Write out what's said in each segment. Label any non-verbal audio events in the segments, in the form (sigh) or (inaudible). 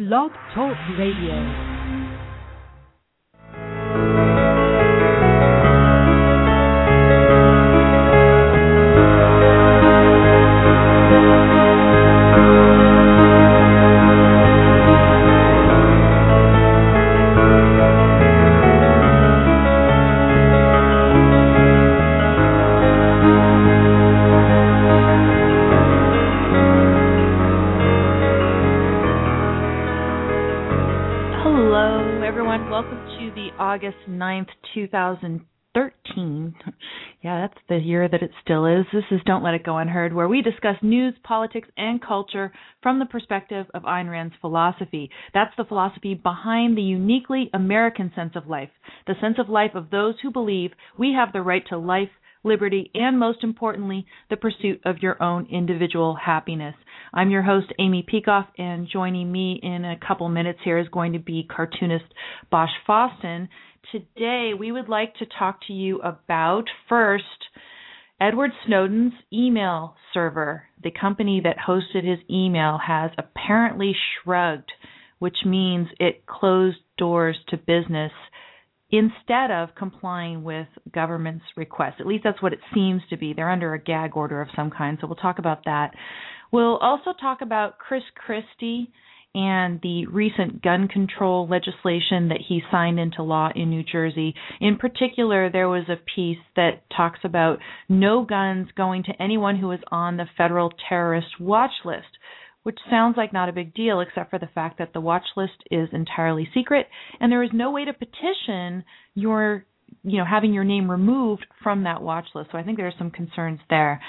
Blog Talk Radio. Don't Let It Go Unheard, where we discuss news, politics, and culture from the perspective of Ayn Rand's philosophy. That's the philosophy behind the uniquely American sense of life, the sense of life of those who believe we have the right to life, liberty, and most importantly, the pursuit of your own individual happiness. I'm your host, Amy Peikoff, and joining me in a couple minutes here is going to be cartoonist Bosch Fawstin. Today, we would like to talk to you about first Edward Snowden's email server. The company that hosted his email has apparently shrugged, which means it closed doors to business instead of complying with government's requests. At least that's what it seems to be. They're under a gag order of some kind, so we'll talk about that. We'll also talk about Chris Christie and the recent gun control legislation that he signed into law in New Jersey. In particular, there was a piece that talks about no guns going to anyone who is on the federal terrorist watch list, which sounds like not a big deal except for the fact that the watch list is entirely secret and there is no way to petition your you know having your name removed from that watch list. So I think there are some concerns there.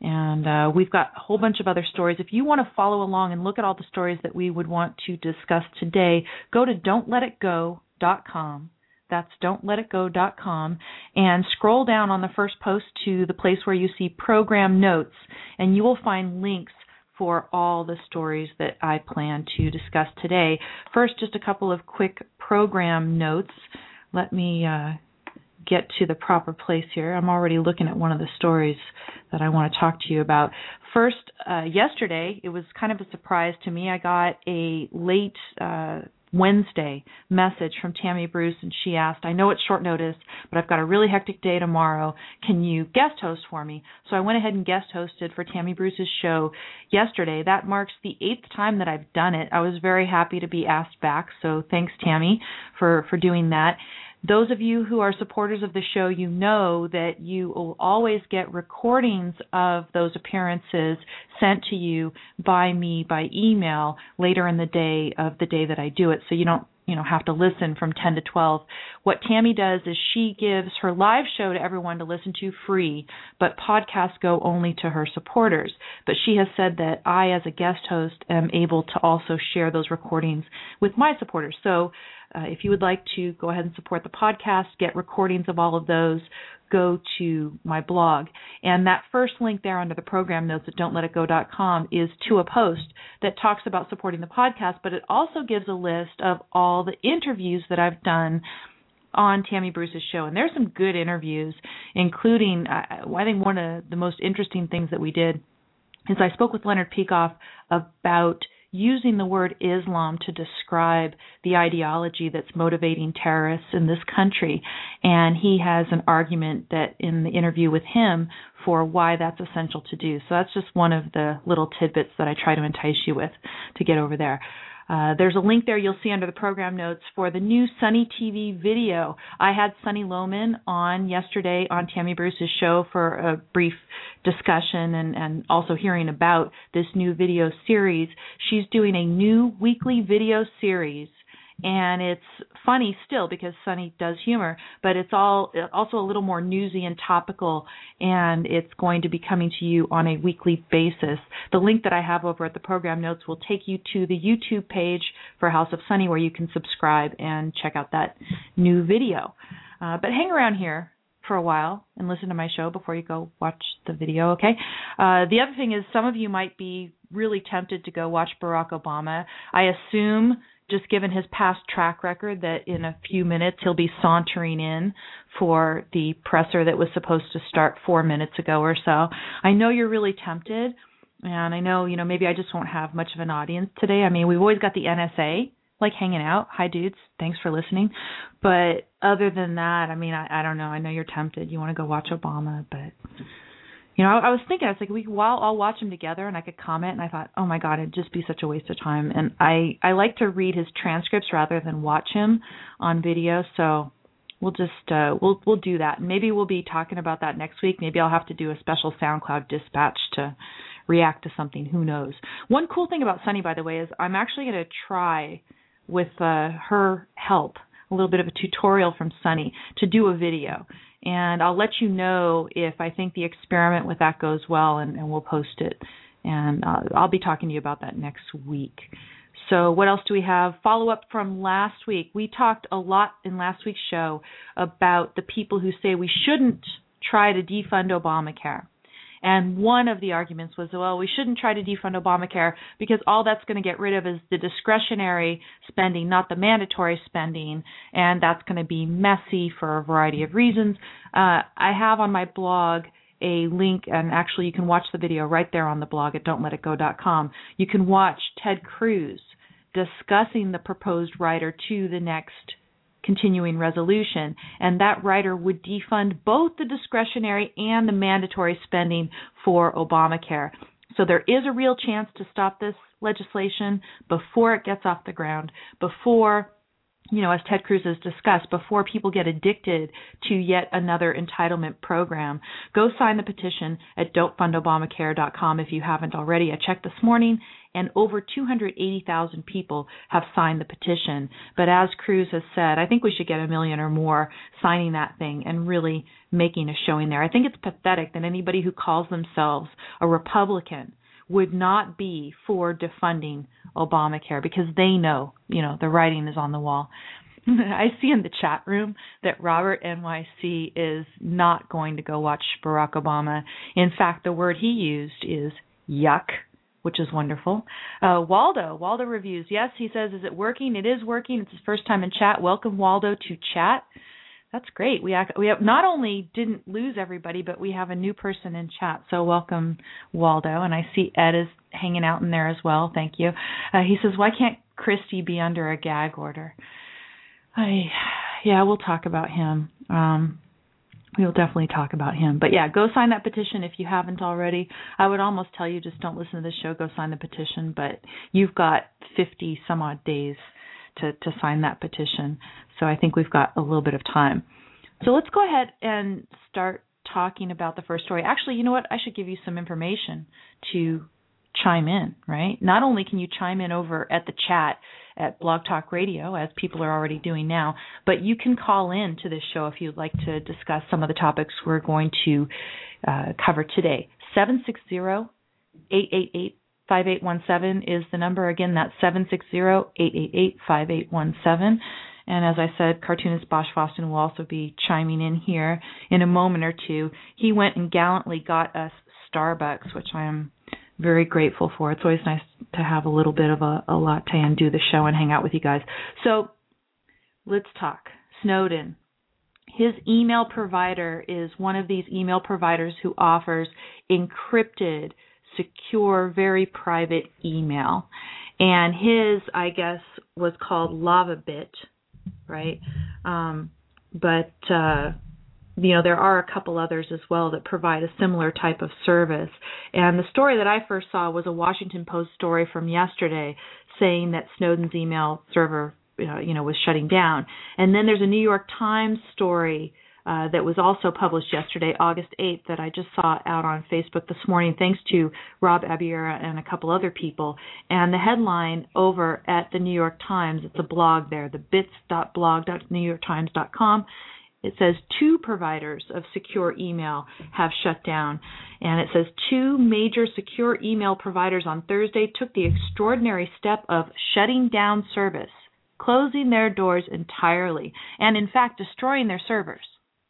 And uh, we've got a whole bunch of other stories. If you want to follow along and look at all the stories that we would want to discuss today, go to don'tletitgo.com. That's don'tletitgo.com and scroll down on the first post to the place where you see program notes, and you will find links for all the stories that I plan to discuss today. First, just a couple of quick program notes. Let me uh, get to the proper place here. I'm already looking at one of the stories that I want to talk to you about. First, uh, yesterday, it was kind of a surprise to me. I got a late uh, Wednesday message from Tammy Bruce, and she asked, I know it's short notice, but I've got a really hectic day tomorrow. Can you guest host for me? So I went ahead and guest hosted for Tammy Bruce's show yesterday. That marks the eighth time that I've done it. I was very happy to be asked back, so thanks, Tammy, for, for doing that. Those of you who are supporters of the show, you know that you will always get recordings of those appearances sent to you by me by email later in the day of the day that I do it. So you don't you know have to listen from 10 to 12 what tammy does is she gives her live show to everyone to listen to free but podcasts go only to her supporters. But she has said that i as a guest host am able to also share those recordings with my supporters. So uh, if you would like to go ahead and support the podcast, get recordings of all of those, go to my blog. And that first link there under the program notes at don'tletitgo.com is to a post that talks about supporting the podcast, but it also gives a list of all the interviews that I've done on Tammy Bruce's show. And there's some good interviews, including, uh, I think one of the most interesting things that we did is I spoke with Leonard Peikoff about – using the word Islam to describe the ideology that's motivating terrorists in this country. And he has an argument that in the interview with him for why that's essential to do. So that's just one of the little tidbits that I try to entice you with to get over there. Uh, there's a link there you'll see under the program notes for the new Sunny TV video. I had Sunny Lohmann on yesterday on Tammy Bruce's show for a brief discussion and, and also hearing about this new video series. She's doing a new weekly video series and it's funny still because Sunny does humor, but it's all also a little more newsy and topical, and it's going to be coming to you on a weekly basis. The link that I have over at the program notes will take you to the YouTube page for House of Sunny where you can subscribe and check out that new video. Uh, but hang around here for a while and listen to my show before you go watch the video, okay? Uh, the other thing is, some of you might be really tempted to go watch Barack Obama. I assume just given his past track record that in a few minutes he'll be sauntering in for the presser that was supposed to start four minutes ago or so. I know you're really tempted, And I know, you know, maybe I just won't have much of an audience today. I mean, we've always got the NSA like hanging out. Hi, dudes. Thanks for listening. But other than that, I mean, I, I don't know. I know you're tempted. You want to go watch Obama, but you know, I, I was thinking, I was like, we all, all watch them together, and I could comment. And I thought, oh my god, it'd just be such a waste of time. And I I like to read his transcripts rather than watch him on video. So we'll just uh we'll we'll do that. Maybe we'll be talking about that next week. Maybe I'll have to do a special SoundCloud dispatch to react to something. Who knows? One cool thing about Sunny, by the way, is I'm actually going to try with uh, her help, a little bit of a tutorial from Sunny, to do a video. And I'll let you know if I think the experiment with that goes well, and, and we'll post it. And uh, I'll be talking to you about that next week. So, what else do we have? Follow up from last week. We talked a lot in last week's show about the people who say we shouldn't try to defund Obamacare. And one of the arguments was, well, we shouldn't try to defund Obamacare because all that's going to get rid of is the discretionary spending, not the mandatory spending, and that's going to be messy for a variety of reasons. Uh, I have on my blog a link, and actually you can watch the video right there on the blog at don'tletitgo.com. You can watch Ted Cruz discussing the proposed rider to the next continuing resolution, and that rider would defund both the discretionary and the mandatory spending for Obamacare. So there is a real chance to stop this legislation before it gets off the ground, before you know, as Ted Cruz has discussed, before people get addicted to yet another entitlement program, go sign the petition at don'tfundobamacare.com if you haven't already. I checked this morning, and over 280,000 people have signed the petition. But as Cruz has said, I think we should get a million or more signing that thing and really making a showing there. I think it's pathetic that anybody who calls themselves a Republican would not be for defunding Obamacare because they know, you know, the writing is on the wall. (laughs) I see in the chat room that Robert NYC is not going to go watch Barack Obama. In fact, the word he used is yuck, which is wonderful. Uh, Waldo, Waldo reviews. Yes, he says, is it working? It is working. It's his first time in chat. Welcome, Waldo, to chat. That's great. We we have not only didn't lose everybody, but we have a new person in chat. So welcome, Waldo. And I see Ed is hanging out in there as well. Thank you. Uh, he says, "Why can't Christie be under a gag order?" I, yeah, we'll talk about him. Um, we'll definitely talk about him. But yeah, go sign that petition if you haven't already. I would almost tell you just don't listen to this show. Go sign the petition. But you've got 50 some odd days to to sign that petition. So I think we've got a little bit of time. So let's go ahead and start talking about the first story. Actually, you know what? I should give you some information to chime in, right? Not only can you chime in over at the chat at Blog Talk Radio, as people are already doing now, but you can call in to this show if you'd like to discuss some of the topics we're going to uh, cover today. 760 888 5817 is the number. Again, that's 760 888 5817. And as I said, cartoonist Bosch Fawstin will also be chiming in here in a moment or two. He went and gallantly got us Starbucks, which I am very grateful for. It's always nice to have a little bit of a, a latte and do the show and hang out with you guys. So let's talk. Snowden. His email provider is one of these email providers who offers encrypted, secure, very private email. And his, I guess, was called LavaBit right? Um, but uh, you know there are a couple others as well that provide a similar type of service. And the story that I first saw was a Washington Post story from yesterday saying that Snowden's email server, you know, was shutting down. And then there's a New York Times story uh, that was also published yesterday, August 8th, that I just saw out on Facebook this morning, thanks to Rob Abiera and a couple other people. And the headline over at the New York Times, it's a blog there, the bits.blog.newyorktimes.com. It says two providers of secure email have shut down. And it says two major secure email providers on Thursday took the extraordinary step of shutting down service, closing their doors entirely, and in fact destroying their servers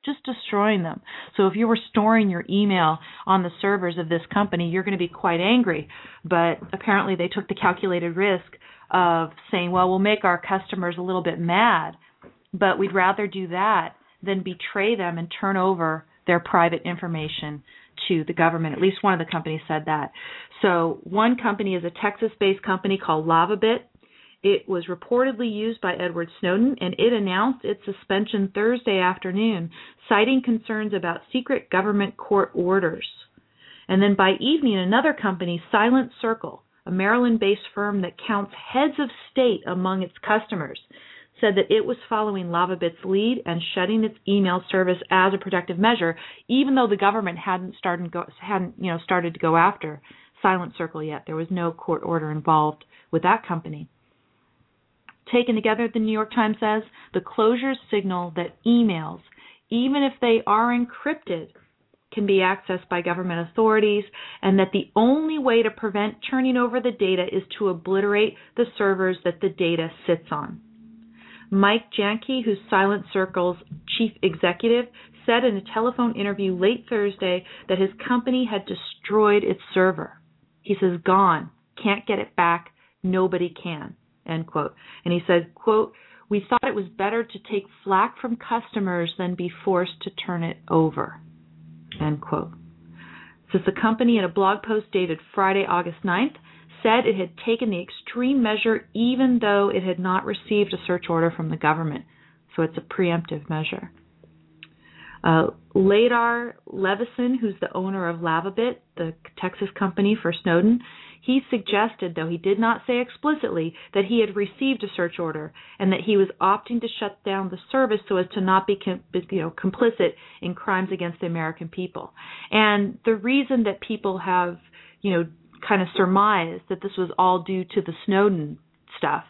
just destroying them. So if you were storing your email on the servers of this company, you're going to be quite angry. But apparently they took the calculated risk of saying, well, we'll make our customers a little bit mad, but we'd rather do that than betray them and turn over their private information to the government. At least one of the companies said that. So one company is a Texas-based company called LavaBit. It was reportedly used by Edward Snowden, and it announced its suspension Thursday afternoon, citing concerns about secret government court orders. And then by evening, another company, Silent Circle, a Maryland based firm that counts heads of state among its customers, said that it was following LavaBit's lead and shutting its email service as a protective measure, even though the government hadn't started go, hadn't you know started to go after Silent Circle yet. There was no court order involved with that company. Taken together, the New York Times says the closures signal that emails, even if they are encrypted, can be accessed by government authorities, and that the only way to prevent turning over the data is to obliterate the servers that the data sits on. Mike Janke, who's Silent Circle's chief executive, said in a telephone interview late Thursday that his company had destroyed its server. He says, gone, can't get it back, nobody can, end quote. And he said, quote, we thought it was better to take flack from customers than be forced to turn it over. End quote. Says the company in a blog post dated Friday, August 9th, said it had taken the extreme measure even though it had not received a search order from the government. So it's a preemptive measure. Uh, Ladar Levison, who's the owner of LavaBit, the Texas company for Snowden, he suggested, though he did not say explicitly, that he had received a search order and that he was opting to shut down the service so as to not be you know, complicit in crimes against the American people. And the reason that people have, you know, kind of surmise that this was all due to the Snowden stuff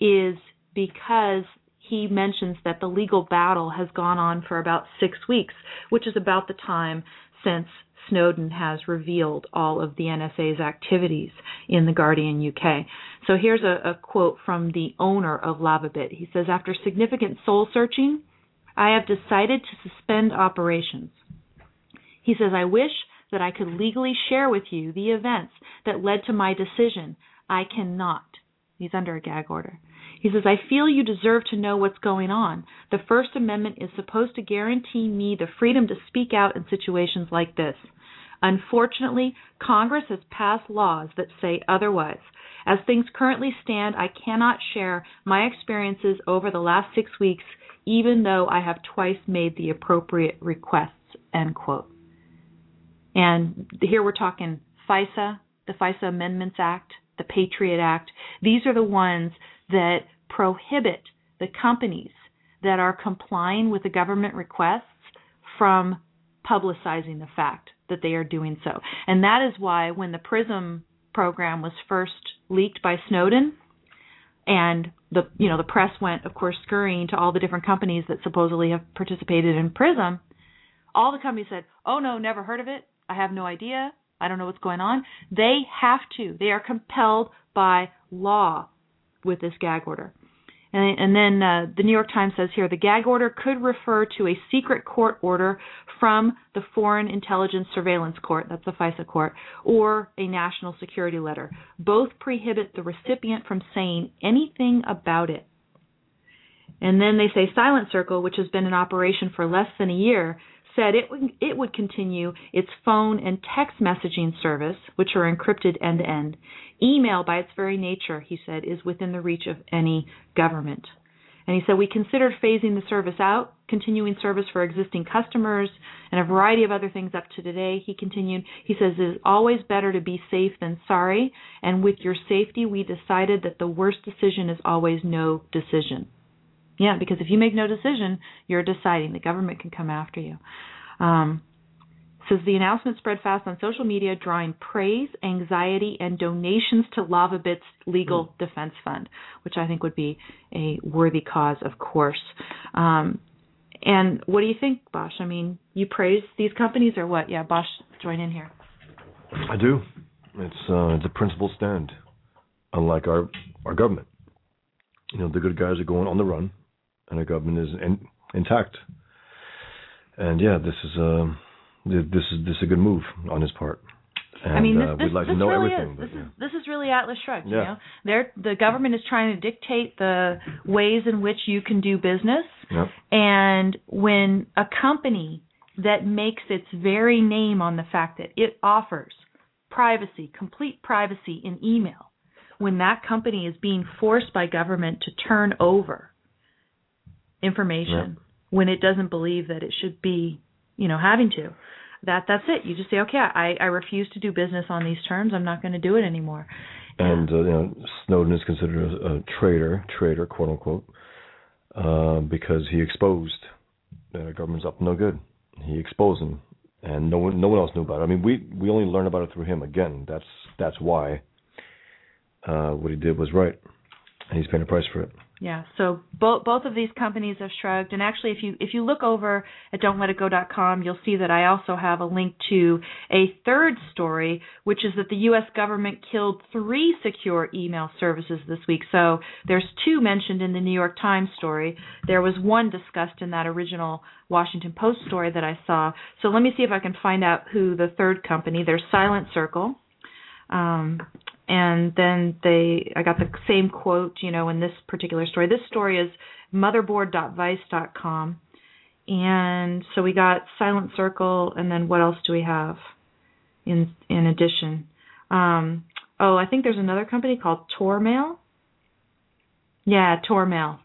is because he mentions that the legal battle has gone on for about six weeks, which is about the time since Snowden has revealed all of the NSA's activities in The Guardian UK. So here's a, a quote from the owner of LavaBit. He says, After significant soul searching, I have decided to suspend operations. He says, I wish that I could legally share with you the events that led to my decision. I cannot. He's under a gag order. He says, I feel you deserve to know what's going on. The First Amendment is supposed to guarantee me the freedom to speak out in situations like this. Unfortunately, Congress has passed laws that say otherwise. As things currently stand, I cannot share my experiences over the last six weeks, even though I have twice made the appropriate requests. End quote. And here we're talking FISA, the FISA Amendments Act, the Patriot Act. These are the ones that prohibit the companies that are complying with the government requests from publicizing the fact that they are doing so. And that is why when the PRISM program was first leaked by Snowden and the you know the press went of course scurrying to all the different companies that supposedly have participated in PRISM, all the companies said, "Oh no, never heard of it. I have no idea. I don't know what's going on." They have to. They are compelled by law with this gag order. And, and then uh, the New York Times says here the gag order could refer to a secret court order from the Foreign Intelligence Surveillance Court, that's the FISA court, or a national security letter. Both prohibit the recipient from saying anything about it. And then they say Silent Circle, which has been in operation for less than a year, said it would, it would continue its phone and text messaging service, which are encrypted end to end. Email, by its very nature, he said, is within the reach of any government. And he said, We considered phasing the service out, continuing service for existing customers, and a variety of other things up to today. He continued, He says, It is always better to be safe than sorry. And with your safety, we decided that the worst decision is always no decision. Yeah, because if you make no decision, you're deciding. The government can come after you. Um, says the announcement spread fast on social media, drawing praise, anxiety, and donations to LavaBit's legal mm. defense fund, which I think would be a worthy cause, of course. Um, and what do you think, Bosch? I mean, you praise these companies or what? Yeah, Bosch, join in here. I do. It's uh, it's a principled stand, unlike our our government. You know, the good guys are going on the run, and government is in, intact. And yeah, this is a uh, this is this is a good move on his part. And, I mean, this, uh, this, we'd like this to know really everything. Is. This yeah. is this is really Atlas Shrugged. Yeah. You know, They're, the government is trying to dictate the ways in which you can do business. Yep. And when a company that makes its very name on the fact that it offers privacy, complete privacy in email, when that company is being forced by government to turn over information when it doesn't believe that it should be, you know, having to. That that's it. You just say, okay, I, I refuse to do business on these terms. I'm not going to do it anymore. And uh, you know, Snowden is considered a, a traitor, traitor, quote unquote, uh, because he exposed the government's up no good. He exposed them, and no one, no one else knew about it. I mean, we we only learned about it through him. Again, that's that's why uh, what he did was right, and he's paying a price for it. Yeah. So both both of these companies have shrugged, and actually, if you if you look over at don'tletitgo.com, you'll see that I also have a link to a third story, which is that the U.S. government killed three secure email services this week. So there's two mentioned in the New York Times story. There was one discussed in that original Washington Post story that I saw. So let me see if I can find out who the third company. There's Silent Circle. Um, and then they I got the same quote, you know, in this particular story. This story is motherboard.vice.com. And so we got Silent Circle and then what else do we have in in addition? Um oh, I think there's another company called Tormail. Yeah, Tormail.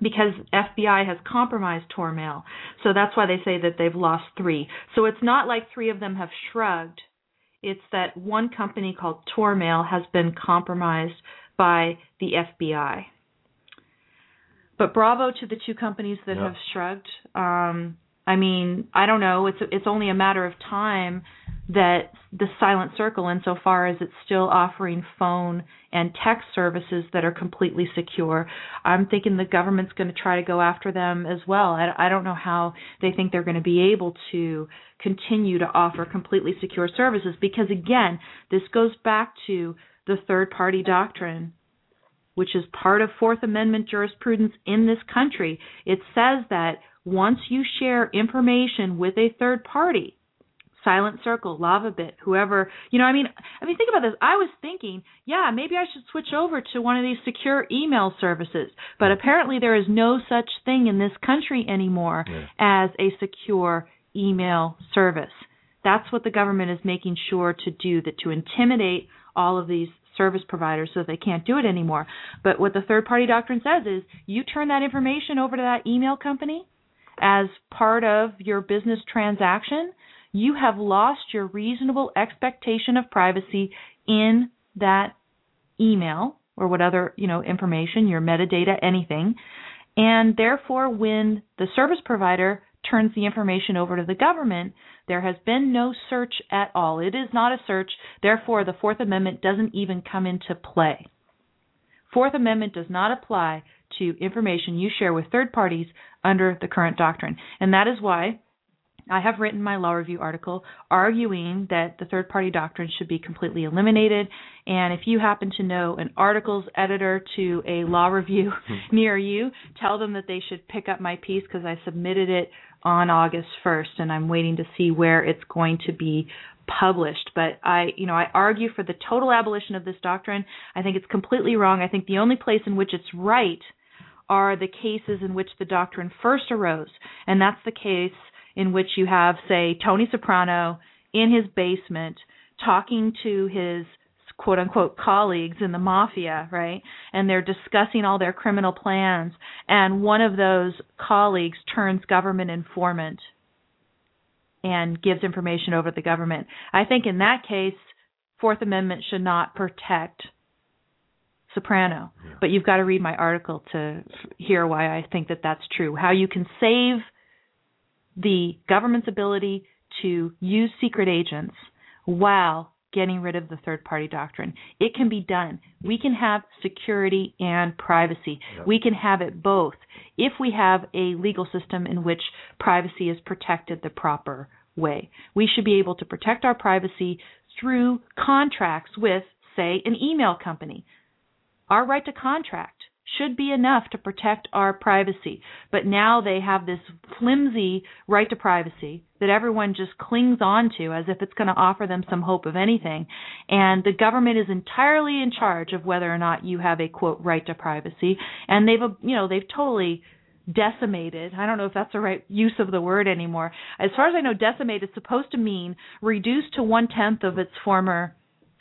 Because FBI has compromised Tormail. So that's why they say that they've lost 3. So it's not like 3 of them have shrugged it's that one company called Tormail has been compromised by the FBI. But bravo to the two companies that Yeah. have shrugged. Um, I mean, I don't know. It's it's only a matter of time that the Silent Circle, insofar as it's still offering phone and text services that are completely secure, I'm thinking the government's going to try to go after them as well. I, I don't know how they think they're going to be able to continue to offer completely secure services because, again, this goes back to the third party doctrine which is part of Fourth Amendment jurisprudence in this country. It says that once you share information with a third party, Silent Circle, LavaBit, whoever, you know, I mean, I mean, think about this. I was thinking, yeah, maybe I should switch over to one of these secure email services, but apparently there is no such thing in this country anymore Yeah. as a secure email service. That's what the government is making sure to do, that to intimidate all of these service providers so that they can't do it anymore. But what the third party doctrine says is you turn that information over to that email company as part of your business transaction, you have lost your reasonable expectation of privacy in that email or what other, you know, information, your metadata, anything. And therefore when the service provider turns the information over to the government, there has been no search at all. It is not a search. Therefore, the Fourth Amendment doesn't even come into play. Fourth Amendment does not apply to information you share with third parties under the current doctrine. And that is why I have written my law review article arguing that the third party doctrine should be completely eliminated. And if you happen to know an articles editor to a law review hmm. (laughs) near you, tell them that they should pick up my piece because I submitted it on August 1st and I'm waiting to see where it's going to be published. But I, you know, I argue for the total abolition of this doctrine. I think it's completely wrong. I think the only place in which it's right are the cases in which the doctrine first arose. And that's the case in which you have, say, Tony Soprano in his basement talking to his quote unquote colleagues in the mafia, right? And they're discussing all their criminal plans. And one of those colleagues turns government informant and gives information over to the government. I think in that case, Fourth Amendment should not protect Soprano. But you've got to read my article to hear why I think that that's true. How you can save the government's ability to use secret agents while getting rid of the third party doctrine. It can be done. We can have security and privacy. Yep. We can have it both if we have a legal system in which privacy is protected the proper way. We should be able to protect our privacy through contracts with, say, an email company. Our right to contract should be enough to protect our privacy. But now they have this flimsy right to privacy that everyone just clings on to as if it's going to offer them some hope of anything. And the government is entirely in charge of whether or not you have a quote right to privacy. And they've, you know, they've totally decimated. I don't know if that's the right use of the word anymore. As far as I know, decimated is supposed to mean reduced to one tenth of its former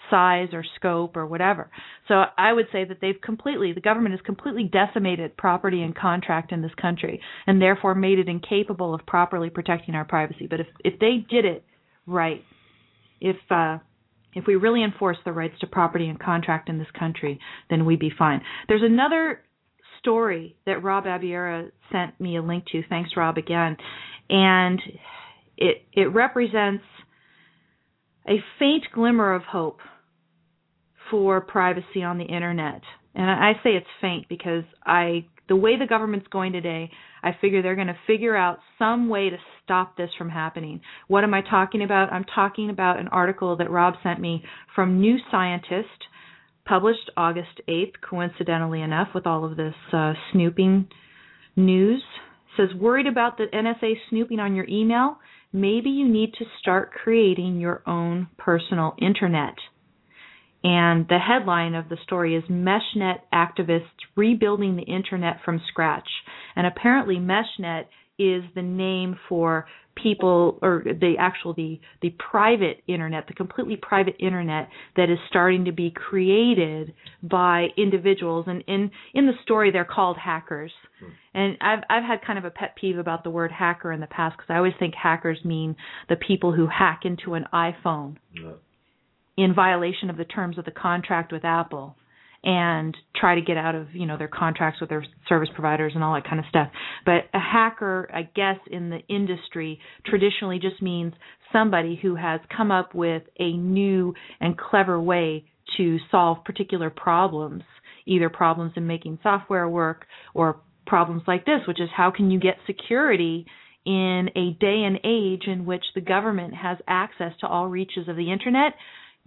size or scope or whatever. So I would say that they've completely, the government has completely decimated property and contract in this country and therefore made it incapable of properly protecting our privacy. But if if they did it right, if uh if we really enforce the rights to property and contract in this country, then we'd be fine. There's another story that Rob Abiera sent me a link to. Thanks, Rob, again. And it it represents a faint glimmer of hope for privacy on the internet. And I say it's faint because I the way the government's going today, I figure they're going to figure out some way to stop this from happening. What am I talking about? I'm talking about an article that Rob sent me from New Scientist, published August 8th, coincidentally enough, with all of this uh, snooping news. It says, worried about the NSA snooping on your email? Maybe you need to start creating your own personal internet. And the headline of the story is MeshNet activists rebuilding the internet from scratch. And apparently MeshNet is the name for people or the actual the the private internet, the completely private internet that is starting to be created by individuals and in in the story they're called hackers. Hmm. And I've I've had kind of a pet peeve about the word hacker in the past because I always think hackers mean the people who hack into an iPhone in violation of the terms of the contract with Apple and try to get out of you know their contracts with their service providers and all that kind of stuff. But a hacker i guess in the industry traditionally just means somebody who has come up with a new and clever way to solve particular problems either problems in making software work or problems like this which is how can you get security in a day and age in which the government has access to all reaches of the internet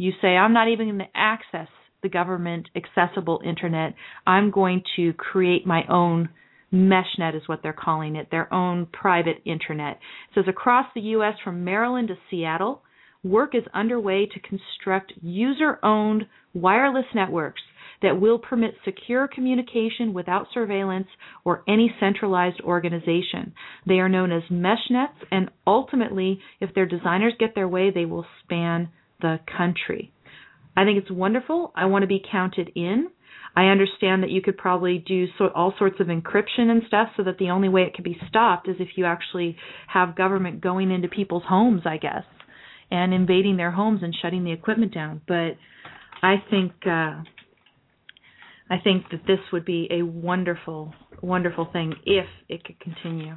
you say, I'm not even going to access the government accessible internet. I'm going to create my own MeshNet is what they're calling it, their own private internet. It says across the U.S. from Maryland to Seattle, work is underway to construct user-owned wireless networks that will permit secure communication without surveillance or any centralized organization. They are known as meshnets, and ultimately, if their designers get their way, they will span the country. I think it's wonderful. I want to be counted in. I understand that you could probably do so, all sorts of encryption and stuff so that the only way it could be stopped is if you actually have government going into people's homes, I guess, and invading their homes and shutting the equipment down. But I think uh, I think that this would be a wonderful, wonderful thing if it could continue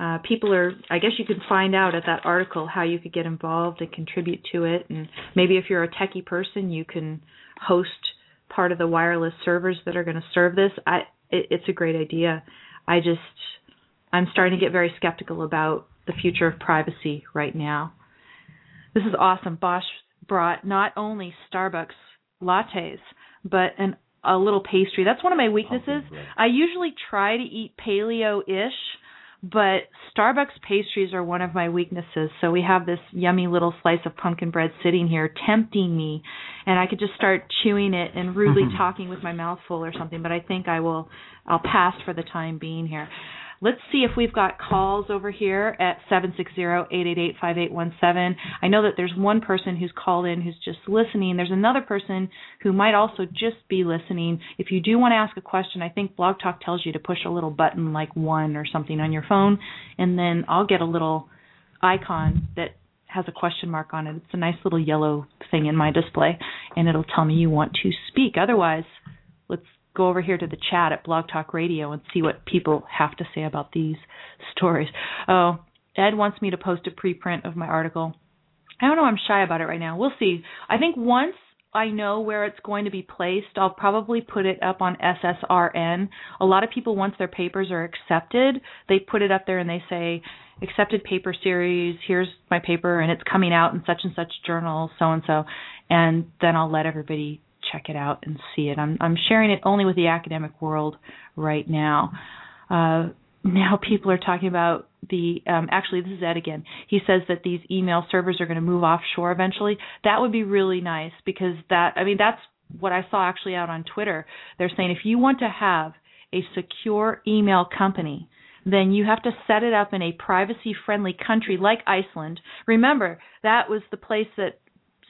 uh, people are i guess you could find out at that article how you could get involved and contribute to it. And maybe if you're a techie person you can host part of the wireless servers that are going to serve this. I it, it's a great idea. I just i'm starting to get very skeptical about the future of privacy right now. This is awesome. Bosch brought not only starbucks lattes but an a little pastry. That's one of my weaknesses. i usually try to eat paleo-ish but Starbucks pastries are one of my weaknesses. So we have this yummy little slice of pumpkin bread sitting here tempting me and I could just start chewing it and rudely mm-hmm. (laughs) talking with my mouth full or something, but I think I will I'll pass for the time being here. Let's see if we've got calls over here at 760-888-5817. I know that there's one person who's called in who's just listening. There's another person who might also just be listening. If you do want to ask a question, I think Blog Talk tells you to push a little button like one or something on your phone, and then I'll get a little icon that has a question mark on it. It's a nice little yellow thing in my display, and it'll tell me you want to speak. Otherwise, go over here to the chat at Blog Talk Radio and see what people have to say about these stories. Oh, Ed wants me to post a preprint of my article. I don't know, I'm shy about it right now. We'll see. I think once I know where it's going to be placed, I'll probably put it up on SSRN. A lot of people, once their papers are accepted, they put it up there and they say, accepted paper series, here's my paper, and it's coming out in such and such journal, so and so. And then I'll let everybody check it out and see it. I'm I'm sharing it only with the academic world right now. Uh, now people are talking about the um, actually this is Ed again. He says that these email servers are going to move offshore eventually. That would be really nice because that I mean that's what I saw actually out on Twitter. They're saying if you want to have a secure email company then you have to set it up in a privacy friendly country like Iceland. Remember, that was the place that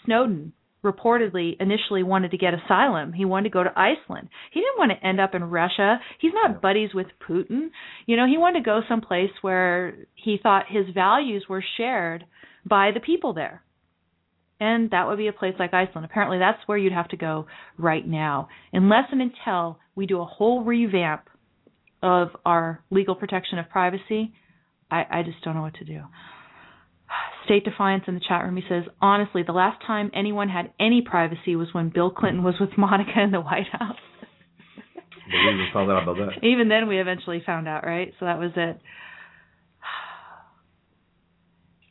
Snowden reportedly initially wanted to get asylum. He wanted to go to Iceland. He didn't want to end up in Russia. He's not buddies with Putin. You know, he wanted to go someplace where he thought his values were shared by the people there. And that would be a place like Iceland. Apparently, that's where you'd have to go right now, unless and until we do a whole revamp of our legal protection of privacy. I, I just don't know what to do. State Defiance in the chat room. He says, honestly, the last time anyone had any privacy was when Bill Clinton was with (laughs) Monica in the White House. we even found out about that. (laughs) Even then, we eventually found out, right? So that was it. (sighs)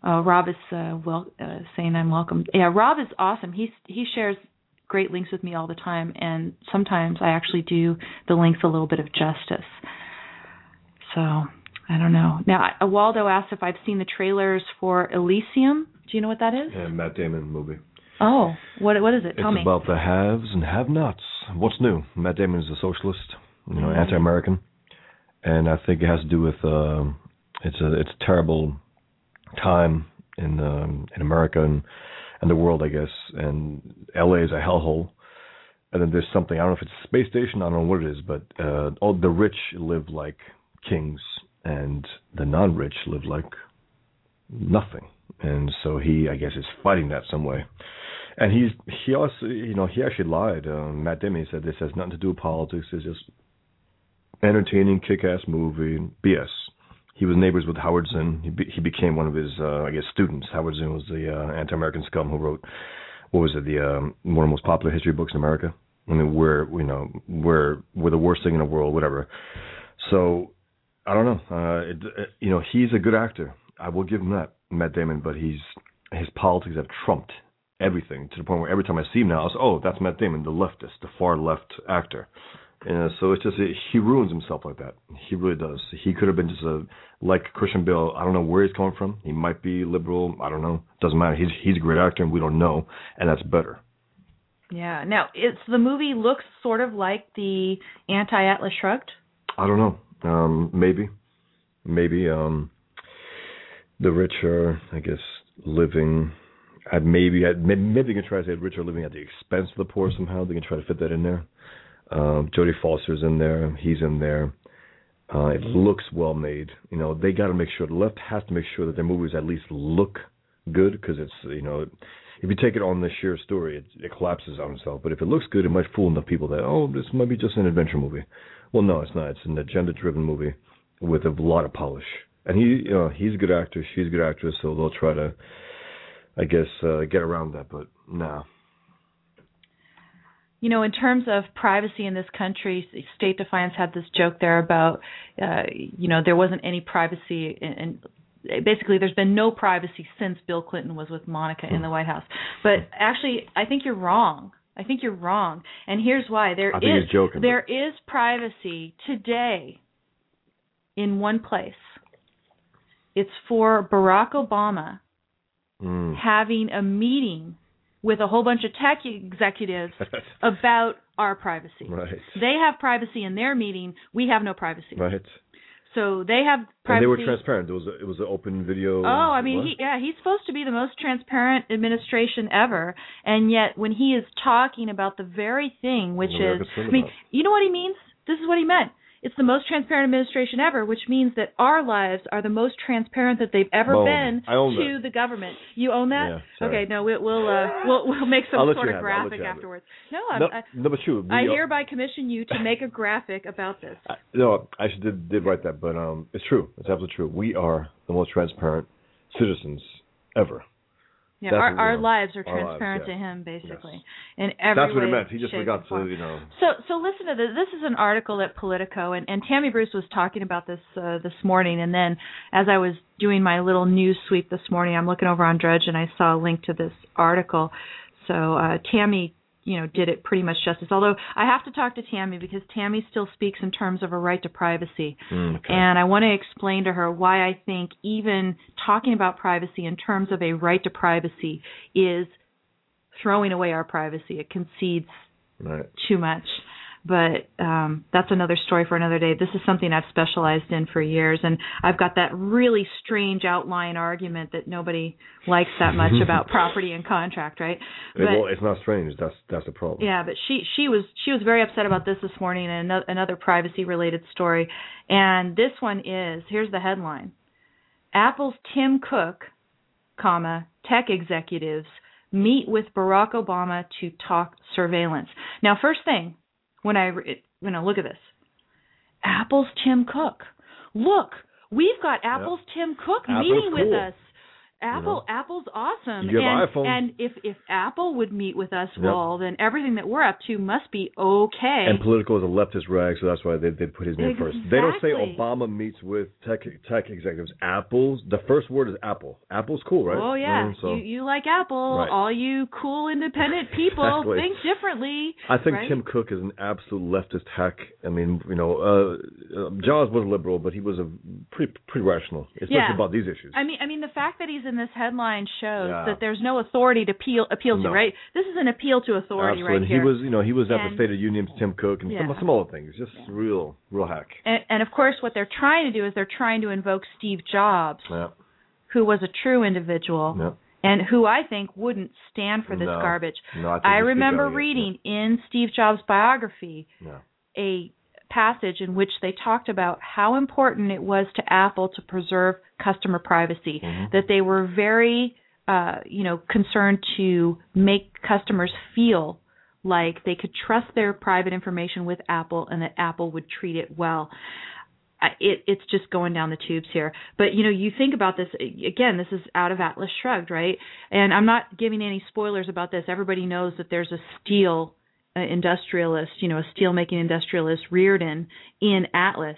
Oh, Rob is uh, well uh, saying I'm welcome. Yeah, Rob is awesome. He's he shares great links with me all the time, and sometimes I actually do the links a little bit of justice. So I don't know. Now, Waldo asked if I've seen the trailers for Elysium. Do you know what that is? Yeah, Matt Damon movie. Oh, what what is it? Tell it's me. about the haves and have-nots. What's new? Matt Damon is a socialist, you know, Mm-hmm. anti-American, and I think it has to do with uh, it's a it's a terrible time in um, in America and and the world, I guess. And L.A. is a hellhole. And then there's something I don't know if it's a space station. I don't know what it is, but uh, all the rich live like kings, and the non-rich live like nothing. And so he, I guess, is fighting that some way. And he's he also, you know, he actually lied. Um, Matt Damon said this has nothing to do with politics. It's just entertaining, kick-ass movie. BS. He was neighbors with Howard Zinn. He be, he became one of his, uh, I guess, students. Howard Zinn was the uh, anti-American scum who wrote what was it, the um, one of the most popular history books in America. I mean, we're you know we're we're the worst thing in the world, whatever. So I don't know. Uh, it, it, you know, he's a good actor. I will give him that, Matt Damon. But he's his politics have trumped everything to the point where every time I see him now, I say, "Oh, that's Matt Damon, the leftist, the far left actor." And so it's just he ruins himself like that. He really does. He could have been just a like Christian Bale. I don't know where he's coming from. He might be liberal. I don't know. Doesn't matter. He's he's a great actor, and we don't know, and that's better. Yeah. Now, it's the movie looks sort of like the Anti-Atlas Shrugged. I don't know. Um, maybe, maybe um, the rich are, I guess, living. At maybe, at, maybe they can try to say the rich are living at the expense of the poor somehow. They can try to fit that in there. Um, Jodie Foster's in there. He's in there. Uh, it looks well made. You know, they got to make sure the left has to make sure that their movies at least look good because it's you know, if you take it on the sheer story, it, it collapses on itself. But if it looks good, it might fool enough people that oh, this might be just an adventure movie. Well, no, it's not. It's an agenda-driven movie with a lot of polish. And he, you know, he's a good actor. She's a good actress, so they'll try to, I guess, uh, get around that. But nah. you know, in terms of privacy in this country, State Defiance had this joke there about, uh, you know, there wasn't any privacy, and basically, there's been no privacy since Bill Clinton was with Monica in the White House. But actually, I think you're wrong. I think you're wrong, and here's why. There is joking, there is privacy today in one place. It's for Barack Obama Mm. having a meeting with a whole bunch of tech executives (laughs) about our privacy. right. They have privacy in their meeting. We have no privacy. Right. So they have privacy. And they were transparent. It was a, it was an open video. Oh, I mean, he, yeah, he's supposed to be the most transparent administration ever, and yet when he is talking about the very thing, which is, I mean, about? you know what he means? This is what he meant. It's the most transparent administration ever, which means that our lives are the most transparent that they've ever Well, been to the government. You own that? Yeah, okay, no, we, we'll uh, we'll we'll make some sort of have it. I'll let graphic you have it. afterwards. No, I'm, No, I, no, but true. I hereby commission you to make a graphic about this. I, no, I actually did, did write that, but um, it's true. It's absolutely true. We are the most transparent citizens ever. Yeah, That's our what our lives are Our lives, transparent yeah. to him, basically, Yes. in every That's what it meant. He just forgot to, you know. So, so listen to this. This is an article at Politico, and, and Tammy Bruce was talking about this uh, this morning. And then, as I was doing my little news sweep this morning, I'm looking over on Drudge, and I saw a link to this article. So, uh, Tammy, you know, did it pretty much justice. Although I have to talk to Tammy because Tammy still speaks in terms of a right to privacy. Mm, okay. And I want to explain to her why I think even talking about privacy in terms of a right to privacy is throwing away our privacy. It concedes right. too much. But um, that's another story for another day. This is something I've specialized in for years, and I've got that really strange outline argument that nobody likes that much (laughs) about property and contract, right? But, well, it's not strange. That's that's the problem. Yeah, but she she was she was very upset about this this morning, and another, another privacy related story, and this one is here's the headline: Apple's Tim Cook, comma tech executives meet with Barack Obama to talk surveillance. Now, first thing when I you know look at this, Apple's Tim Cook. Look, we've got Apple's yep. Tim Cook meeting cool. with us. Apple you know? Apple's awesome. You and, iPhone. and if if Apple would meet with us, yep. well, then everything that we're up to must be okay. And Politico is a leftist rag, so that's why they they put his name exactly. first. They don't say Obama meets with tech tech executives. Apple's the first word is Apple. Apple's cool, right? Oh yeah, mm, so. you you like Apple. Right. All you cool independent (laughs) people exactly. think differently. I think right? Tim Cook is an absolute leftist hack. I mean, you know, uh, uh Jobs was liberal, but he was a pretty pretty rational, especially yeah. about these issues. I mean, I mean the fact that he's in this headline shows yeah. that there's no authority to appeal appeal to, right? This is an appeal to authority Absolutely. right here. He was, you know, he was at the State of Union, Tim Cook, and yeah. some some other things. Just yeah. real, real hack. And, and, of course, what they're trying to do is they're trying to invoke Steve Jobs, who was a true individual. And who I think wouldn't stand for this no. garbage. No, I, I remember reading in Steve Jobs' biography a passage in which they talked about how important it was to Apple to preserve customer privacy. Mm-hmm. That they were very, uh, you know, concerned to make customers feel like they could trust their private information with Apple and that Apple would treat it well. It, it's just going down the tubes here. But you know, you think about this again. This is out of Atlas Shrugged, right? And I'm not giving any spoilers about this. Everybody knows that there's a steel uh, industrialist, you know, a steel making industrialist, Rearden in Atlas.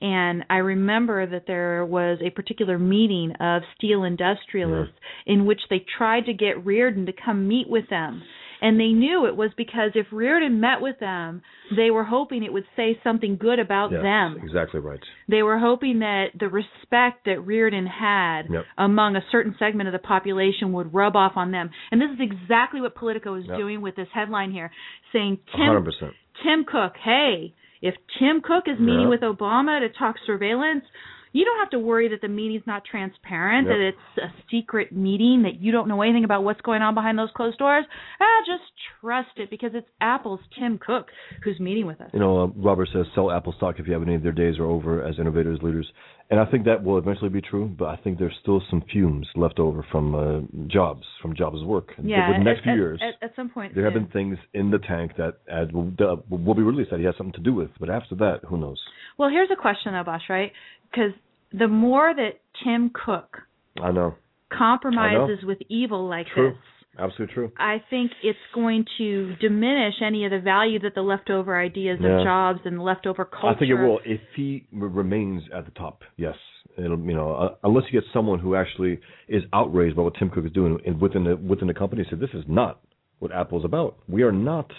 And I remember that there was a particular meeting of steel industrialists yeah. in which they tried to get Rearden to come meet with them. And they knew it was because if Rearden met with them, they were hoping it would say something good about yes, them. Exactly right. They were hoping that the respect that Rearden had yep. among a certain segment of the population would rub off on them. And this is exactly what Politico is yep. doing with this headline here, saying Tim 100%. Tim Cook, hey, if Tim Cook is meeting yep. with Obama to talk surveillance, you don't have to worry that the meeting's not transparent, yep. that it's a secret meeting, that you don't know anything about what's going on behind those closed doors. Ah, just trust it because it's Apple's Tim Cook who's meeting with us. You know, uh, Robert says sell Apple stock if you have any of their days are over as innovators, leaders. And I think that will eventually be true, but I think there's still some fumes left over from uh, Jobs, from Jobs' work. Yeah, the next at, few at, years, at, at, some point, there have been things in the tank that as will, uh, will be released that he has something to do with. But after that, who knows? Well, here's a question though, Bosch, right? Because the more that Tim Cook I know compromises I know. with evil like true. this, absolutely true. I think it's going to diminish any of the value that the leftover ideas yeah. of Jobs and the leftover culture. I think it will if he remains at the top. Yes, it'll you know uh, unless you get someone who actually is outraged by what Tim Cook is doing within the within the company, said this is not what Apple's about. We are not,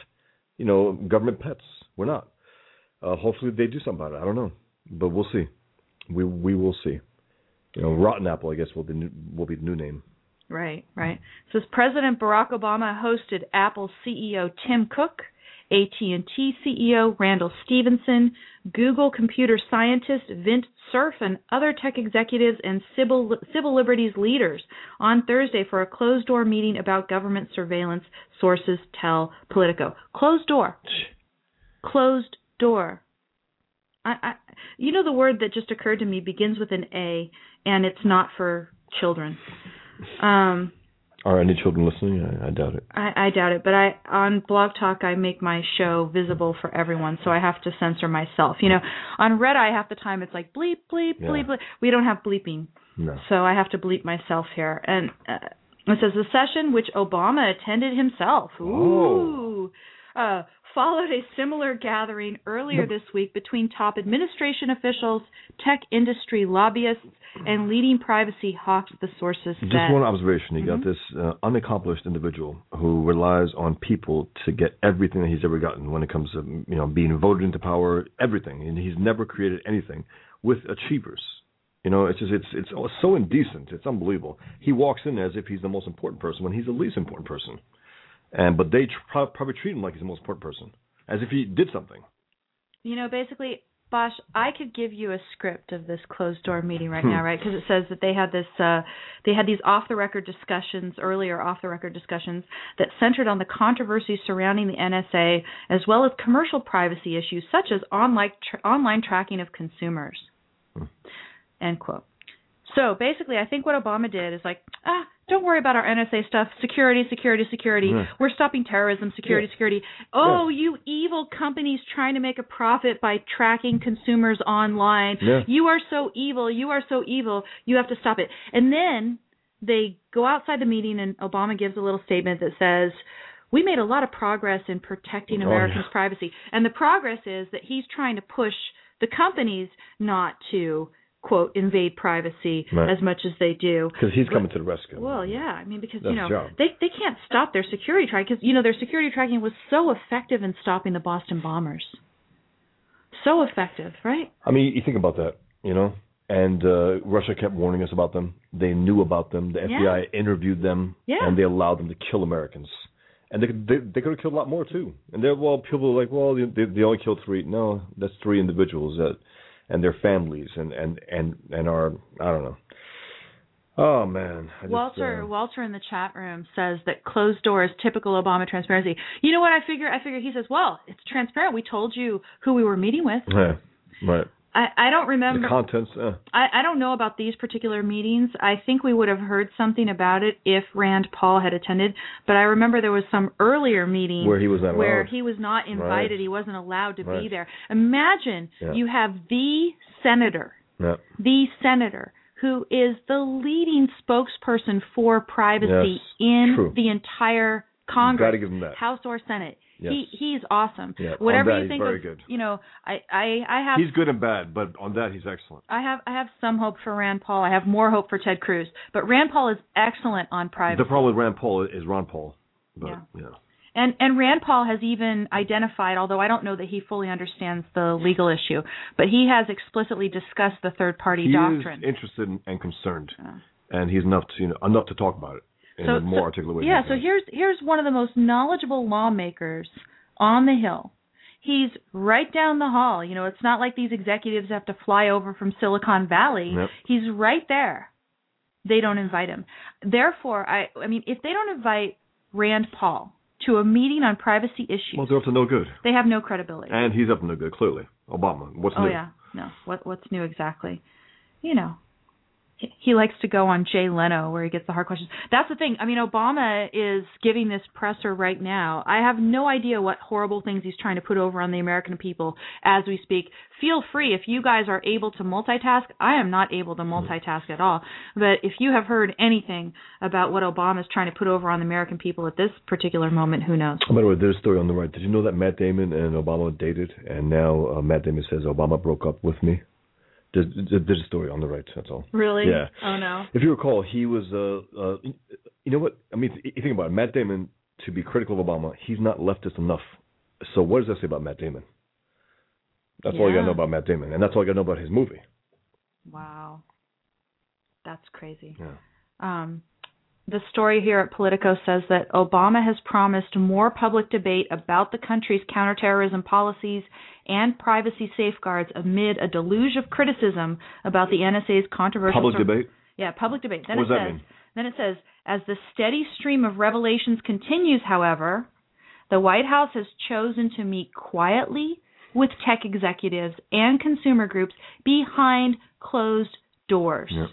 you know, government pets. We're not. Uh, hopefully they do something about it. I don't know, but we'll see. We we will see. You know, Rotten Apple, I guess, will be will be the new name. Right, right. It says President Barack Obama hosted Apple CEO Tim Cook, AT&T CEO Randall Stephenson, Google computer scientist Vint Cerf, and other tech executives and civil civil liberties leaders on Thursday for a closed door meeting about government surveillance. Sources tell Politico. Closed door. Closed door. I, I, you know, the word that just occurred to me begins with an A, and it's not for children. Um, Are any children listening? I, I doubt it. I, I doubt it, but I on Blog Talk I make my show visible for everyone, so I have to censor myself. You know, on Red Eye half the time it's like bleep bleep Yeah. bleep bleep. We don't have bleeping, No. so I have to bleep myself here. And uh, it says the session which Obama attended himself. Ooh. Uh, followed a similar gathering earlier this week between top administration officials, tech industry lobbyists, and leading privacy hawks, the sources said. Just one observation. You Mhm. got this uh, unaccomplished individual who relies on people to get everything that he's ever gotten when it comes to you know being voted into power, everything, and he's never created anything with achievers. You know, it's just it's it's so indecent. It's unbelievable. He walks in as if he's the most important person when he's the least important person, and but they tr- probably treat him like he's the most important person. as if he did something. You know, basically, Bosch, I could give you a script of this closed door meeting right now, right? Because it says that they had this, uh, they had these off the record discussions earlier, off the record discussions that centered on the controversy surrounding the NSA, as well as commercial privacy issues such as online tra- online tracking of consumers. End quote. So basically, I think what Obama did is like, ah, don't worry about our NSA stuff. Security, security, security. Yeah. We're stopping terrorism. Security, Yeah. security. Oh, you evil companies trying to make a profit by tracking consumers online. Yeah. You are so evil. You are so evil. You have to stop it. And then they go outside the meeting, and Obama gives a little statement that says, "We made a lot of progress in protecting Oh, Americans' yeah. privacy." And the progress is that he's trying to push the companies not to quote invade privacy Right. as much as they do. Because he's coming to the rescue. Well, yeah, I mean because That's you know they they can't stop their security tracking because you know their security tracking was so effective in stopping the Boston bombers. So effective, right? I mean, you think about that, you know, and uh, Russia kept warning us about them. They knew about them. The Yeah. FBI interviewed them, Yeah. and they allowed them to kill Americans. And they could they, they could have killed a lot more too. And they're well, people are like, well, they, they only killed three. No, that's three individuals that, and their families, and and and and our I don't know. Oh man, just, Walter uh, Walter in the chat room says that closed door is typical Obama transparency. You know what I figure? I figure he says, well, it's transparent. We told you who we were meeting with. yeah, (laughs) right. I I don't remember. The contents. Uh, I, I don't know about these particular meetings. I think we would have heard something about it if Rand Paul had attended. But I remember there was some earlier meeting Where he was not where allowed. he was not invited. Right. He wasn't allowed to be there. Imagine Yeah. you have the senator, yeah. the senator who is the leading spokesperson for privacy Yes, in true. the entire Congress, give him that. House or Senate. Yes. He he's awesome. Yeah, Whatever you think very of, good. you know, I I I have He's good and bad, but on that he's excellent. I have I have some hope for Rand Paul. I have more hope for Ted Cruz. But Rand Paul is excellent on privacy. The problem with Rand Paul is Ron Paul. But, Yeah. yeah. and and Rand Paul has even identified, although I don't know that he fully understands the legal issue, but he has explicitly discussed the third party he doctrine. is interested and concerned, Yeah. and he's enough to you know enough to talk about it in so, a more so- articulate way. Yeah, so here's here's one of the most knowledgeable lawmakers on the hill. He's right down the hall. You know, it's not like these executives have to fly over from Silicon Valley. Yep. He's right there. They don't invite him. Therefore, I I mean, if they don't invite Rand Paul to a meeting on privacy issues, Well, they're up to no good, they have no credibility. and he's up to no good. Clearly, Obama. What's oh new? Oh yeah, no. What what's new exactly? You know, he, likes to go on Jay Leno where he gets the hard questions. That's the thing. I mean, Obama is giving this presser right now. I have no idea what horrible things he's trying to put over on the American people as we speak. Feel free if you guys are able to multitask. I am not able to multitask at all. But if you have heard anything about what Obama is trying to put over on the American people at this particular moment, who knows? By the way, there's a story on the right. Did you know that Matt Damon and Obama dated, and now uh, Matt Damon says Obama broke up with me? There's, there's a story on the right. That's all. Really? Yeah. Oh no. If you recall, he was, uh, uh, you know what? I mean, you think about it, Matt Damon, to be critical of Obama, he's not leftist enough. So what does that say about Matt Damon? That's all you gotta know about Matt Damon, and that's all you gotta know about his movie. Wow. That's crazy. Yeah. Um, the story here at Politico says that Obama has promised more public debate about the country's counterterrorism policies and privacy safeguards amid a deluge of criticism about the NSA's controversial Public sur- debate. Yeah, public debate. Then What it does that says mean? then it says as the steady stream of revelations continues, however, the White House has chosen to meet quietly with tech executives and consumer groups behind closed doors. Yeah.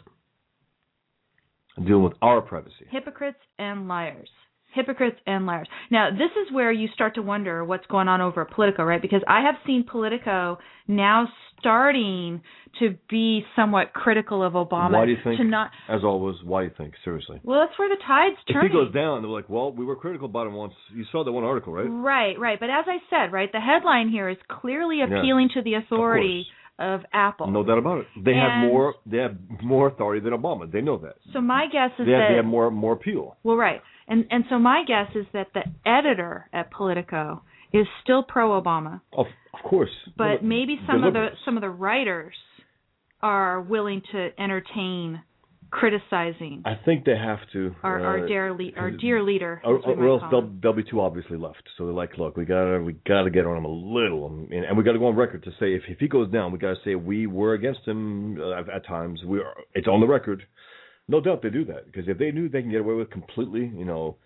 Dealing with our privacy. Hypocrites and liars. Hypocrites and liars. Now, this is where you start to wonder what's going on over at Politico, right? Because I have seen Politico now starting to be somewhat critical of Obama. Why do you think? To not. As always, why do you think? Seriously. Well, that's where the tide's If turning. he goes down, they're like, well, we were critical about him once. You saw that one article, right? Right, right. But as I said, right, the headline here is clearly Yeah. appealing to the authority of, Apple. No doubt about it. They have more. They have more authority than Obama. They know that. So my guess is They have, that they have more more appeal. Well, right, and and so my guess is that the editor at Politico is still pro Obama, Of of course. but maybe some of the some of the writers are willing to entertain criticizing I think they have to. our uh, our dear le- our dear leader. or, or else they'll they'll be too obviously left. So they're like, look, we gotta we gotta get on him a little, and, and we gotta go on record to say if if he goes down, we gotta say we were against him uh, at, at times. We are. It's on the record. No doubt they do that because if they knew they can get away with completely, you know,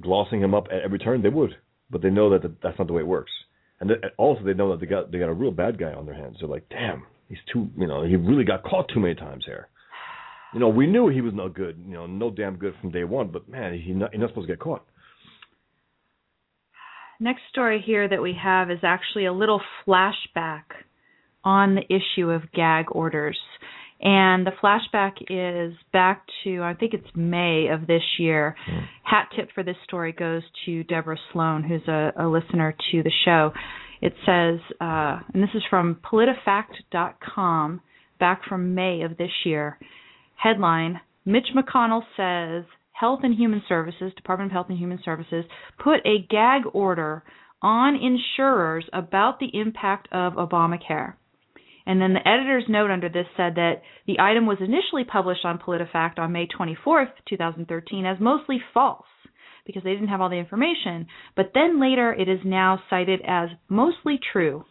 glossing him up at every turn, they would. But they know that the, that's not the way it works, and th- also they know that they got they got a real bad guy on their hands. They're like, damn, he's too, you know, he really got caught too many times here. You know, we knew he was no good, you know, no damn good from day one. But man, he not, he's not supposed to get caught. Next story here that we have is actually a little flashback on the issue of gag orders. And the flashback is back to, I think it's May of this year. Hat tip for this story goes to Deborah Sloan, who's a, a listener to the show. It says, uh, and this is from politifact.com, back from May of this year. Headline Mitch McConnell says Health and Human Services, Department of Health and Human Services, put a gag order on insurers about the impact of Obamacare. And then the editor's note under this said that the item was initially published on PolitiFact on May 24th, 2013, as mostly false because they didn't have all the information. But then later it is now cited as mostly true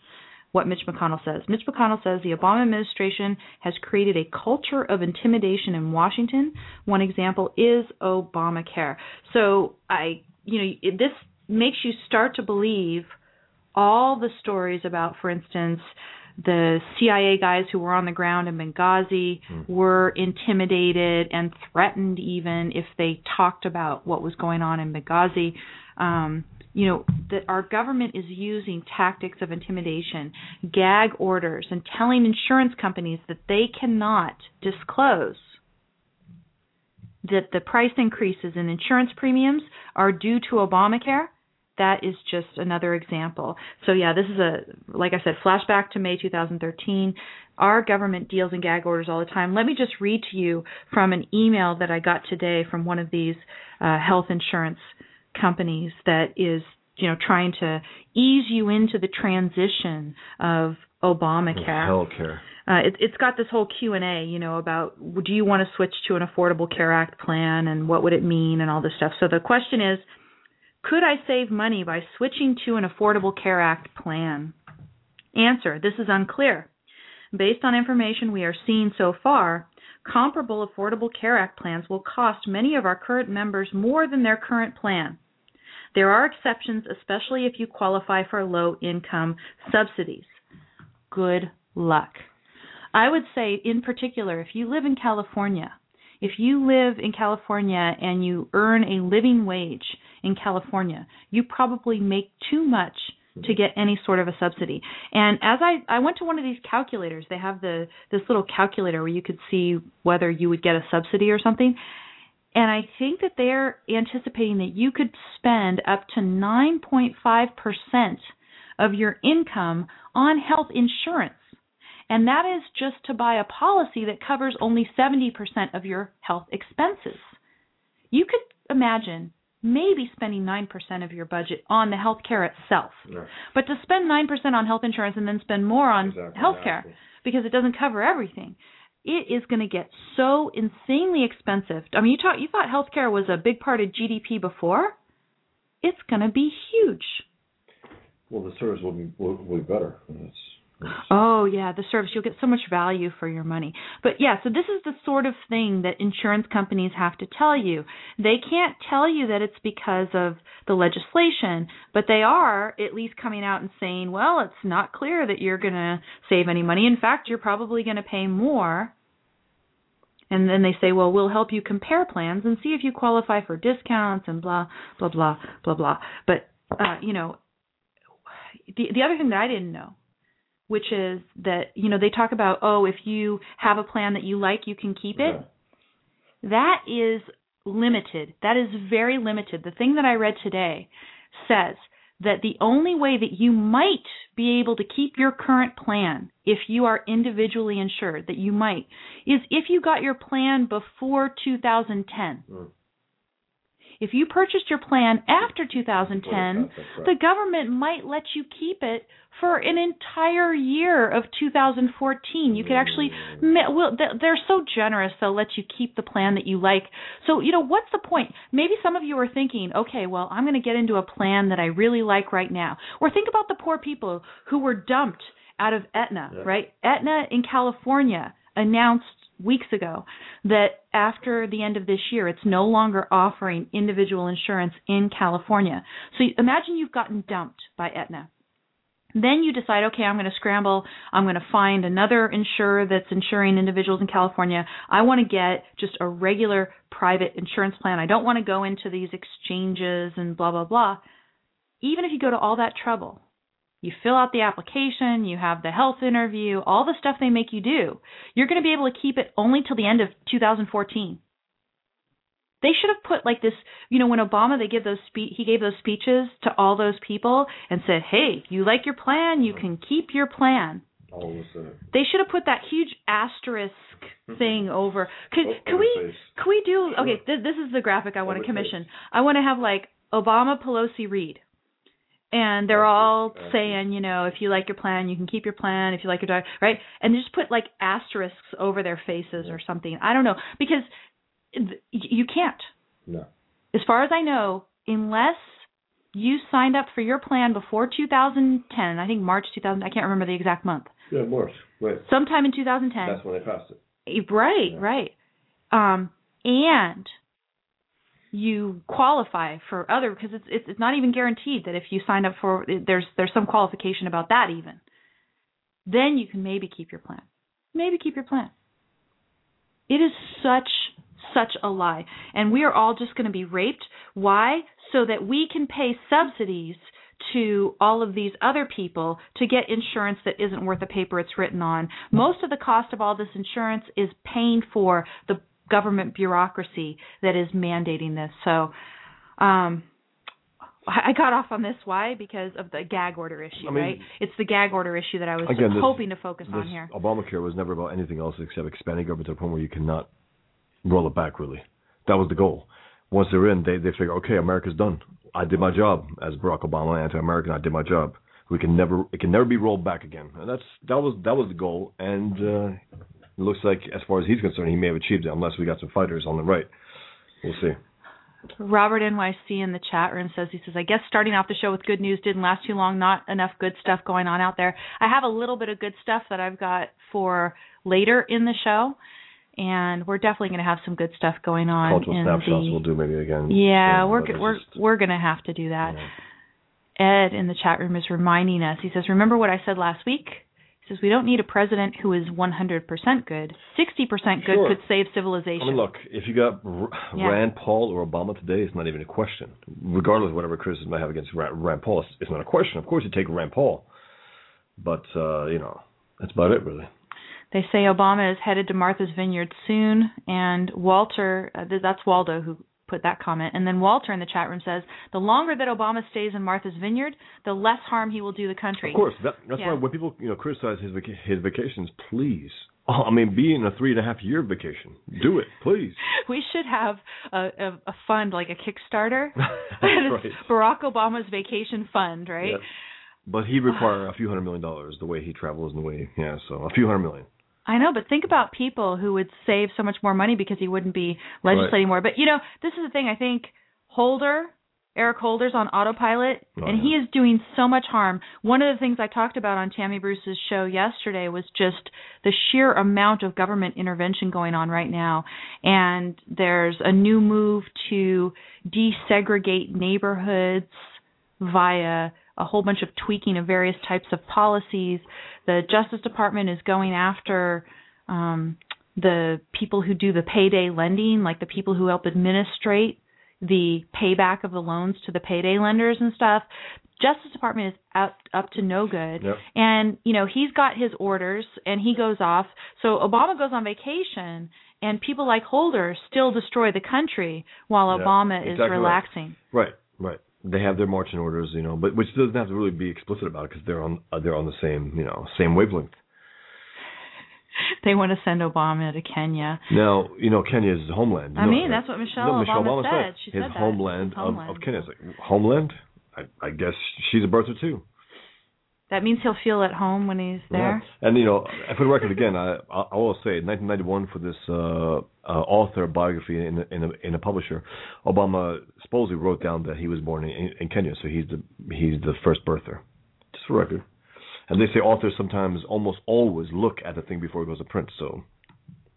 what Mitch McConnell says. Mitch McConnell says the Obama administration has created a culture of intimidation in Washington. One example is Obamacare. So I, you know, this makes you start to believe all the stories about, for instance, the CIA guys who were on the ground in Benghazi were intimidated and threatened even if they talked about what was going on in Benghazi. Um, you know that our government is using tactics of intimidation, gag orders, and telling insurance companies that they cannot disclose that the price increases in insurance premiums are due to Obamacare. That is just another example. So yeah, this is a like I said, flashback to May 2013. Our government deals in gag orders all the time. Let me just read to you from an email that I got today from one of these uh, health insurance companies that is you know trying to ease you into the transition of Obamacare. Healthcare. Uh, it, it's got this whole Q and A, you know, about do you want to switch to an Affordable Care Act plan and what would it mean and all this stuff. So the question is, could I save money by switching to an Affordable Care Act plan? Answer: This is unclear. Based on information we are seeing so far, comparable Affordable Care Act plans will cost many of our current members more than their current plan. There are exceptions, especially if you qualify for low income subsidies. Good luck. I would say, in particular, if you live in California, if you live in California and you earn a living wage in California, you probably make too much to get any sort of a subsidy. And as I I went to one of these calculators, they have the this little calculator where you could see whether you would get a subsidy or something. And I think that they're anticipating that you could spend up to 9.5% of your income on health insurance. And that is just to buy a policy that covers only 70% of your health expenses. You could imagine maybe spending 9% of your budget on the health care itself. Yeah. But to spend 9% on health insurance and then spend more on Exactly, health care because it doesn't cover everything, it is going to get so insanely expensive. I mean, you talk, you thought healthcare was a big part of GDP before. It's going to be huge. Well, the service will be will, will be better. It's, Oh yeah, the service you'll get so much value for your money. But yeah, so this is the sort of thing that insurance companies have to tell you. They can't tell you that it's because of the legislation, but they are at least coming out and saying, well, it's not clear that you're going to save any money. In fact, you're probably going to pay more. And then they say, well, we'll help you compare plans and see if you qualify for discounts and blah blah blah blah blah. But uh, you know, the the other thing that I didn't know which is that you know they talk about oh if you have a plan that you like you can keep it. That is limited. That is very limited. The thing that i read today says that the only way that you might be able to keep your current plan if you are individually insured that you might is if you got your plan before 2010 Mm. If you purchased your plan after 2010, the government might let you keep it for an entire year of 2014. You could actually well they're so generous they'll let you keep the plan that you like. So you know what's the point? Maybe some of you are thinking, okay, well I'm going to get into a plan that I really like right now. Or think about the poor people who were dumped out of Aetna, Yeah. right? Aetna in California announced weeks ago that after the end of this year, it's no longer offering individual insurance in California. So imagine you've gotten dumped by Aetna. Then you decide, okay, I'm going to scramble. I'm going to find another insurer that's insuring individuals in California. I want to get just a regular private insurance plan. I don't want to go into these exchanges and blah, blah, blah. Even if you go to all that trouble, you fill out the application, you have the health interview, all the stuff they make you do, you're going to be able to keep it only till the end of 2014. They should have put like this, you know, when Obama they give those spe- he gave those speeches to all those people and said, "Hey, you like your plan, you can keep your plan." All of a sudden. They should have put that huge asterisk mm-hmm. thing over. Could Oh, could we face. could we do okay? Th- this is the graphic I want to commission. I want to have like Obama, Pelosi, Reid, and they're all saying, you know, if you like your plan, you can keep your plan. If you like your dog, right? And they just put like asterisks over their faces or something. I don't know because you can't. No. As far as I know, unless you signed up for your plan before 2010, I think March 2000, I can't remember the exact month. Yeah, March. Right. Sometime in 2010. That's when they passed it. Right, Yeah. right. Um, and you qualify for other because it's, it's it's not even guaranteed that if you sign up for there's there's some qualification about that even. Then you can maybe keep your plan. Maybe keep your plan. It is such such a lie, and we are all just going to be raped. Why? So that we can pay subsidies to all of these other people to get insurance that isn't worth the paper it's written on. Most of the cost of all this insurance is paying for the government bureaucracy that is mandating this. So, um, I got off on this. Why? Because of the gag order issue, I mean- right? It's the gag order issue that I was Again, this- hoping to focus on here. Obamacare was never about anything else except expanding government to a point where you cannot roll it back. Really, that was the goal. Once they're in, they they figure, okay, America's done. I did my job as Barack Obama, anti-American. I did my job. We can never it can never be rolled back again. And that's that was that was the goal. And uh, it looks like, as far as he's concerned, he may have achieved it, unless we got some fighters on the right. We'll see. Robert NYC in the chat room says he says I guess starting off the show with good news didn't last too long. Not enough good stuff going on out there. I have a little bit of good stuff that I've got for later in the show, and we're definitely going to have some good stuff going on Cultural snapshots the. we'll do maybe again. yeah, we're but go- it's we're just, we're going to have to do that. know, Ed in the chat room is reminding us. He says, "Remember what I said last week." Says, "We don't need a president who is 100% good. 60% good Sure. could save civilization." I mean, look, if you got R- Yeah. Rand Paul or Obama today, it's not even a question. Regardless of whatever criticism I have against Ra- Rand Paul, it's, it's not a question. Of course, you take Rand Paul, but uh, you know, that's about it, really. They say Obama is headed to Martha's Vineyard soon, and Walter, uh, that's Waldo who put that comment, and then Walter in the chat room says, the longer that Obama stays in Martha's Vineyard, the less harm he will do the country. Of course, that, that's Yeah. why when people you know criticize his vaca- his vacations, please. Oh, (laughs) I mean, be in a three and a half year vacation. Do it, please. (laughs) We should have a, a, a fund like a Kickstarter. (laughs) Right. Barack Obama's vacation fund, right? Yes. But he'd require a few hundred million dollars the way he travels and the way yeah, so a few hundred million. I know, but think about people who would save so much more money because he wouldn't be legislating more. But you know, this is the thing. I think Holder, Eric Holder's on autopilot, Oh, and yeah. he is doing so much harm. One of the things I talked about on Tammy Bruce's show yesterday was just the sheer amount of government intervention going on right now. And there's a new move to desegregate neighborhoods via a whole bunch of tweaking of various types of policies. The Justice Department is going after um, the people who do the payday lending, like the people who help administrate the payback of the loans to the payday lenders and stuff. Justice Department is up up to no good. Yep. And, you know, he's got his orders and he goes off. So Obama goes on vacation and people like Holder still destroy the country while Yeah, Obama is exactly right. relaxing. Right, right. They have their marching orders, you know, but which doesn't have to really be explicit about it because they're on uh, they're on the same you know same wavelength. (laughs) they want to send Obama to Kenya. Now, you know, Kenya is his homeland. I No, mean, that's what Michelle no, Michelle Obama Obama said. She his said homeland, Of, homeland. of Kenya. It's like, homeland? I, I guess she's a birther too. That means he'll feel at home when he's there. Yeah. And you know, for the record, again, I I will say, 1991 for this uh, uh, author biography in a, in a in a publisher, Obama supposedly wrote down that he was born in, in Kenya, so he's the he's the first birther. Just for record. And they say authors sometimes almost always look at the thing before it goes to print. So,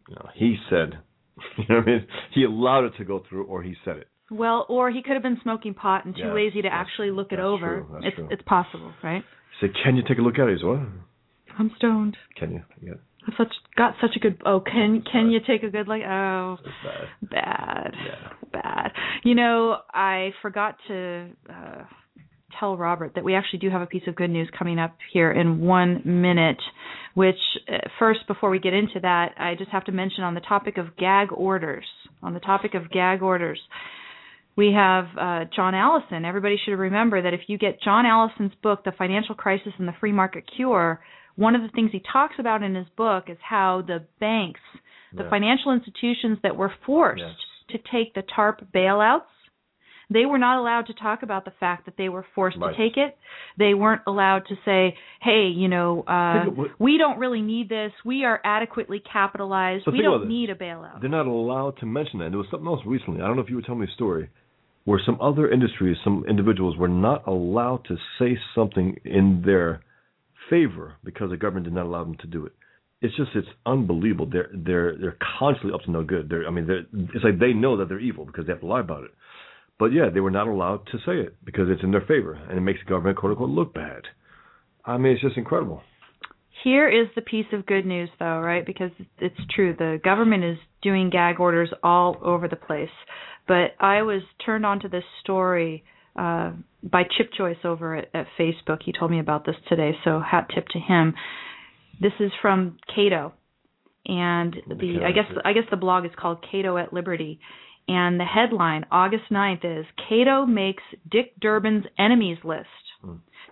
you know, he said, (laughs) you know what I mean? He allowed it to go through, or he said it. Well, or he could have been smoking pot and too lazy to actually look it over. true, it's true. it's possible, right? Said, "Can you take a look at it?" Said, "What? I'm stoned. Can you? Yeah, I've such got such a good. Oh, can can you take a good look? Oh, bad. bad, Yeah. bad. You know, I forgot to uh, tell Robert that we actually do have a piece of good news coming up here in one minute. Which uh, first, before we get into that, I just have to mention on the topic of gag orders. On the topic of gag orders. We have uh, John Allison. Everybody should remember that if you get John Allison's book, The Financial Crisis and the Free Market Cure, one of the things he talks about in his book is how the banks, the financial institutions that were forced Yes. to take the TARP bailouts, they were not allowed to talk about the fact that they were forced Right. to take it. They weren't allowed to say, "Hey, you know, uh, Think of what- we don't really need this. We are adequately capitalized. We don't need a bailout." They're not allowed to mention that. There was something else recently. I don't know if you were telling me a story where some other industries, some individuals were not allowed to say something in their favor because the government did not allow them to do it. It's just it's unbelievable. They're they're they're constantly up to no good. They're I mean they're, it's like they know that they're evil because they have to lie about it. But yeah, they were not allowed to say it because it's in their favor and it makes the government quote unquote look bad. I mean it's just incredible. Here is the piece of good news, though, right? Because it's true. The government is doing gag orders all over the place. But I was turned on to this story uh, by Chip Joyce over at, at Facebook. He told me about this today, so hat tip to him. This is from Cato, and the I guess. I guess the blog is called Cato at Liberty. And the headline, August 9th, is Cato makes Dick Durbin's enemies list.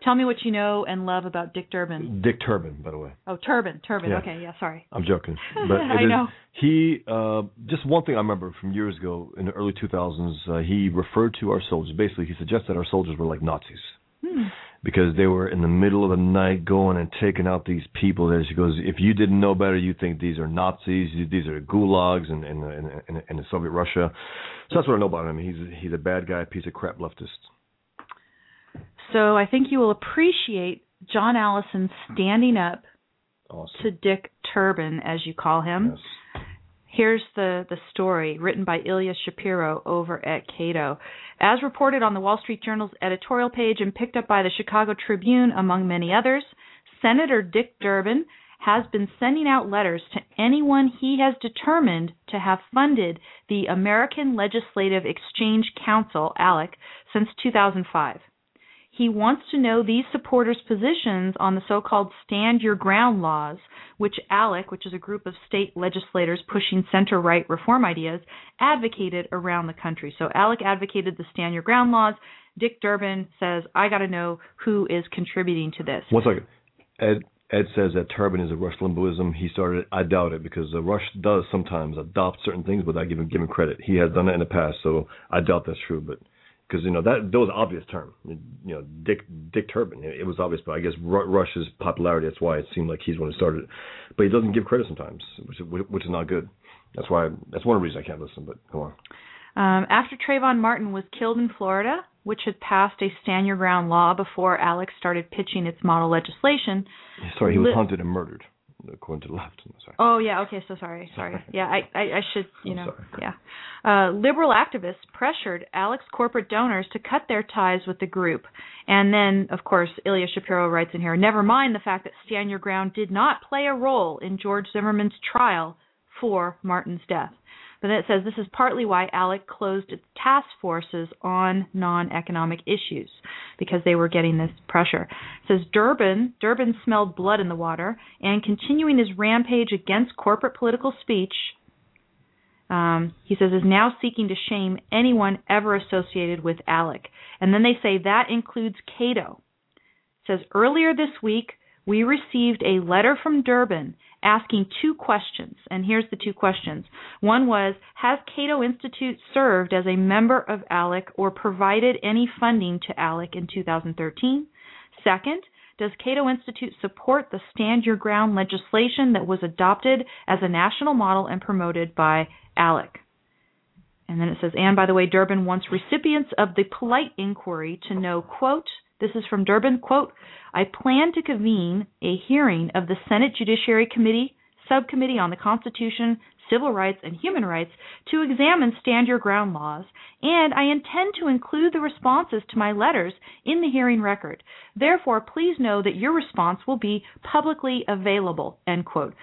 Tell me what you know and love about Dick Durbin. Dick Turban, by the way. Oh, Turban, Turban. Yeah. Okay, yeah, sorry. I'm joking, (laughs) but I is- know. he uh, just one thing I remember from years ago in the early 2000s. Uh, he referred to our soldiers. Basically, he suggested our soldiers were like Nazis Hmm. because they were in the middle of the night going and taking out these people. There, she goes, if you didn't know better, you think these are Nazis. These are gulags in in, in, in, in the Soviet Russia. So that's what I know about him. He's he's a bad guy, piece of crap leftist. So I think you will appreciate John Allison standing up Awesome. to Dick Turban, as you call him. Yes. Here's the, the story written by Ilya Shapiro over at Cato. As reported on the Wall Street Journal's editorial page and picked up by the Chicago Tribune, among many others, Senator Dick Durbin has been sending out letters to anyone he has determined to have funded the American Legislative Exchange Council, ALEC, since 2005. He wants to know these supporters' positions on the so called Stand Your Ground laws, which ALEC, which is a group of state legislators pushing center right reform ideas, advocated around the country. So ALEC advocated the Stand Your Ground laws. Dick Durbin says, I got to know who is contributing to this. One second. Ed Ed says that Turban is a Rush Limbaughism. He started it. I doubt it because Rush does sometimes adopt certain things without giving him credit. He has done it in the past, so I doubt that's true. But because you know that that was an obvious term. You know, Dick Dick Turban. It, it was obvious, but I guess Ru- Rush's popularity. That's why it seemed like he's the one who started it. But he doesn't give credit sometimes, which which is not good. That's why that's one of the reasons I can't listen. But come on. Um, after Trayvon Martin was killed in Florida, which had passed a stand your ground law before ALEC started pitching its model legislation. Sorry, he was Li- hunted and murdered, according to the left. Sorry. Oh yeah, okay, so sorry, sorry. Sorry. Yeah, I, I, I should, you know, yeah. Uh, liberal activists pressured ALEC's corporate donors to cut their ties with the group, and then, of course, Ilya Shapiro writes in here. Never mind the fact that Stand Your Ground did not play a role in George Zimmerman's trial for Martin's death. But then it says this is partly why ALEC closed its task forces on non-economic issues because they were getting this pressure. It says Durbin Durbin smelled blood in the water and continuing his rampage against corporate political speech. Um, he says is now seeking to shame anyone ever associated with ALEC, and then they say that includes Cato. It says earlier this week we received a letter from Durbin asking two questions. And here's the two questions. One was Has Cato Institute served as a member of ALEC or provided any funding to ALEC in 2013? Second, does Cato Institute support the Stand Your Ground legislation that was adopted as a national model and promoted by ALEC? And then it says, and by the way, Durbin wants recipients of the polite inquiry to know, quote, this is from Durbin, quote, I plan to convene a hearing of the Senate Judiciary Committee Subcommittee on the Constitution, Civil Rights, and Human Rights to examine stand your ground laws, and I intend to include the responses to my letters in the hearing record. Therefore, please know that your response will be publicly available. End quote.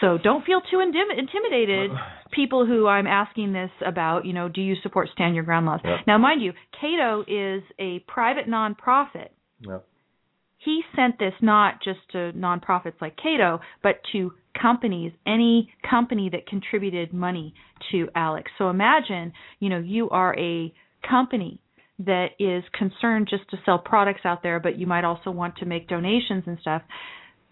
So don't feel too intim- intimidated, uh, uh. people who I'm asking this about. You know, do you support stand your ground laws? Yep. Now, mind you, Cato is a private nonprofit. Yep. He sent this not just to nonprofits like Cato, but to companies, any company that contributed money to ALEC. So imagine, you know, you are a company that is concerned just to sell products out there, but you might also want to make donations and stuff.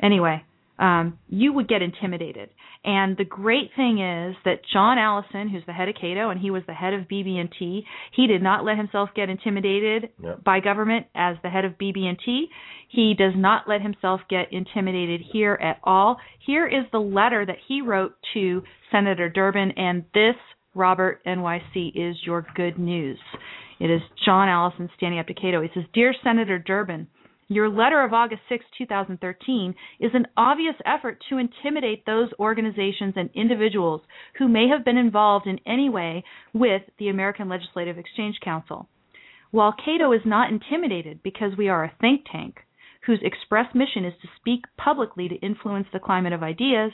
Anyway, um, you would get intimidated. And the great thing is that John Allison, who's the head of Cato and he was the head of BB&T, he did not let himself get intimidated Yep. by government as the head of BB&T. He does not let himself get intimidated here at all. Here is the letter that he wrote to Senator Durbin, and this, Robert NYC, is your good news. It is John Allison standing up to Cato. He says, Dear Senator Durbin, your letter of August 6, 2013 is an obvious effort to intimidate those organizations and individuals who may have been involved in any way with the American Legislative Exchange Council. While Cato is not intimidated because we are a think tank whose express mission is to speak publicly to influence the climate of ideas,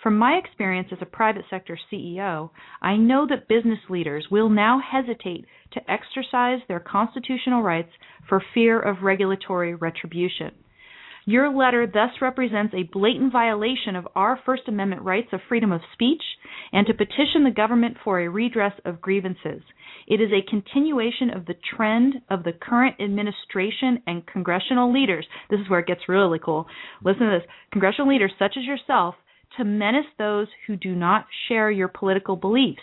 from my experience as a private sector CEO, I know that business leaders will now hesitate to exercise their constitutional rights for fear of regulatory retribution. Your letter thus represents a blatant violation of our First Amendment rights of freedom of speech and to petition the government for a redress of grievances. It is a continuation of the trend of the current administration and congressional leaders. This is where it gets really cool. Listen to this. Congressional leaders such as yourself to menace those who do not share your political beliefs,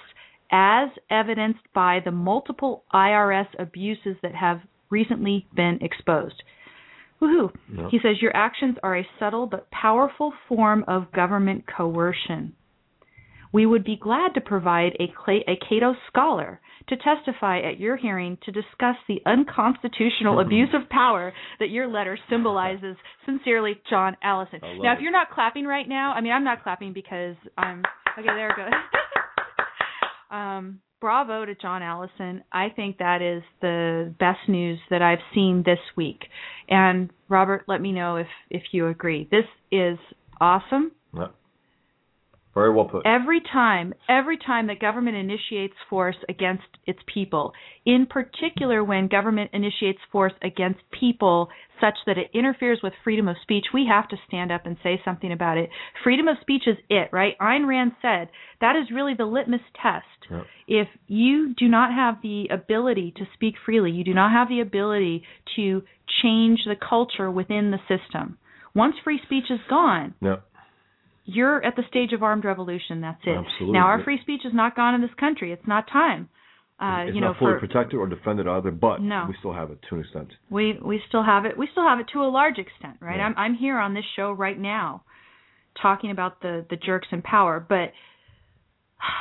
as evidenced by the multiple IRS abuses that have recently been exposed. Woohoo. Yep. He says your actions are a subtle but powerful form of government coercion. We would be glad to provide a, a Cato scholar to testify at your hearing to discuss the unconstitutional abuse of power that your letter symbolizes. (laughs) Sincerely, John Allison. Now, if it. you're not clapping right now, I mean, I'm not clapping because I'm okay. There it goes. (laughs) um, bravo to John Allison. I think that is the best news that I've seen this week. And Robert, let me know if if you agree. This is awesome. Very well put. Every time, every time that government initiates force against its people, in particular when government initiates force against people such that it interferes with freedom of speech, we have to stand up and say something about it. Freedom of speech is it, right? Ayn Rand said that is really the litmus test. If you do not have the ability to speak freely, you do not have the ability to change the culture within the system. Once free speech is gone. You're at the stage of armed revolution. That's it. Absolutely. Now, our free speech is not gone in this country. It's not time. Uh, it's you know, not fully for protected or defended either, but No. we still have it to an extent. we we still have it. We still have it to a large extent, right? Yeah. I'm I'm here on this show right now, talking about the the jerks in power, but. (sighs)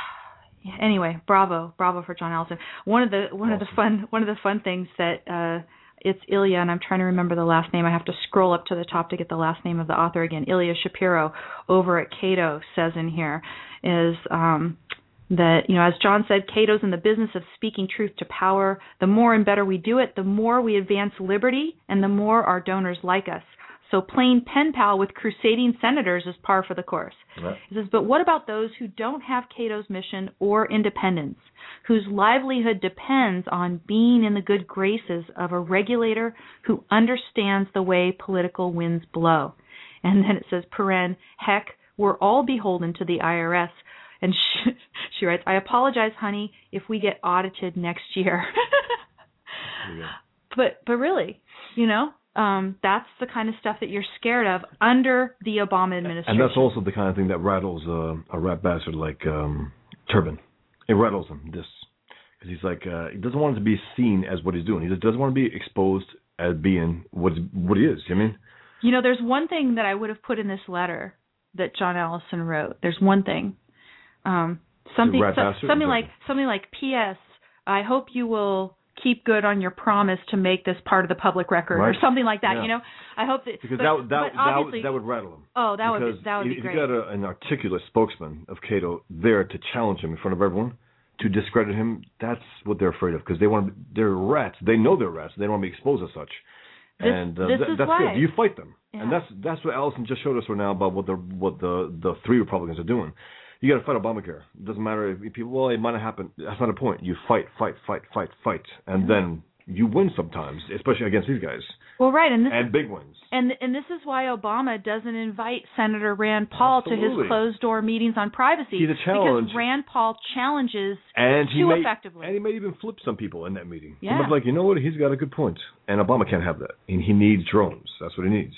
Anyway, bravo, bravo for John Allison. One of the one of the fun one of the fun things that uh it's Ilya, and I'm trying to remember the last name. I have to scroll up to the top to get the last name of the author again. Ilya Shapiro over at Cato says in here is um, that, you know, as John said, Cato's in the business of speaking truth to power. The more and better we do it, the more we advance liberty and the more our donors like us. So plain pen pal with crusading senators is par for the course. Right. He says, but what about those who don't have Cato's mission or independence, whose livelihood depends on being in the good graces of a regulator who understands the way political winds blow? And then it says, paren, heck, we're all beholden to the IRS. And (laughs) she, she writes, I apologize, honey, if we get audited next year. (laughs) Go. but but really, you know, um, that's the kind of stuff that you're scared of under the Obama administration. And that's also the kind of thing that rattles uh, a rat bastard like um, Durbin. It rattles him. This because he's like uh, he doesn't want it to be seen as what he's doing. He just doesn't want to be exposed as being what what he is. You know I mean? You know, there's one thing that I would have put in this letter that John Allison wrote. There's one thing. Um, something so, something like something like P.S. I hope you will keep good on your promise to make this part of the public record right. or something like that. Yeah. You know, I hope that because but, that that that, would, that would rattle him. Oh, that because would be, that would be great. you got a, an articulate spokesman of Cato there to challenge him in front of everyone, to discredit him, that's what they're afraid of because they want to. They're rats. They know they're rats. They don't want to be exposed as such. This, and uh, this th- is that's why. good. You fight them, Yeah. and that's that's what Allison just showed us right now about what the what the the three Republicans are doing. You got to fight Obamacare. It doesn't matter if people. Well, it might not happen. That's not a point. You fight, fight, fight, fight, fight, and mm-hmm. then you win sometimes, especially against these guys well, right, and this and big wins. And and this is why Obama doesn't invite Senator Rand Paul to his closed door meetings on privacy He's a challenge. because Rand Paul challenges And he too may, effectively. and he may even flip some people in that meeting. He Yeah. might be like, you know what? He's got a good point, and Obama can't have that. And he needs drones. That's what he needs.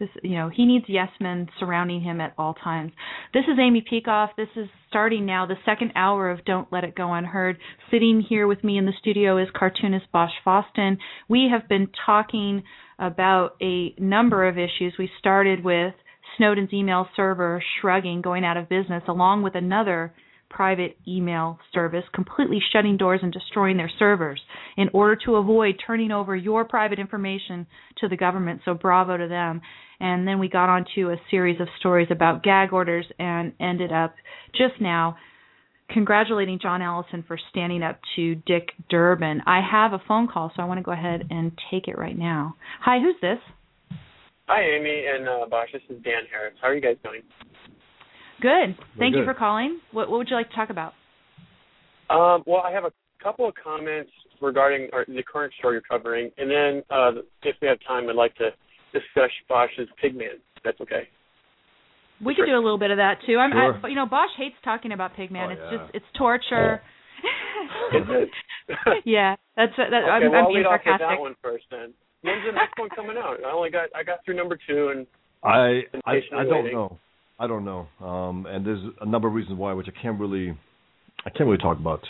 This you know he needs yes men surrounding him at all times. This is amy peikoff this is starting now the second hour of don't let it go unheard. Sitting here with me in the studio is cartoonist bosch Fawstin we have been talking about a number of issues. We started with snowden's email server shrugging going out of business along with another private email service completely shutting doors and destroying their servers in order to avoid turning over your private information to the government. So bravo to them. And then we got onto a series of stories about gag orders and ended up just now congratulating John Allison for standing up to Dick Durbin. I have a phone call, so I want to go ahead and take it right now. Hi, who's this? Hi, Amy and uh, Bosch. This is Dan Harris. How are you guys doing? Good. Thank you for calling. What, what would you like to talk about? Um, well, I have a couple of comments regarding our, the current story you're covering, and then uh, if we have time, I'd like to discuss Bosch's Pigman. That's okay. We could do a little bit of that too. I'm, Sure. I, you know, Bosch hates talking about Pigman. Oh, it's yeah. just it's torture. (laughs) Is it? (laughs) yeah, that's that. okay, I'm, well, I'm I'll being lead off with that one first. Then when's the next one coming out? I only got I got through number two, and I I, I don't waiting. know. I don't know. Um, and there's a number of reasons why, which I can't really, I can't really talk about.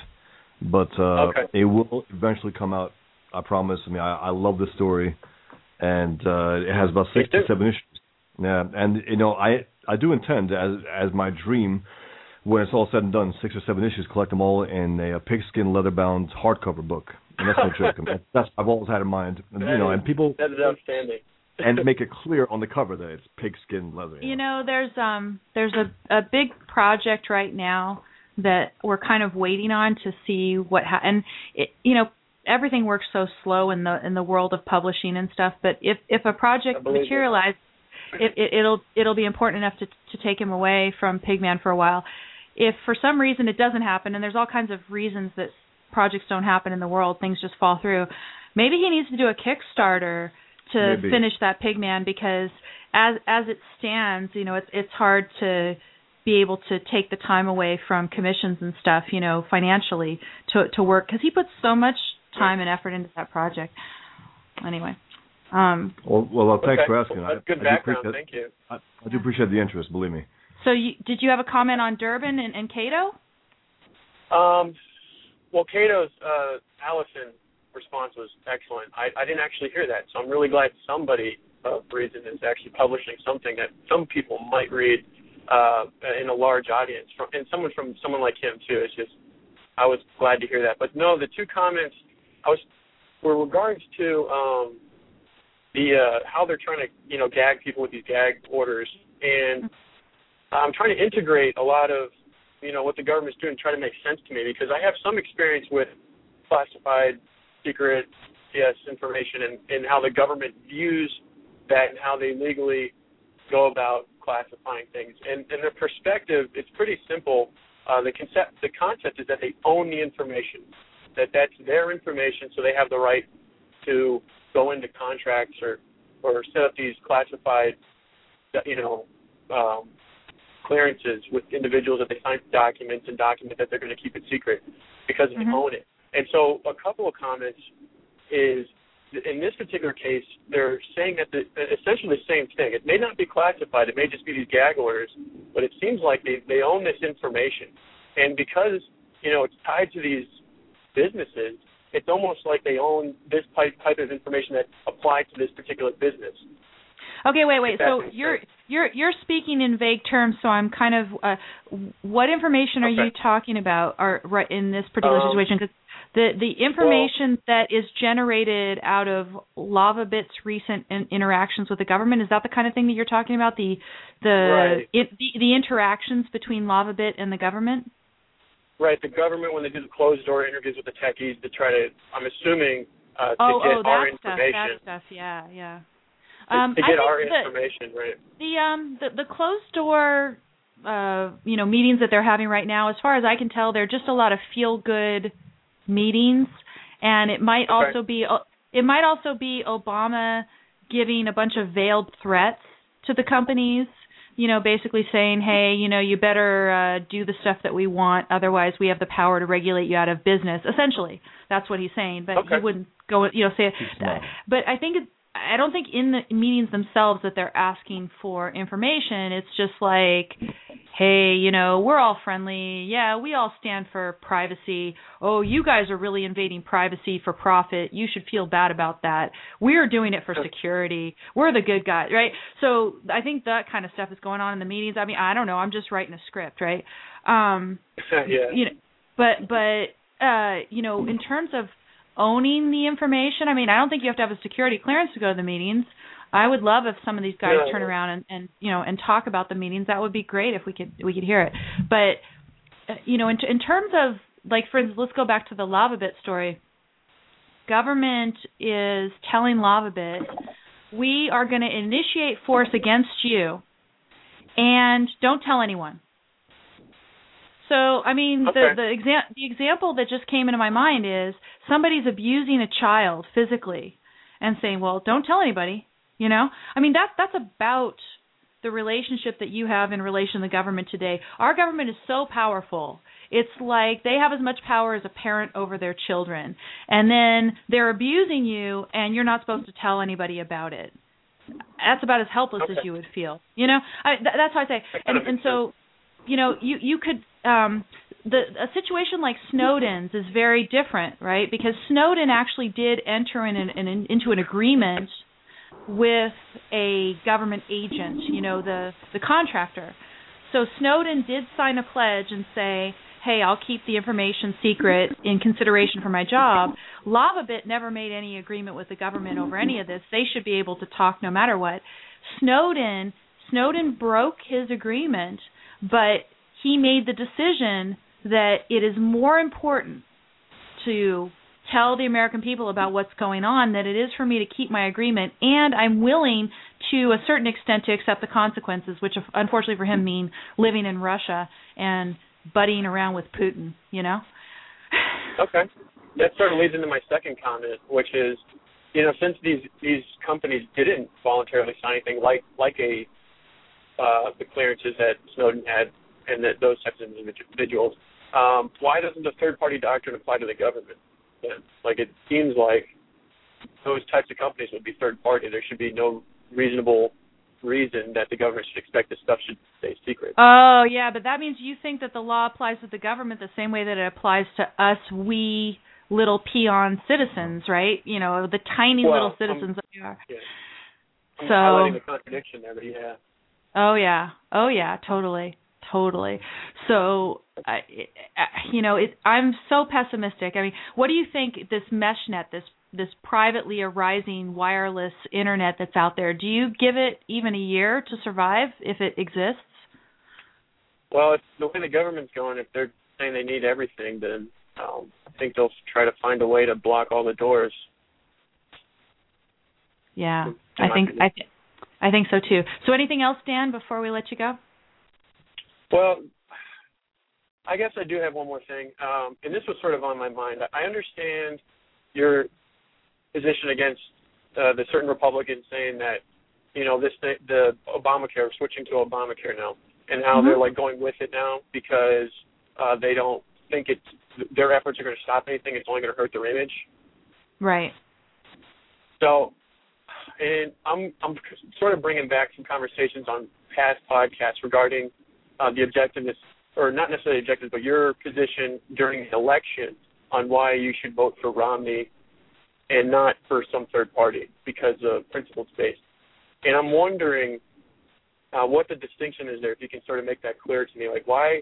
But uh, Okay. it will eventually come out. I promise. I mean, I, I love the story, and uh, it has about six to seven issues. Yeah, and you know, I I do intend as as my dream, when it's all said and done, six or seven issues, collect them all in a, a pigskin leather bound hardcover book. And that's no joke. I mean, that's I've always had in mind. And, you know, and people that is outstanding. (laughs) and make it clear on the cover that it's pigskin leather. You know, there's um there's a a big project right now that we're kind of waiting on to see what ha- and it you know everything works so slow in the in the world of publishing and stuff but if if a I project believe it. materializes it, it it'll it'll be important enough to to take him away from Pigman for a while if for some reason it doesn't happen and there's all kinds of reasons that projects don't happen in the world things just fall through maybe he needs to do a kickstarter to Maybe. finish that pigman because as as it stands you know it's it's hard to be able to take the time away from commissions and stuff you know financially to to work because he puts so much time and effort into that project anyway um Well, well, uh, thanks Okay. for asking. Well, that's I, good I do background. appreciate- Thank you. I, I do appreciate the interest. Believe me. so you did you have a comment on Durbin and, and Cato Um, well, Cato's uh, Allison response was excellent. I, I didn't actually hear that, so I'm really glad somebody of reason is actually publishing something that some people might read uh, in a large audience, from, and someone from someone like him too. It's just I was glad to hear that. But no, the two comments I was were regards to um, the uh, how they're trying to you know gag people with these gag orders, and I'm trying to integrate a lot of you know what the government's doing try to make sense to me because I have some experience with classified, secret, yes, information and, and how the government views that and how they legally go about classifying things. And and their perspective, it's pretty simple. Uh, the concept, the concept is that they own the information, that that's their information, so they have the right to go into contracts or or set up these classified, you know, um, clearances with individuals that they sign documents and document that they're going to keep it secret because they Mhm. own it. And so a couple of comments is in this particular case, they're saying that the, essentially the same thing. It may not be classified. It may just be these gag orders, but it seems like they they own this information, and because you know it's tied to these businesses, it's almost like they own this type type of information that applies to this particular business. Okay, wait, wait. So you're you're you're speaking in vague terms. So I'm kind of uh, what information are Okay. you talking about? Are right in this particular Um, situation? Because the the information that is generated out of LavaBit's recent in, interactions with the government is that the kind of thing that you're talking about? The the Right. it, the, the interactions between LavaBit and the government. Right, the government when they do the closed door interviews with the techies to try to, I'm assuming, uh, to Oh, get oh, our that stuff, information, that stuff. Yeah, yeah. to, Um, to I get think our the- information, right? the um the the closed door uh you know meetings that they're having right now as far as i can tell they're just a lot of feel good meetings and it might Okay. also be uh, it might also be obama giving a bunch of veiled threats to the companies you know basically saying hey you know you better uh do the stuff that we want. Otherwise we have the power to regulate you out of business. Essentially that's what he's saying but Okay. he wouldn't go you know say it. But I think it, I don't think in the meetings themselves that they're asking for information. It's just like, hey, you know, we're all friendly. Yeah, we all stand for privacy. Oh, you guys are really invading privacy for profit. You should feel bad about that. We're doing it for security. We're the good guys, right? So I think that kind of stuff is going on in the meetings. I mean, I don't know. I'm just writing a script, right? Um, (laughs) yeah. you know but but uh you know in terms of owning the information. I mean i don't think you have to have a security clearance to go to the meetings. I would love if some of these guys Yeah. turn around and and you know and talk about the meetings. That would be great if we could we could hear it. But uh, you know in in terms of like for instance let's go back to the lavabit story. Government is telling lavabit we are going to initiate force against you and don't tell anyone so, I mean, Okay. the the exa- the example that just came into my mind is somebody's abusing a child physically and saying, "Well, don't tell anybody." You know? I mean, that that's about the relationship that you have in relation to the government today. Our government is so powerful. It's like they have as much power as a parent over their children. And then they're abusing you and you're not supposed to tell anybody about it. That's about as helpless as you would feel. You know? I th- that's how I say. And and so you know you you could um the a situation like Snowden's is very different, right? Because Snowden actually did enter in, an, in into an agreement with a government agent, you know, the the contractor. So Snowden did sign a pledge and say, "Hey, I'll keep the information secret in consideration for my job." LavaBit never made any agreement with the government over any of this. They should be able to talk no matter what. Snowden Snowden broke his agreement, but he made the decision that it is more important to tell the American people about what's going on than it is for me to keep my agreement and I'm willing to a certain extent to accept the consequences which unfortunately for him mean living in Russia and buddying around with Putin, you know? Okay. That sort of leads into my second comment, which is, you know, since these these companies didn't voluntarily sign anything like like a uh, the clearances that Snowden had and that those types of individuals, um, why doesn't the third party doctrine apply to the government? Then? Like it seems like those types of companies would be third party. There should be no reasonable reason that the government should expect this stuff should stay secret. Oh, yeah, but that means you think that the law applies to the government the same way that it applies to us we little peon citizens, right? You know, the tiny Well, little um, citizens that we are. Yeah. I'm So- highlighting the contradiction there, but yeah. Oh yeah. Oh yeah, totally. Totally. So, I I- you know, it, I'm so pessimistic. I mean, what do you think this mesh net, this this privately arising wireless internet that's out there, do you give it even a year to survive if it exists? Well, if the way the government's going, if they're saying they need everything, then um, I think they'll try to find a way to block all the doors. Yeah. In I think opinion. I th- I think so too. So anything else Dan before we let you go? Well, I guess I do have one more thing, um, and this was sort of on my mind. I understand your position against uh, the certain Republicans saying that you know this thing, the Obamacare, switching to Obamacare now, and how Mhm. they're like going with it now because uh, they don't think it's their efforts are going to stop anything. It's only going to hurt their image. Right. So, and I'm I'm sort of bringing back some conversations on past podcasts regarding uh, the objectiveness, or not necessarily objectives, but your position during the election on why you should vote for Romney and not for some third party because of principles based. And I'm wondering uh, what the distinction is there. If you can sort of make that clear to me, like why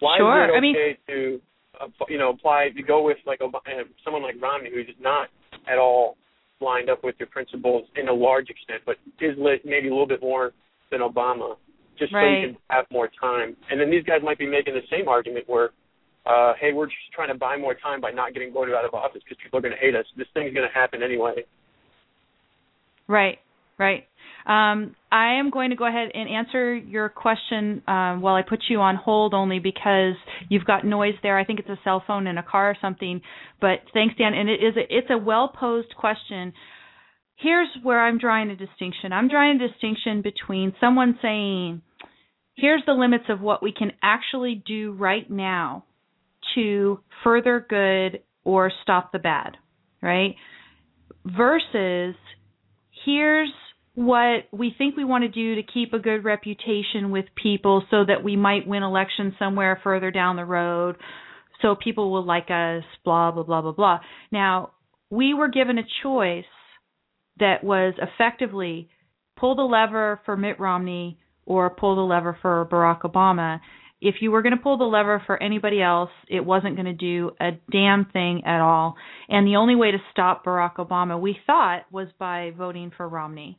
why sure. is it okay I mean, to uh, you know apply to go with like Ob- uh, someone like Romney who's not at all lined up with your principles in a large extent, but is lit maybe a little bit more than Obama, just so you can have more time. And then these guys might be making the same argument where, uh, hey, we're just trying to buy more time by not getting voted out of office because people are going to hate us. This thing's going to happen anyway. Right, right. Um, I am going to go ahead and answer your question um, while I put you on hold, only because you've got noise there. I think it's a cell phone in a car or something. But thanks, Dan. And it is a, it's a well posed question. Here's where I'm drawing a distinction. I'm drawing a distinction between someone saying, "Here's the limits of what we can actually do right now to further good or stop the bad," right? Versus here's what we think we want to do to keep a good reputation with people so that we might win elections somewhere further down the road. So people will like us blah blah blah blah blah. Now we were given a choice that was effectively pull the lever for Mitt Romney or pull the lever for Barack Obama if you were going to pull the lever for anybody else, it wasn't going to do a damn thing at all. And the only way to stop Barack Obama, we thought, was by voting for Romney.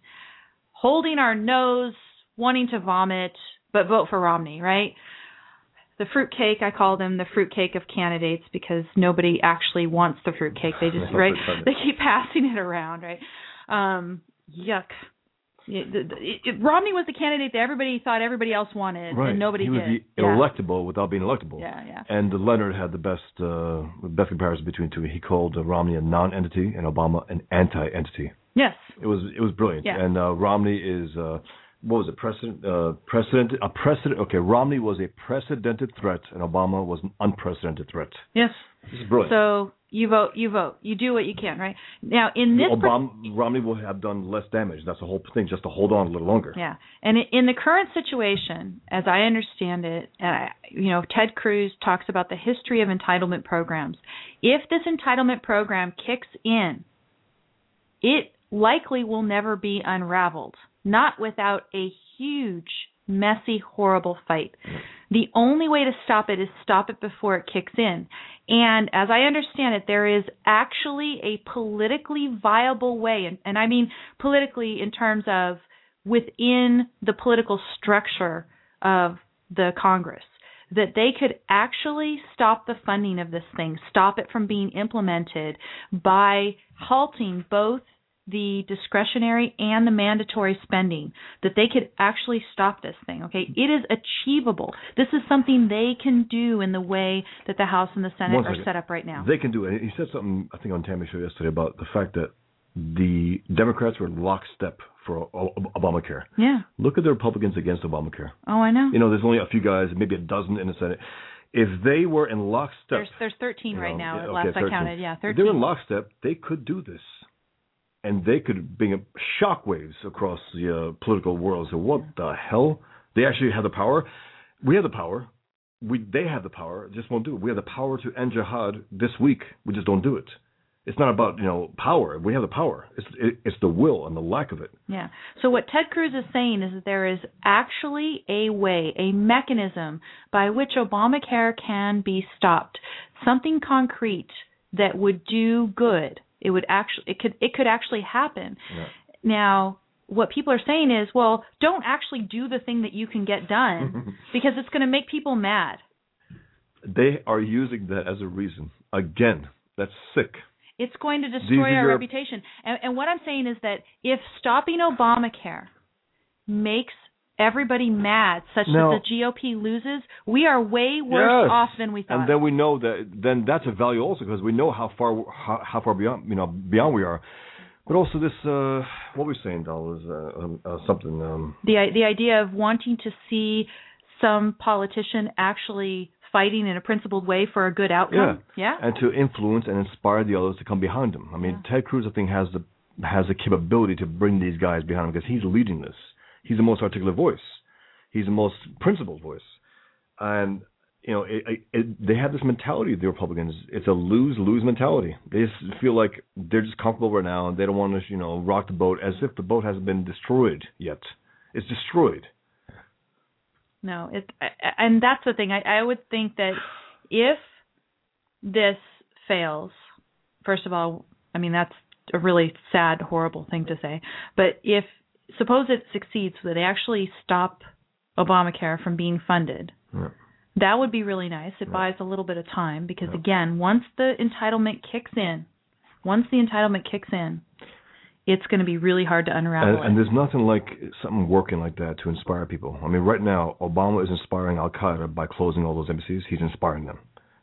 Holding our nose, wanting to vomit, but vote for Romney, right? The fruitcake, I call them the fruitcake of candidates because nobody actually wants the fruitcake. They just, right? They keep (laughs) passing it around, right? Um, yuck. It, it, Romney was the candidate that everybody thought everybody else wanted, Right. and nobody he was did. the yeah. electable without being electable. Yeah, yeah. And Leonard had the best uh, best comparison between two. He called uh, Romney a non-entity and Obama an anti-entity. Yes. It was it was brilliant. Yeah. And uh, Romney is uh, what was it? Precedent uh, precedent a precedent. Okay, Romney was a precedented threat, and Obama was an unprecedented threat. Yes. This is brilliant. So you vote, you vote, you do what you can, right? Now in this, Obama, Romney will have done less damage. That's the whole thing, just to hold on a little longer. yeah, and in the current situation, as I understand it, uh, you know, Ted Cruz talks about the history of entitlement programs. If this entitlement program kicks in, it likely will never be unraveled, not without a huge, messy, horrible fight. The only way to stop it is stop it before it kicks in. And as I understand it, there is actually a politically viable way, and, and I mean politically in terms of within the political structure of the Congress, that they could actually stop the funding of this thing, stop it from being implemented by halting both the discretionary and the mandatory spending that they could actually stop this thing okay it is achievable this is something they can do in the way that the house and the senate One are second. set up right now They can do it. He said something, I think, on Tammy's show yesterday about the fact that the Democrats were lockstep for Obamacare. yeah Look at the Republicans against Obamacare. oh i know You know, there's only a few guys, maybe a dozen in the Senate. If they were in lockstep, there's there's 13 you right know, now okay, last 13. i counted yeah If 13 they were in lockstep, they could do this, and they could bring up shockwaves across the uh, political world. So what the hell? They actually have the power. We have the power. We they have the power. Just won't do it. We have the power to end jihad this week. We just don't do it. It's not about you know power. We have the power. It's it, it's the will and the lack of it. Yeah. So what Ted Cruz is saying is that there is actually a way, a mechanism by which Obamacare can be stopped. Something concrete that would do good. It would actually it could it could actually happen. Yeah. Now, what people are saying is, well, don't actually do the thing that you can get done (laughs) because it's going to make people mad. They are using that as a reason. Again, that's sick. It's going to destroy our your- reputation. And, and what I'm saying is that if stopping Obamacare makes everybody mad such No. that the GOP loses, we are way worse Yes. off than we thought. And then we know that then that's a value also because we know how far how, how far beyond you know beyond we are. But also this uh what we're saying, Doll, is uh, um, uh, something. Um, the the idea of wanting to see some politician actually fighting in a principled way for a good outcome. Yeah. and to influence and inspire the others to come behind him. I mean, Ted Cruz, I think, has the has the capability to bring these guys behind him because he's leading this. He's the most articulate voice. He's the most principled voice, and you know, it, it, it, they have this mentality. The Republicans, it's a lose lose mentality. They just feel like they're just comfortable right now, and they don't want to, you know, rock the boat as if the boat hasn't been destroyed yet. It's destroyed. No, it's and that's the thing. I, I would think that if this fails, first of all, I mean that's a really sad, horrible thing to say. But if suppose it succeeds, so that they actually stop Obamacare from being funded. Yeah. That would be really nice. It buys a little bit of time because again, once the entitlement kicks in, once the entitlement kicks in, it's going to be really hard to unravel. And, and there's nothing like something working like that to inspire people. I mean, right now, Obama is inspiring Al Qaeda by closing all those embassies. He's inspiring them.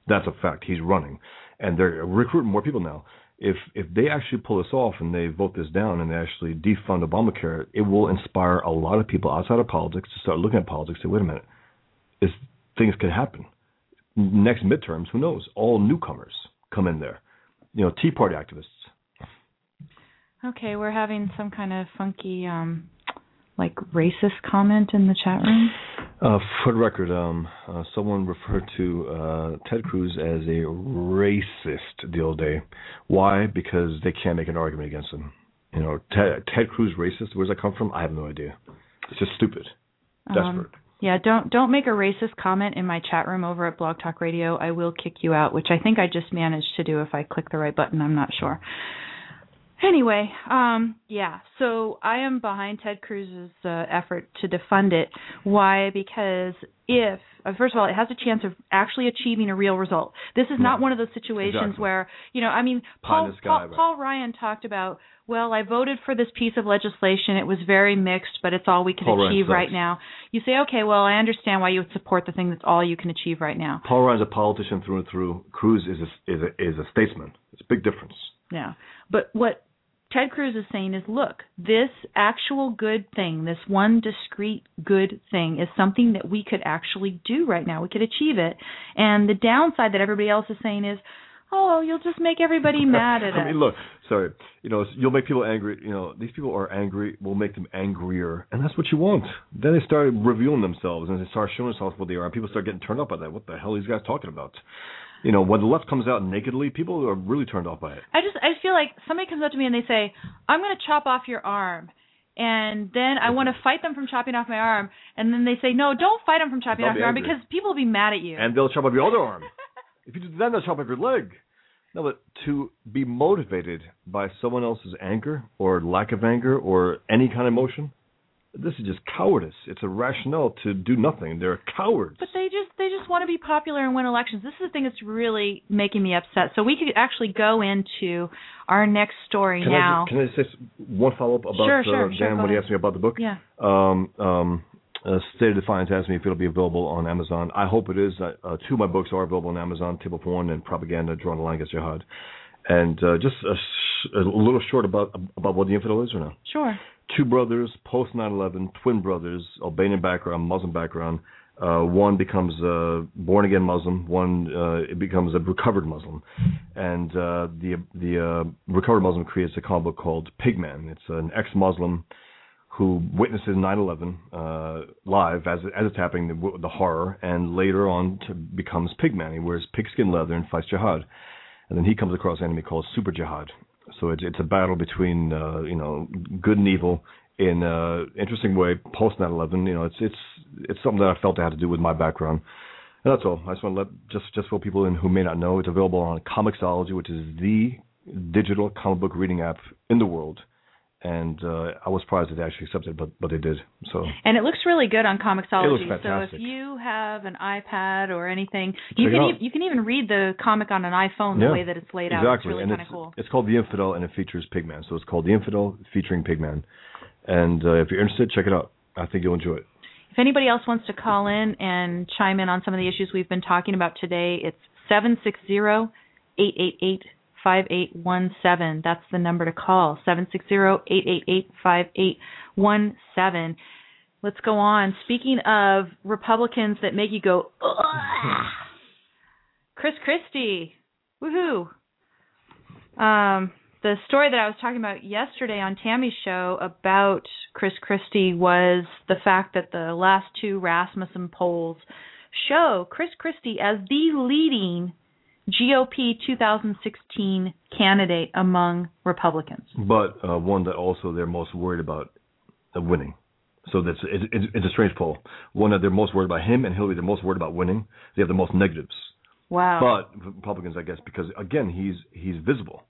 That's a fact. He's running, and they're recruiting more people now. If if they actually pull this off and they vote this down and they actually defund Obamacare, it will inspire a lot of people outside of politics to start looking at politics. Say, wait a minute, is things could happen. Next midterms, who knows? All newcomers come in there. You know, Tea Party activists. Okay, we're having some kind of funky, um, like racist comment in the chat room. Uh, for the record, um, uh, someone referred to uh, Ted Cruz as a racist the other day. Why? Because they can't make an argument against him. You know, Ted, Ted Cruz racist. Where's that come from? I have no idea. It's just stupid, desperate. Um, yeah, don't don't make a racist comment in my chat room over at Blog Talk Radio. I will kick you out, which I think I just managed to do if I click the right button. I'm not sure. Anyway, um, yeah, so I am behind Ted Cruz's uh, effort to defund it. Why? Because if, uh, first of all, it has a chance of actually achieving a real result. This is not one of those situations Exactly. where, you know, I mean, Paul, Paul. Paul Ryan talked about, well, I voted for this piece of legislation. It was very mixed, but it's all we can Paul achieve right now. You say, okay, well, I understand why you would support the thing that's all you can achieve right now. Paul Ryan's a politician through and through. Cruz is a, is a, is a statesman. It's a big difference. Yeah. But what Ted Cruz is saying is look, this actual good thing, this one discrete good thing is something that we could actually do right now. We could achieve it. And the downside that everybody else is saying is, oh, you'll just make everybody (laughs) mad at us. I mean, look, sorry, you know, you'll make people angry. You know, these people are angry. We'll make them angrier, and that's what you want. Then they start revealing themselves and they start showing themselves what they are. And people start getting turned up by that. What the hell are these guys talking about? You know, when the left comes out nakedly, people are really turned off by it. I just I feel like somebody comes up to me and they say, "I'm going to chop off your arm." And then I want to fight them from chopping off my arm, and then they say, "No, don't fight them from chopping They'll off your arm because people will be mad at you." and they'll chop off your other arm. (laughs) if you do that, they'll chop off your leg. No, but to be motivated by someone else's anger or lack of anger or any kind of emotion, this is just cowardice. It's a rationale to do nothing. They're cowards. But they just they just want to be popular and win elections. This is the thing that's really making me upset. So we could actually go into our next story Can now. I, can I say one follow up about Sure, uh, sure, sure, Dan go when he asked me about the book? yeah. Um, um, uh, State of Defiance asked me if it'll be available on Amazon. I hope it is. Uh, uh, two of my books are available on Amazon: Table for One and Propaganda: Drawing the Line Against Jihad. And uh, just a, sh- a little short about about what the infidel is or not. Sure. Two brothers post 9/11, twin brothers, Albanian background, Muslim background. Uh, one becomes a born again Muslim, one uh, it becomes a recovered Muslim, and uh, the the uh, recovered Muslim creates a comic book called Pigman. It's an ex-Muslim who witnesses 9/11 uh, live as as it's happening, the, the horror, and later on becomes Pigman. He wears pigskin leather and fights jihad, and then he comes across an enemy called Super Jihad. So it's it's a battle between uh, you know good and evil in an interesting way post 9/11. You know, it's it's it's something that I felt I had to do with my background. And that's all. I just want to let just just for people in, who may not know, it's available on Comixology, which is the digital comic book reading app in the world. And uh, I was surprised that they actually accepted, it, but but they did. So And it looks really good on Comixology. It looks So if you have an iPad or anything, you Check can e- you can even read the comic on an iPhone the way that it's laid out. exactly, It's really and kind it's of cool. it's called The Infidel, and it features Pigman. So it's called The Infidel featuring Pigman. And uh, if you're interested, check it out. I think you'll enjoy it. If anybody else wants to call in and chime in on some of the issues we've been talking about today, it's seven six zero eight eight eight five eight one seven. That's the number to call. Seven six zero eight eight eight five eight one seven. Let's go on. Speaking of Republicans that make you go. Chris Christie, woohoo! Um, the story that I was talking about yesterday on Tammy's show about Chris Christie was the fact that the last two Rasmussen polls show Chris Christie as the leading GOP 2016 candidate among Republicans. But uh, one that also they're most worried about winning. So that's it's, it's a strange poll. One that they're most worried about him and Hillary. They're most worried about winning. They have the most negatives. Wow. But Republicans, I guess, because again, he's he's visible.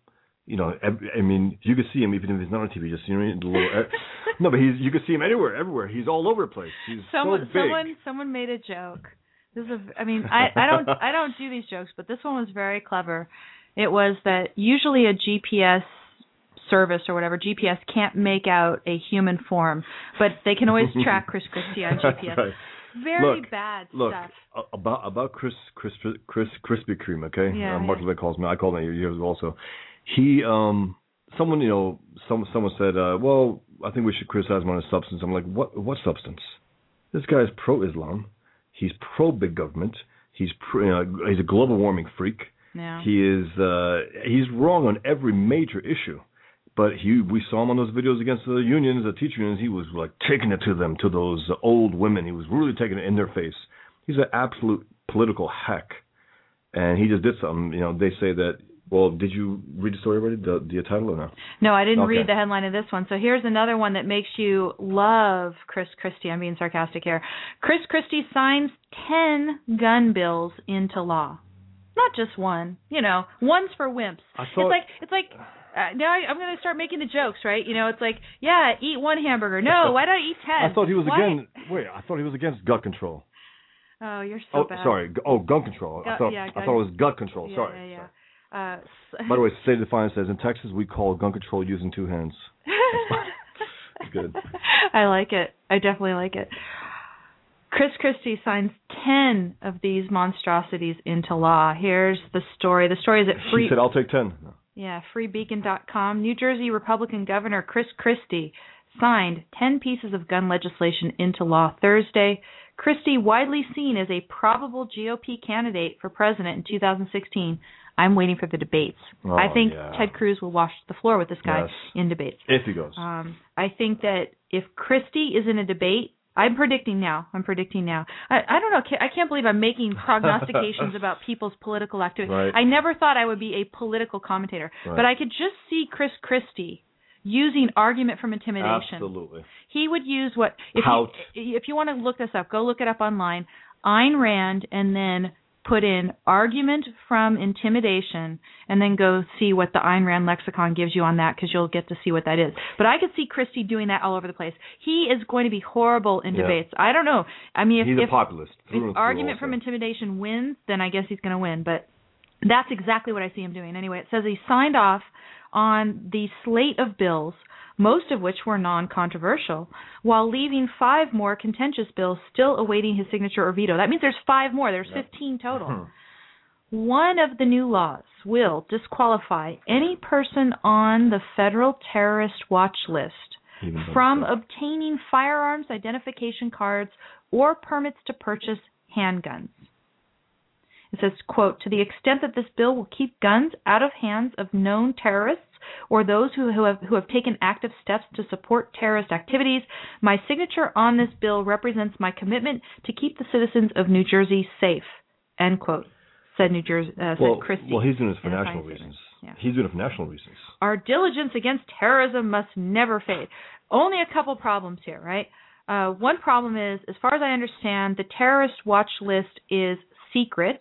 You know, I mean, you can see him even if he's not on TV. Just you know, the little. (laughs) no, but he's you can see him anywhere, everywhere. He's all over the place. He's someone, so big. Someone, someone made a joke. This is, a, I mean, I, I don't, (laughs) I don't do these jokes, but this one was very clever. It was that usually a GPS service or whatever GPS can't make out a human form, but they can always (laughs) track Chris Christie on GPS. right. Very look, bad look, stuff. about about Chris Chris Chris Krispy Kreme, okay? Yeah, uh, Mark yeah. Levin calls me. I call him years also. He um someone you know some someone said uh well I think we should criticize him on his substance. I'm like what what substance? This guy is pro-Islam. He's pro-big government. He's pro, uh, he's a global warming freak. Yeah. He is uh he's wrong on every major issue. But he, we saw him on those videos against the unions, the teacher unions. He was like taking it to them, to those old women. He was really taking it in their face. He's an absolute political hack, and he just did something. You know, they say that. Well, did you read the story already? The the title or no? No, I didn't Okay. read the headline of this one. So here's another one that makes you love Chris Christie. I'm being sarcastic here. Chris Christie signs 10 gun bills into law. Not just one, you know, one's for wimps. I it's like it's like uh, now I, I'm going to start making the jokes, right? You know, it's like, yeah, eat one hamburger. No, (laughs) why don't I eat 10? I thought he was Why- again. Wait, I thought he was against gut control. Oh, you're so oh, bad. sorry. Oh, gun control. I thought yeah, I thought it was gut control. Yeah, sorry. yeah, yeah. Uh, By the (laughs) way, State of Defiance says in Texas we call gun control using two hands. That's good. (laughs) I like it. I definitely like it. Chris Christie signs 10 of these monstrosities into law. Here's the story. The story is at She free said, "I'll take 10. yeah, freebeacon.com. New Jersey Republican Governor Chris Christie signed 10 pieces of gun legislation into law Thursday. Christie, widely seen as a probable GOP candidate for president in 2016. I'm waiting for the debates. Oh, I think yeah. Ted Cruz will wash the floor with this guy Yes. in debates. If he goes. Um, I think that if Christie is in a debate, I'm predicting now. I'm predicting now. I, I don't know. I can't believe I'm making prognostications (laughs) about people's political activity. Right. I never thought I would be a political commentator, Right. but I could just see Chris Christie using argument from intimidation. Absolutely. He would use what if Pout. you if you want to look this up, go look it up online. Ayn Rand, and then put in argument from intimidation, and then go see what the Ayn Rand lexicon gives you on that, because you'll get to see what that is. But I could see Christie doing that all over the place. He is going to be horrible in Yeah. debates. I don't know. I mean, if, He's if a populist. through if argument from intimidation wins, then I guess he's going to win. But that's exactly what I see him doing. Anyway, it says he signed off on the slate of bills, most of which were non controversial, while leaving five more contentious bills still awaiting his signature or veto. That means there's five more, there's 15 total. Hmm. One of the new laws will disqualify any person on the federal terrorist watch list from it's- obtaining firearms identification cards or permits to purchase handguns. It says, quote, to the extent that this bill will keep guns out of hands of known terrorists or those who, who have who have taken active steps to support terrorist activities, my signature on this bill represents my commitment to keep the citizens of New Jersey safe. End quote. Said New Jersey uh, well, said Christie. well, he's doing it for national reasons. Yeah. He's doing it for national reasons. Our diligence against terrorism must never fade. Only a couple problems here, right? Uh, one problem is, as far as I understand, the terrorist watch list is secret.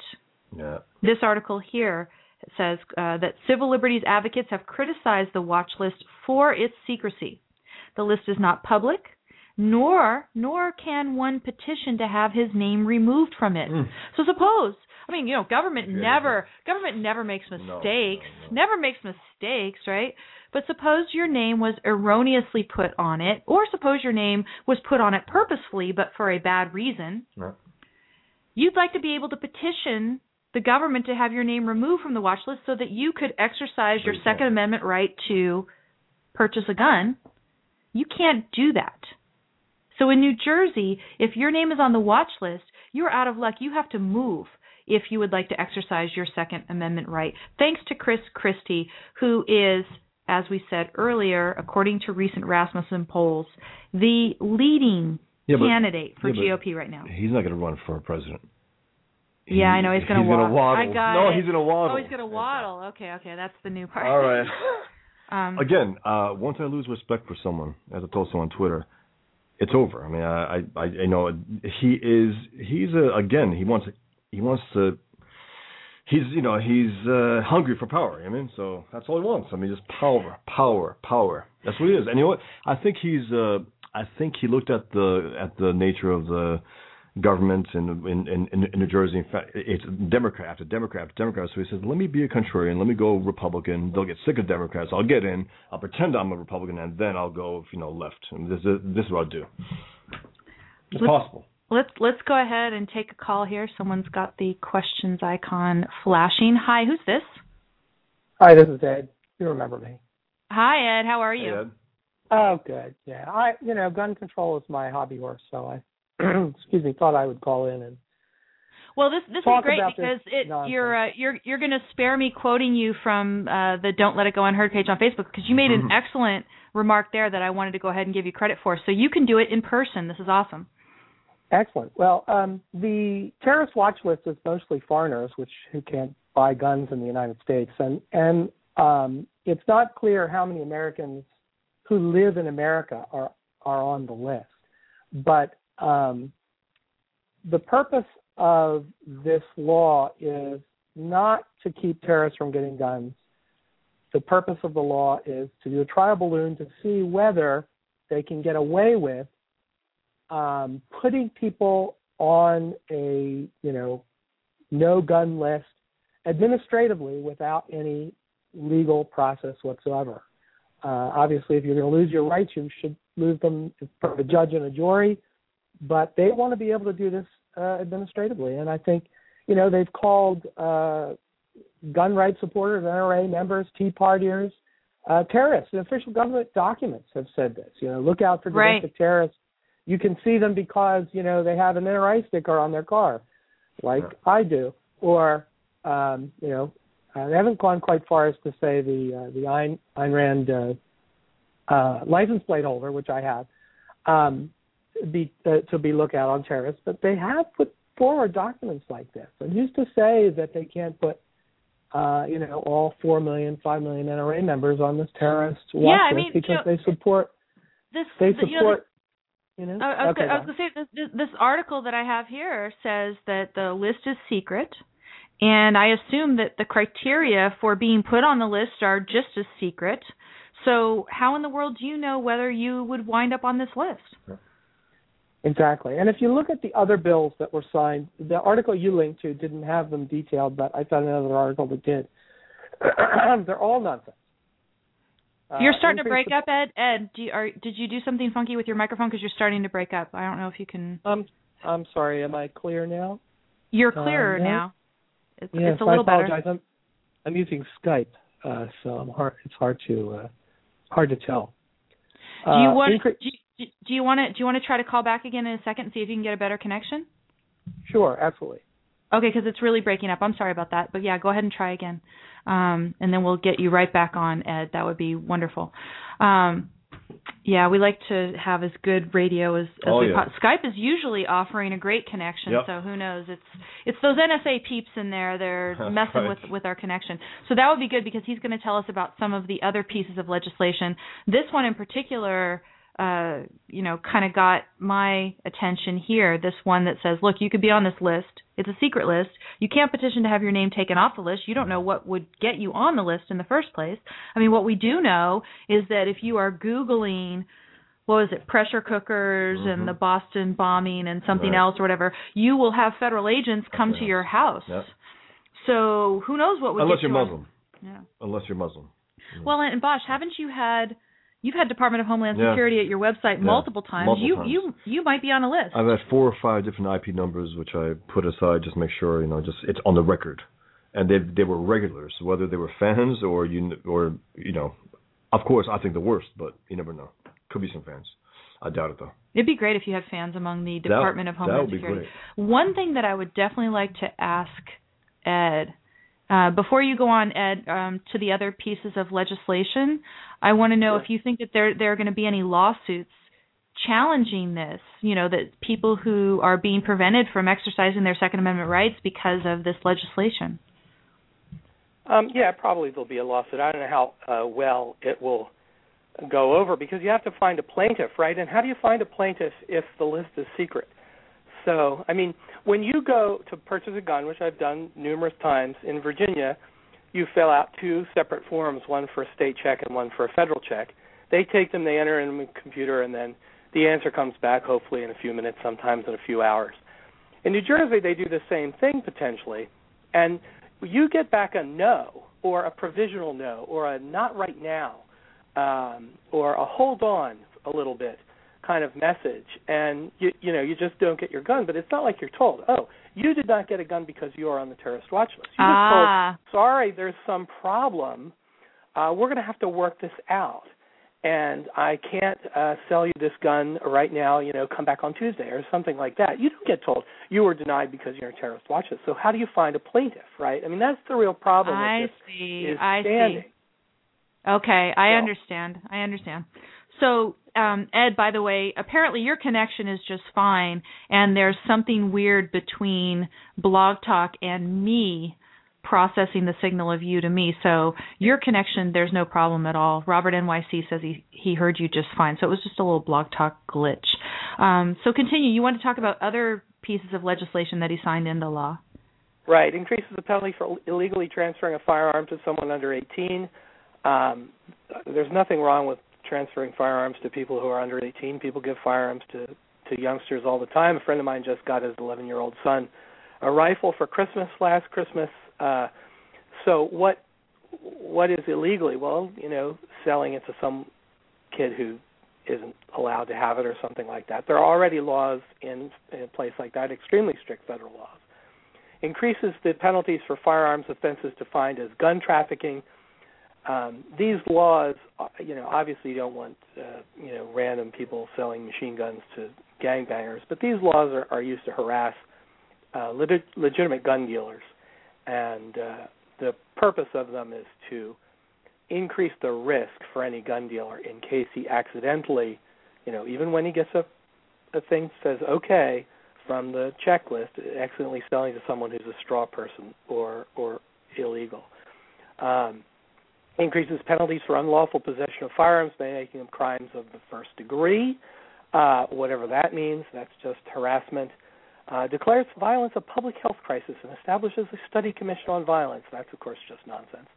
Yeah. This article here says uh, that civil liberties advocates have criticized the watch list for its secrecy. The list is not public, nor nor can one petition to have his name removed from it. Mm. So suppose, I mean, you know, government Yeah, never government never makes No, mistakes, no, no. never makes mistakes, right? But suppose your name was erroneously put on it, or suppose your name was put on it purposefully but for a bad reason. You'd like to be able to petition the government to have your name removed from the watch list so that you could exercise your But you can't. Second Amendment right to purchase a gun. You can't do that. So in New Jersey, if your name is on the watch list, you're out of luck. You have to move if you would like to exercise your Second Amendment right. Thanks to Chris Christie, who is as we said earlier, according to recent Rasmussen polls, the leading Yeah, but- candidate for yeah, GOP right now. He's not going to run for president. Yeah, I know he's going to gonna waddle. waddle. I got no, it. he's going to waddle. Oh, he's going to waddle. Okay, okay, that's the new part. All right. (laughs) um, Again, uh, once I lose respect for someone, as I told someone on Twitter, it's over. I mean, I, I, I you know, he is, he's a, again, he wants, he wants to, he's, you know, he's uh, hungry for power. I mean, so that's all he wants. I mean, just power, power, power. That's what he is. And you know what? I think he's, uh, I think he looked at the at the nature of the government in in in, in New Jersey. In fact, it's Democrat after Democrat after Democrat. So he says, "Let me be a contrarian. Let me go Republican. They'll get sick of Democrats. I'll get in. I'll pretend I'm a Republican, and then I'll go, you know, left. And this is this is what I'll do. It's Let's- possible. let's let's go ahead and take a call here. Someone's got the questions icon flashing. Hi, who's this? Hi, this is Ed. You remember me? Hi, Ed. How are you? Hey, Ed. Oh, good. Yeah, I, you know, gun control is my hobby horse, so I, (clears throat) excuse me, thought I would call in and Well, this this is great because it you're uh, you're you're going to spare me quoting you from uh, the Don't Let It Go Unheard page on Facebook because you made an Mm-hmm. excellent remark there that I wanted to go ahead and give you credit for. So you can do it in person. This is awesome. excellent. Well, um, the terrorist watch list is mostly foreigners, which who can't buy guns in the United States, and and um, it's not clear how many Americans who live in America are are on the list, but um, the purpose of this law is not to keep terrorists from getting guns. The purpose of the law is to do a trial balloon to see whether they can get away with um, putting people on a you know no gun list administratively without any legal process whatsoever. Uh, obviously, if you're going to lose your rights, you should lose them of a judge and a jury. But they want to be able to do this uh, administratively, and I think you know they've called uh, gun rights supporters, NRA members, Tea Partiers, uh, terrorists. And official government documents have said this. You know, look out for Right. domestic terrorists. You can see them because you know they have an NRA sticker on their car, like I do, or um, you know uh, they haven't gone quite far as to say the uh, the Ayn, Ayn Rand uh, uh, license plate holder, which I have, um, be uh, to be look out on terrorists. But they have put forward documents like this, and who's to say that they can't put uh, you know all four million, five million NRA members on this terrorist watch Yeah, I list mean, because you know, they support This they you know, support. You know, I, was, okay, gonna, I was gonna say this, this this article that I have here says that the list is secret, and I assume that the criteria for being put on the list are just as secret. So how in the world do you know whether you would wind up on this list? Exactly. And if you look at the other bills that were signed, the article you linked to didn't have them detailed, but I found another article that did. (clears throat) They're all nonsense. Uh, You're starting to break up, Ed. Ed, do you, are, did you do something funky with your microphone? Because you're starting to break up. I don't know if you can. the- I'm sorry. Am I clear now? You're clearer yeah. now. It's, yes, it's a little I better. apologize. I'm I'm using Skype, uh, so I'm hard. It's hard to uh, hard to tell. Do you Uh, want? incre- do, you, do you want to? Do you want to try to call back again in a second and see if you can get a better connection? Sure, absolutely. Okay, because it's really breaking up. I'm sorry about that, but yeah, go ahead and try again, um, and then we'll get you right back on, Ed. That would be wonderful. Um, yeah, we like to have as good radio as, as Oh, we yeah. po- Skype is usually offering a great connection, Yep. so who knows? It's it's those NSA peeps in there. They're (laughs) That's messing right. with with our connection. So that would be good because he's going to tell us about some of the other pieces of legislation. This one in particular uh, you know, kind of got my attention here. This one that says, look, you could be on this list. It's a secret list. You can't petition to have your name taken off the list. You don't know what would get you on the list in the first place. I mean, what we do know is that if you are Googling, what was it, pressure cookers Mhm. and the Boston bombing and something Right. else or whatever, you will have federal agents come to your house. So who knows what would Unless you're you on- Muslim. Yeah. Unless you're Muslim. Well, and Bosch, haven't you had you've had Department of Homeland Yeah. Security at your website Yeah. multiple times. Multiple you times. you you might be on a list. I've had four or five different IP numbers, which I put aside just to make sure you know, just it's on the record, and they they were regulars, whether they were fans or you or you know, of course I think the worst, but you never know. Could be some fans. I doubt it though. It'd be great if you had fans among the That- Department of that Homeland would be Security. One thing that I would definitely like to ask Ed, Uh, before you go on, Ed, um, to the other pieces of legislation, I want to know Sure. if you think that there there are going to be any lawsuits challenging this. You know, that people who are being prevented from exercising their Second Amendment rights because of this legislation. Um, yeah, probably there'll be a lawsuit. I don't know how uh, well it will go over because you have to find a plaintiff, right? And how do you find a plaintiff if the list is secret? So, I mean, when you go to purchase a gun, which I've done numerous times in Virginia, you fill out two separate forms, one for a state check and one for a federal check. They take them, they enter in the computer, and then the answer comes back, hopefully in a few minutes, sometimes in a few hours. In New Jersey, they do the same thing potentially, and you get back a no, or a provisional no, or a not right now, um, or a hold on a little bit kind of message, and you you know you just don't get your gun. But it's not like you're told, oh, you did not get a gun because you are on the terrorist watch list. You're Ah. told, sorry, there's some problem. Uh, we're going to have to work this out, and I can't uh, sell you this gun right now. You know, come back on Tuesday or something like that. You don't get told you were denied because you're a terrorist watch list. So how do you find a plaintiff, right? I mean, that's the real problem. with I see. I standing. see. Okay, I So- understand. I understand. So, um, Ed, by the way, apparently your connection is just fine, and there's something weird between Blog Talk and me processing the signal of you to me. So your connection, there's no problem at all. Robert NYC says he he heard you just fine. So it was just a little Blog Talk glitch. Um, so continue. You want to talk about other pieces of legislation that he signed into law? Right, increases the penalty for illegally transferring a firearm to someone under 18. Um, there's nothing wrong with transferring firearms to people who are under 18. People give firearms to to youngsters all the time. A friend of mine just got his 11-year-old son a rifle for Christmas last Christmas. Uh, so what what is illegally? Well, you know, selling it to some kid who isn't allowed to have it or something like that. There are already laws in, in place like that, extremely strict federal laws increases the penalties for firearms offenses defined as gun trafficking. Um, these laws, uh, you know, obviously you don't want, uh, you know, random people selling machine guns to gangbangers, but these laws are, are used to harass uh, leg- legitimate gun dealers, and uh, the purpose of them is to increase the risk for any gun dealer in case he accidentally, you know, even when he gets a a thing says okay, from the checklist accidentally selling to someone who's a straw person or or illegal. Um, increases penalties for unlawful possession of firearms by making them crimes of the first degree, uh, whatever that means. That's just harassment. Uh, declares violence a public health crisis and establishes a study commission on violence. That's of course just nonsense.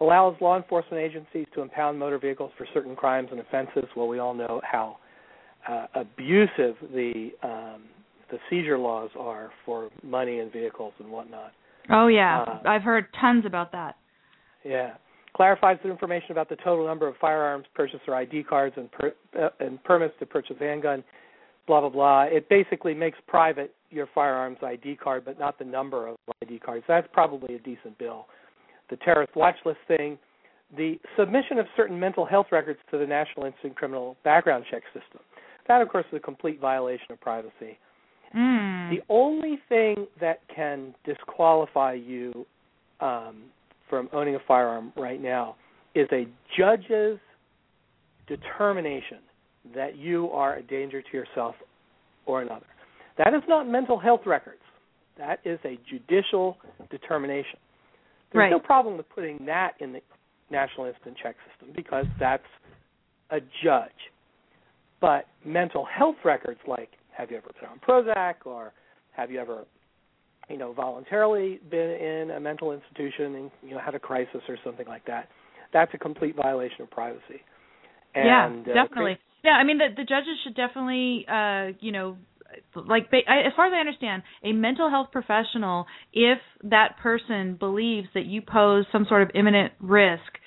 Allows law enforcement agencies to impound motor vehicles for certain crimes and offenses. Well, we all know how uh, abusive the um, the seizure laws are for money and vehicles and whatnot. Oh yeah, Uh, I've heard tons about that. Yeah, clarifies the information about the total number of firearms purchased or ID cards and per, uh, and permits to purchase handgun. Blah blah blah. It basically makes private your firearms ID card, but not the number of ID cards. That's probably a decent bill. The terrorist watch list thing, the submission of certain mental health records to the National Instant Criminal Background Check System. That, of course, is a complete violation of privacy. Mm. The only thing that can disqualify you um, from owning a firearm right now is a judge's determination that you are a danger to yourself or another. That is not mental health records. That is a judicial determination. There's Right. no problem with putting that in the National Instant Check System because that's a judge. But mental health records like have you ever been on Prozac or have you ever you know voluntarily been in a mental institution and you know had a crisis or something like that that's a complete violation of privacy and yeah, uh, definitely. Yeah, I mean the the judges should definitely, uh, you know, like ba- as far as I understand, a mental health professional, if that person believes that you pose some sort of imminent risk,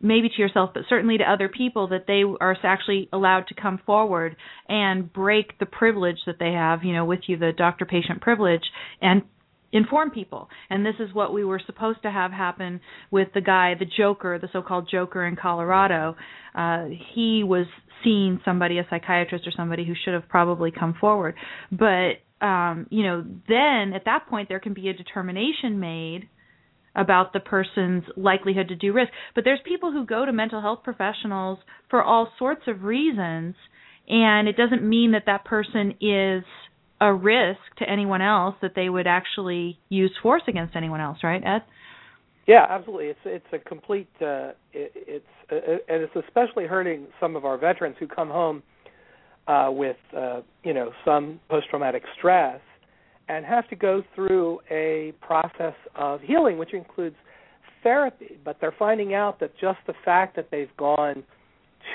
maybe to yourself, but certainly to other people, that they are actually allowed to come forward and break the privilege that they have, you know, with you, the doctor-patient privilege, and inform people. And this is what we were supposed to have happen with the guy, the Joker, the so-called Joker in Colorado. Uh, he was seeing somebody, a psychiatrist or somebody who should have probably come forward. But um, you know, then at that point there can be a determination made about the person's likelihood to do risk. But there's people who go to mental health professionals for all sorts of reasons, and it doesn't mean that that person is a risk to anyone else that they would actually use force against anyone else, right, Ed? Yeah, absolutely. It's it's a complete. Uh, it, it's uh, and it's especially hurting some of our veterans who come home uh, with uh, you know some post-traumatic stress and have to go through a process of healing, which includes therapy. But they're finding out that just the fact that they've gone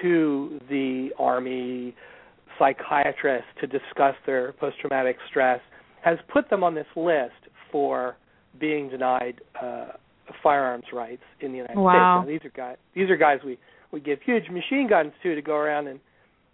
to the army psychiatrist to discuss their post-traumatic stress has put them on this list for being denied uh, firearms rights in the United wow. States. Now, these are guys. These are guys we we give huge machine guns to to go around and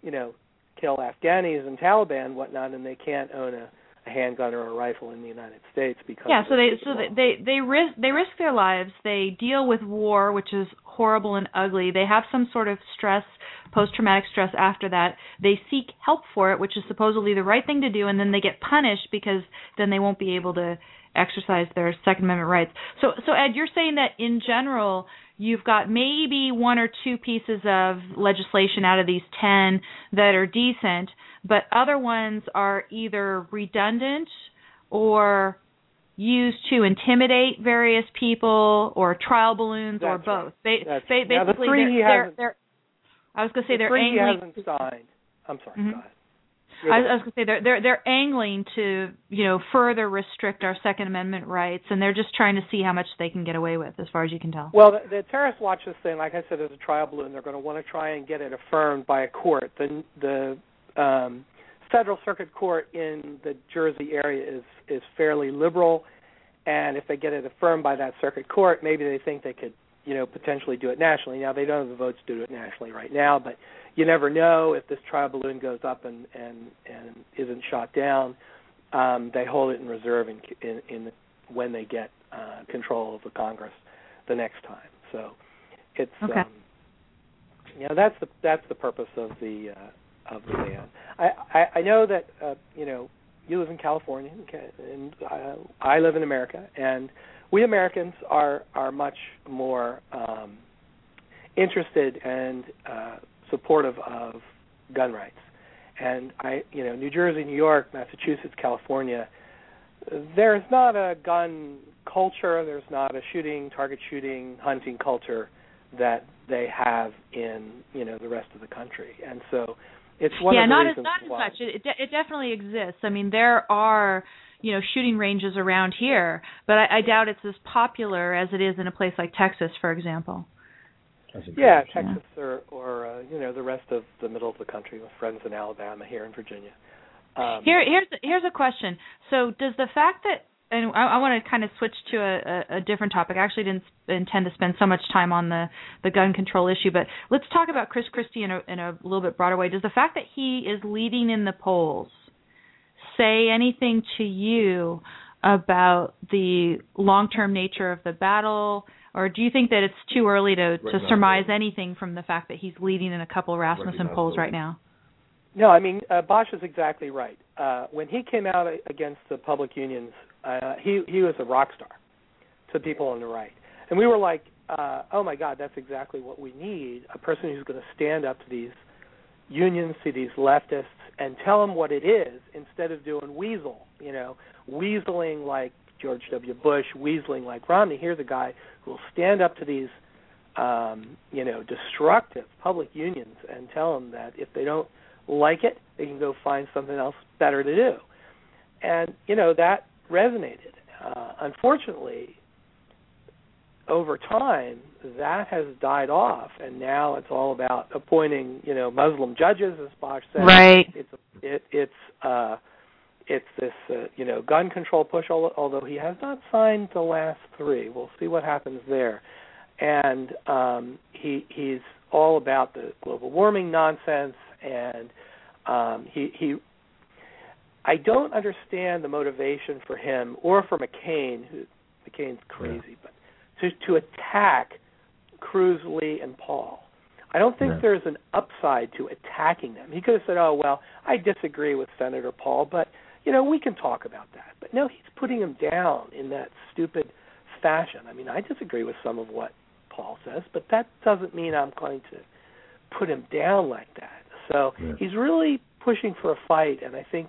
you know kill Afghanis and Taliban and whatnot, and they can't own a a handgun or a rifle in the United States because yeah so they so they, they they risk they risk their lives. They deal with war which is horrible and ugly. They have some sort of stress post traumatic stress after that. They seek help for it which is supposedly the right thing to do and then they get punished because then they won't be able to exercise their second amendment rights. So so ed you're saying that in general you've got maybe one or two pieces of legislation out of these 10 that are decent but other ones are either redundant or used to intimidate various people or trial balloons That's or both. Right. Ba- ba- basically, now the three they're, they're, I was going to say the they're three angling. He hasn't signed. I'm sorry. Mm-hmm. Go ahead. I, I was going to say they're they're they're angling to you know further restrict our Second Amendment rights, and they're just trying to see how much they can get away with, as far as you can tell. Well, the, the terrorist watch this thing, like I said, is a trial balloon. They're going to want to try and get it affirmed by a court. The the um, Federal Circuit Court in the Jersey area is is fairly liberal, and if they get it affirmed by that circuit court, maybe they think they could, you know, potentially do it nationally. Now they don't have the votes to do it nationally right now, but you never know if this trial balloon goes up and and and isn't shot down. Um, they hold it in reserve in in, in when they get uh, control of the Congress the next time. So it's okay. um, you know that's the that's the purpose of the uh, of the ban. I, I, I know that uh, you know you live in California and uh, I live in America, and we Americans are are much more um, interested and uh, supportive of gun rights. And I, you know, New Jersey, New York, Massachusetts, California, there's not a gun culture. There's not a shooting, target shooting, hunting culture that they have in you know the rest of the country. And so it's one yeah, of the not reasons as not as much. It, it, it definitely exists. I mean, there are you know shooting ranges around here, but I, I doubt it's as popular as it is in a place like Texas, for example. Yeah, Texas or or uh, you know the rest of the middle of the country with friends in Alabama here in Virginia. Um, Here, here's here's a question. So, does the fact that and I, I want to kind of switch to a, a, a different topic. I actually didn't intend to spend so much time on the the gun control issue, but let's talk about Chris Christie in a, in a little bit broader way. Does the fact that he is leading in the polls say anything to you about the long-term nature of the battle? Or do you think that it's too early to, Right to now, surmise no. anything from the fact that he's leading in a couple Rasmussen now, polls right now? No, I mean uh, Bosch is exactly right. Uh, when he came out against the public unions, uh, he he was a rock star to people on the right, and we were like, uh, "Oh my God, that's exactly what we need—a person who's going to stand up to these unions, to these leftists, and tell them what it is, instead of doing weasel, you know, weaseling like George W. Bush, weaseling like Romney. Here's a guy who will stand up to these." Um, you know, destructive public unions and tell them that if they don't like it, they can go find something else better to do. And you know that resonated. Uh, unfortunately, over time, that has died off, and now it's all about appointing you know Muslim judges, as Bosch said. Right. It's it, it's uh, it's this uh, you know gun control push. al- Although he has not signed the last three, we'll see what happens there. And um, he he's all about the global warming nonsense, and um, he he. I don't understand the motivation for him or for McCain, who McCain's crazy, but to to attack Cruz, Lee, and Paul. I don't think Yeah. there's an upside to attacking them. He could have said, "Oh well, I disagree with Senator Paul, but you know we can talk about that." But no, he's putting him down in that stupid fashion. I mean, I disagree with some of what Paul says, but that doesn't mean I'm going to put him down like that. So Yeah. he's really pushing for a fight, and I think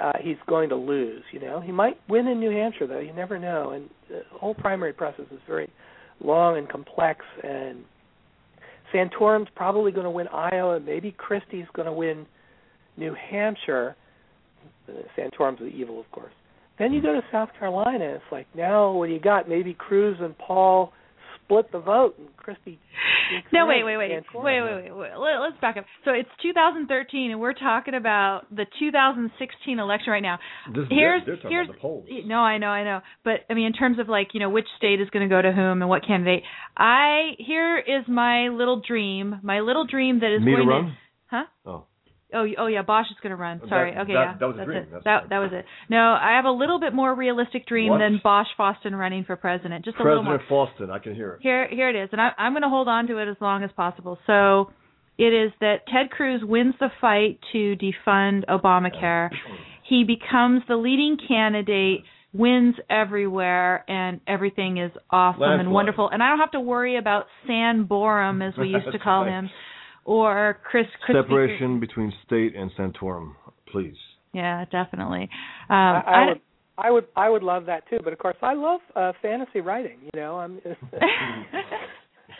uh, he's going to lose. You know, he might win in New Hampshire, though. You never know. And the whole primary process is very long and complex. And Santorum's probably going to win Iowa. Maybe Christie's going to win New Hampshire. Uh, Santorum's the evil, of course. Then you go to South Carolina. And it's like now, what do you got? Maybe Cruz and Paul split the vote, and Christie. No, wait, wait, wait, wait, wait, wait, wait. Let, let's back up. So it's 2013, and we're talking about the 2016 election right now. This, Here's they're, they're talking here's about the polls. no, I know, I know, but I mean in terms of like you know which state is going to go to whom and what candidate. I here is my little dream, my little dream that is Me to going run? Huh? Oh, Oh, oh yeah, Bosch is going to run. Sorry. that- okay, that- yeah. that was a that's dream. It. That that was it. No, I have a little bit more realistic dream What? than Bosch Fawstin running for president. Just a little more. President Fawstin, I can hear it. Here, here it is, and I, I'm going to hold on to it as long as possible. So, it is that Ted Cruz wins the fight to defund Obamacare. He becomes the leading candidate, wins everywhere, and everything is awesome and wonderful. And I don't have to worry about San Borum, as we used to call (laughs) right. him, or Chris. Chris Separation between state and Santorum, please. Yeah, definitely. Um, I, I I- would, I would, I would love that too. But of course, I love uh, fantasy writing. You know, I'm. (laughs) (laughs)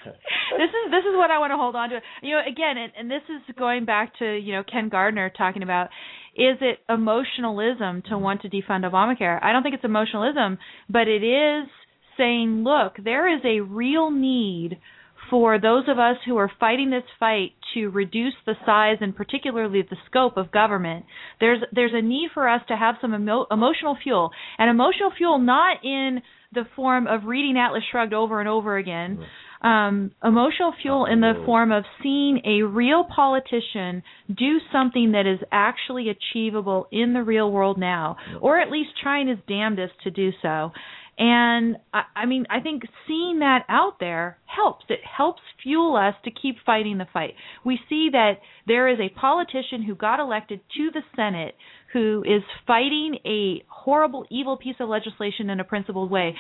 this is this is what I want to hold on to. You know, again, and, and this is going back to you know Ken Gardner talking about is it emotionalism to want to defund Obamacare? I don't think it's emotionalism, but it is saying, look, there is a real need for those of us who are fighting this fight to reduce the size and particularly the scope of government. There's there's a need for us to have some emo- emotional fuel, and emotional fuel not in the form of reading Atlas Shrugged over and over again. Um, emotional fuel in the form of seeing a real politician do something that is actually achievable in the real world now, or at least trying his damnedest to do so. And I, I mean, I think seeing that out there helps. It helps fuel us to keep fighting the fight. We see that there is a politician who got elected to the Senate who is fighting a horrible, evil piece of legislation in a principled way.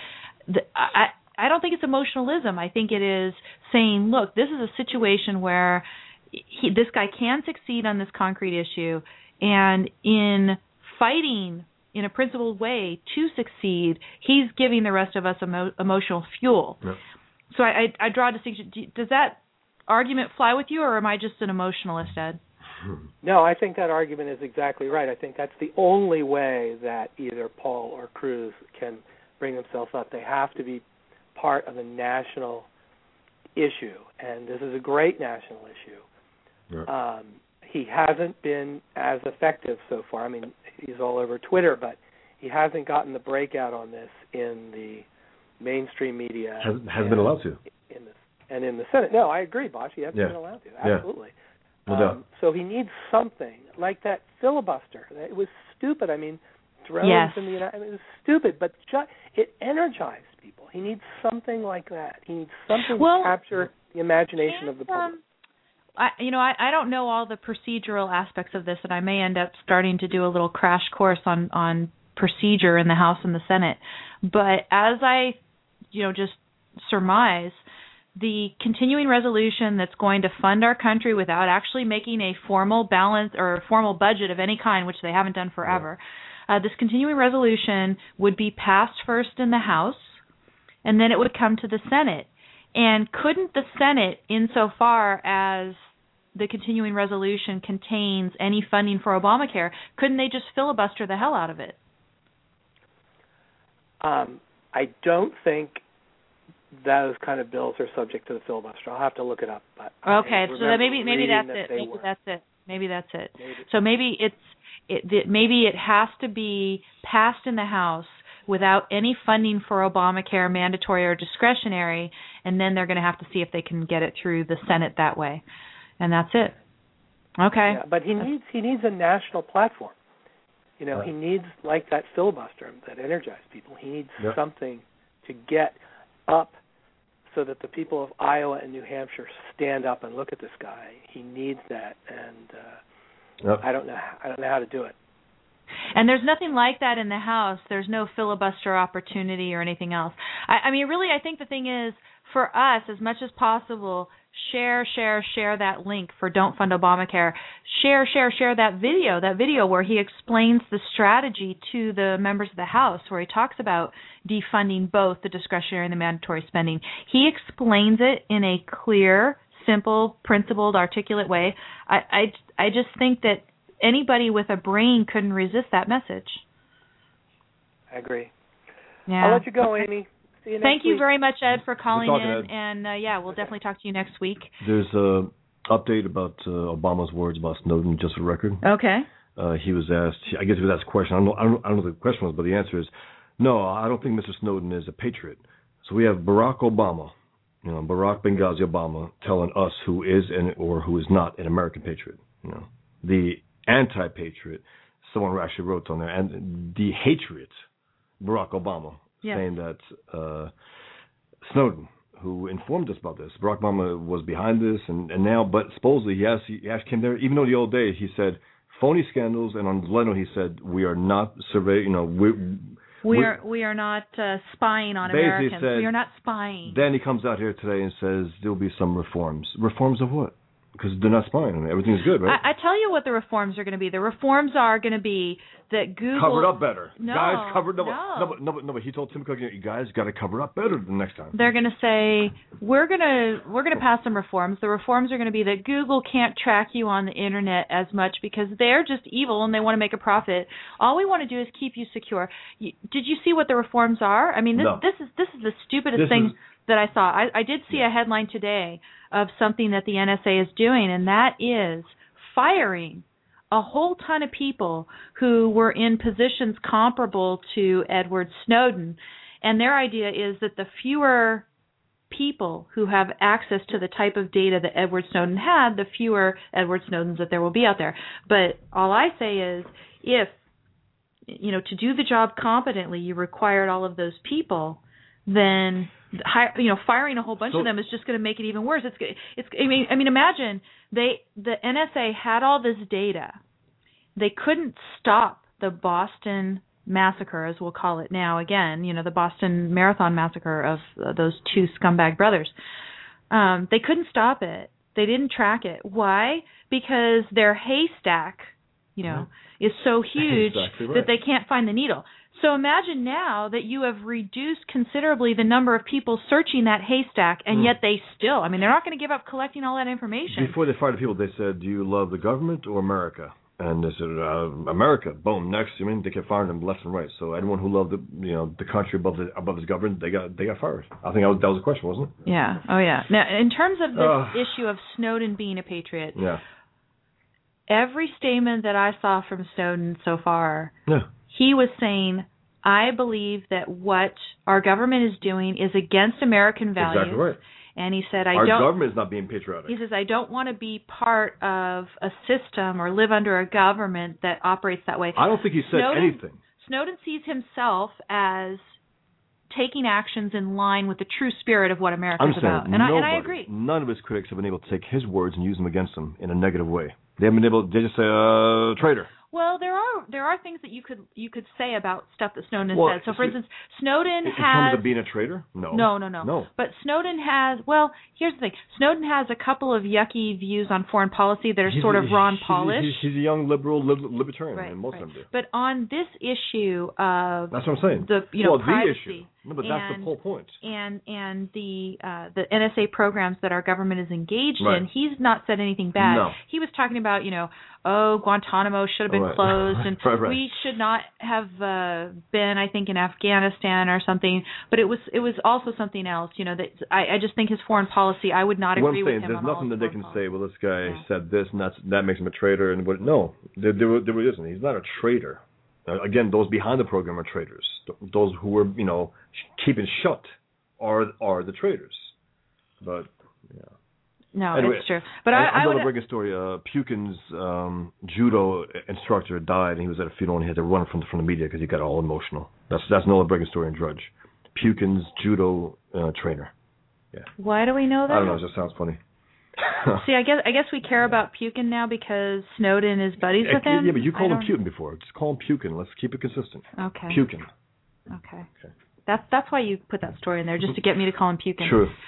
The, I, I don't think it's emotionalism. I think it is saying, look, this is a situation where he, this guy can succeed on this concrete issue, and in fighting in a principled way to succeed, he's giving the rest of us emo- emotional fuel. Yep. So I, I, I draw a distinction. Does that argument fly with you, or am I just an emotionalist, Ed? no, I think that argument is exactly right. I think that's the only way that either Paul or Cruz can bring themselves up. They have to be part of a national issue, and this is a great national issue. Yeah. Um, he hasn't been as effective so far. I mean, he's all over Twitter, but he hasn't gotten the breakout on this in the mainstream media. Has, and has been allowed to. in the and in the Senate. No, I agree, Bosch. He hasn't Yeah. been allowed to. Yeah. Absolutely. No um. So he needs something like that filibuster. It was stupid. I mean, drones Yes. in the United. I mean, it was stupid, but ju- it energized people. He needs something like that. He needs something Well, to capture the imagination of the public. Um, I, you know, I, I don't know all the procedural aspects of this, and I may end up starting to do a little crash course on on procedure in the House and the Senate. But as I, you know, just surmise, the continuing resolution that's going to fund our country without actually making a formal balance or a formal budget of any kind, which they haven't done forever. Uh, this continuing resolution would be passed first in the House, and then it would come to the Senate. And couldn't the Senate, insofar as the continuing resolution contains any funding for Obamacare, couldn't they just filibuster the hell out of it? Um, I don't think those kind of bills are subject to the filibuster. I'll have to look it up. But Okay, so that maybe maybe that's that it. Maybe were. that's it. Maybe that's it. Maybe. So maybe it's it maybe it has to be passed in the House without any funding for Obamacare, mandatory or discretionary, and then they're going to have to see if they can get it through the Senate that way, and that's it. Okay. Yeah, but he needs he needs a national platform. You know, Right. he needs like that filibuster that energized people. He needs Yep. something to get up so that the people of Iowa and New Hampshire stand up and look at this guy. He needs that, and uh, Yep. I don't know I don't know how to do it. And there's nothing like that in the House. There's no filibuster opportunity or anything else. I, I mean, really, I think the thing is for us, as much as possible, share, share, share that link for Don't Fund Obamacare. Share, share, share that video, that video where he explains the strategy to the members of the House, where he talks about defunding both the discretionary and the mandatory spending. He explains it in a clear, simple, principled, articulate way. I, I, I just think that anybody with a brain couldn't resist that message. I agree. Yeah. I'll let you go, Amy. See you next Thank you week. very much, Ed, for calling talking, in, Ed. and uh, yeah, we'll Okay. definitely talk to you next week. There's a update about uh, Obama's words about Snowden, just for record. Okay. Uh, he was asked, I guess he was asked a question. I don't, know, I, don't, I don't know what the question was, but the answer is no, I don't think Mr. Snowden is a patriot. So we have Barack Obama, you know, Barack Benghazi Obama telling us who is and or who is not an American patriot. You know, the anti-patriot, someone who actually wrote on there, and the hatred, Barack Obama, Yes. saying that uh, Snowden, who informed us about this, Barack Obama was behind this, and, and now, but supposedly he asked, he asked him there, even though the old days he said phony scandals, and on Leno he said we are not survey, you know, we. We are we are not uh, spying on Americans. said- we are not spying. Then he comes out here today and says there'll be some reforms. Reforms of what? Because they're not spying. I mean, everything's good, right? I, I tell you what the reforms are going to be. The reforms are going to be that Google cover it up better. No, guys, cover it up. no. no, but, no, but, no, but he told Tim Cook, you guys got to cover up better the next time. They're going to say we're going to we're going to pass some reforms. The reforms are going to be that Google can't track you on the internet as much because they're just evil and they want to make a profit. All we want to do is keep you secure. You, did you see what the reforms are? I mean, this No. this is this is the stupidest This thing is- that I saw. I, I did see a headline today of something that the NSA is doing, and that is firing a whole ton of people who were in positions comparable to Edward Snowden. And their idea is that the fewer people who have access to the type of data that Edward Snowden had, the fewer Edward Snowdens that there will be out there. But all I say is if you know to do the job competently you required all of those people then you know firing a whole bunch So- of them is just going to make it even worse it's it's i mean i mean imagine they the NSA had all this data. They couldn't stop the Boston massacre as we'll call it now again you know the Boston marathon massacre of uh, those two scumbag brothers. Um they couldn't stop it. They didn't track it. Why? Because their haystack you know is so (laughs) huge Exactly right. that they can't find the needle so imagine now that you have reduced considerably the number of people searching that haystack and Hmm. yet they still i mean they're not going to give up collecting all that information Before they fired the people, they said, "Do you love the government or America?" And they said, uh, "America." Boom. Next, I mean, they kept firing them left and right. So anyone who loved the, you know, the country above the above his government, they got they got fired. I think that was, that was the question, wasn't it? Yeah. Oh, yeah. Now, in terms of this Ugh. issue of Snowden being a patriot, Yeah. every statement that I saw from Snowden so far, Yeah. he was saying, "I believe that what our government is doing is against American values." Exactly right. And he said, "I Our don't." Our government is not being patriotic. He says, "I don't want to be part of a system or live under a government that operates that way." I don't think he said Snowden- anything. Snowden sees himself as taking actions in line with the true spirit of what America is about, and I and I agree. None of his critics have been able to take his words and use them against him in a negative way. They haven't been able. They just say, "Uh, traitor." Well, there are there are things that you could you could say about stuff that Snowden Well, said. So, for instance, Snowden In has terms of being a traitor, no. no, no, no, No. But Snowden has well, here's the thing: Snowden has a couple of yucky views on foreign policy that are He's sort a- of Ron Paulish. He's, he's a young liberal lib- libertarian, right, and most right. of them do. But on this issue of That's what I'm saying. the you know well, privacy the issue. No, but that's the and- whole point. and and the uh, the NSA programs that our government is engaged in, he's not said anything bad. No. He was talking about, you know, oh Guantanamo should have been Right. closed, (laughs) and Right, right. we should not have uh, been, I think, in Afghanistan or something. But it was it was also something else, you know. That I, I just think his foreign policy, I would not agree with him there's on nothing that they can policy. say. Well, this guy Yeah. said this, and that's that makes him a traitor. And what? No, there, there, there isn't. He's not a traitor. Uh, again, those behind the program are traitors. Th- Those who were, you know, keeping shut are are the traitors. But yeah. No, Anyway, it's true. But I, I another would. breaking story. Uh, Pukin's um, judo instructor died, and he was at a funeral, and he had to run from the, from the media because he got all emotional. That's that's another breaking story in Drudge. Pukin's judo uh, trainer. Yeah. Why do we know that? I don't know. It just sounds funny. (laughs) See, I guess I guess we care about Pukin now because Snowden is buddies with him. Yeah, but you called him Putin before. Just call him Pukin. Let's keep it consistent. Okay. Pukin. Okay. Okay. That's that's why you put that story in there, just to get me to call him Pukin. True. (sighs)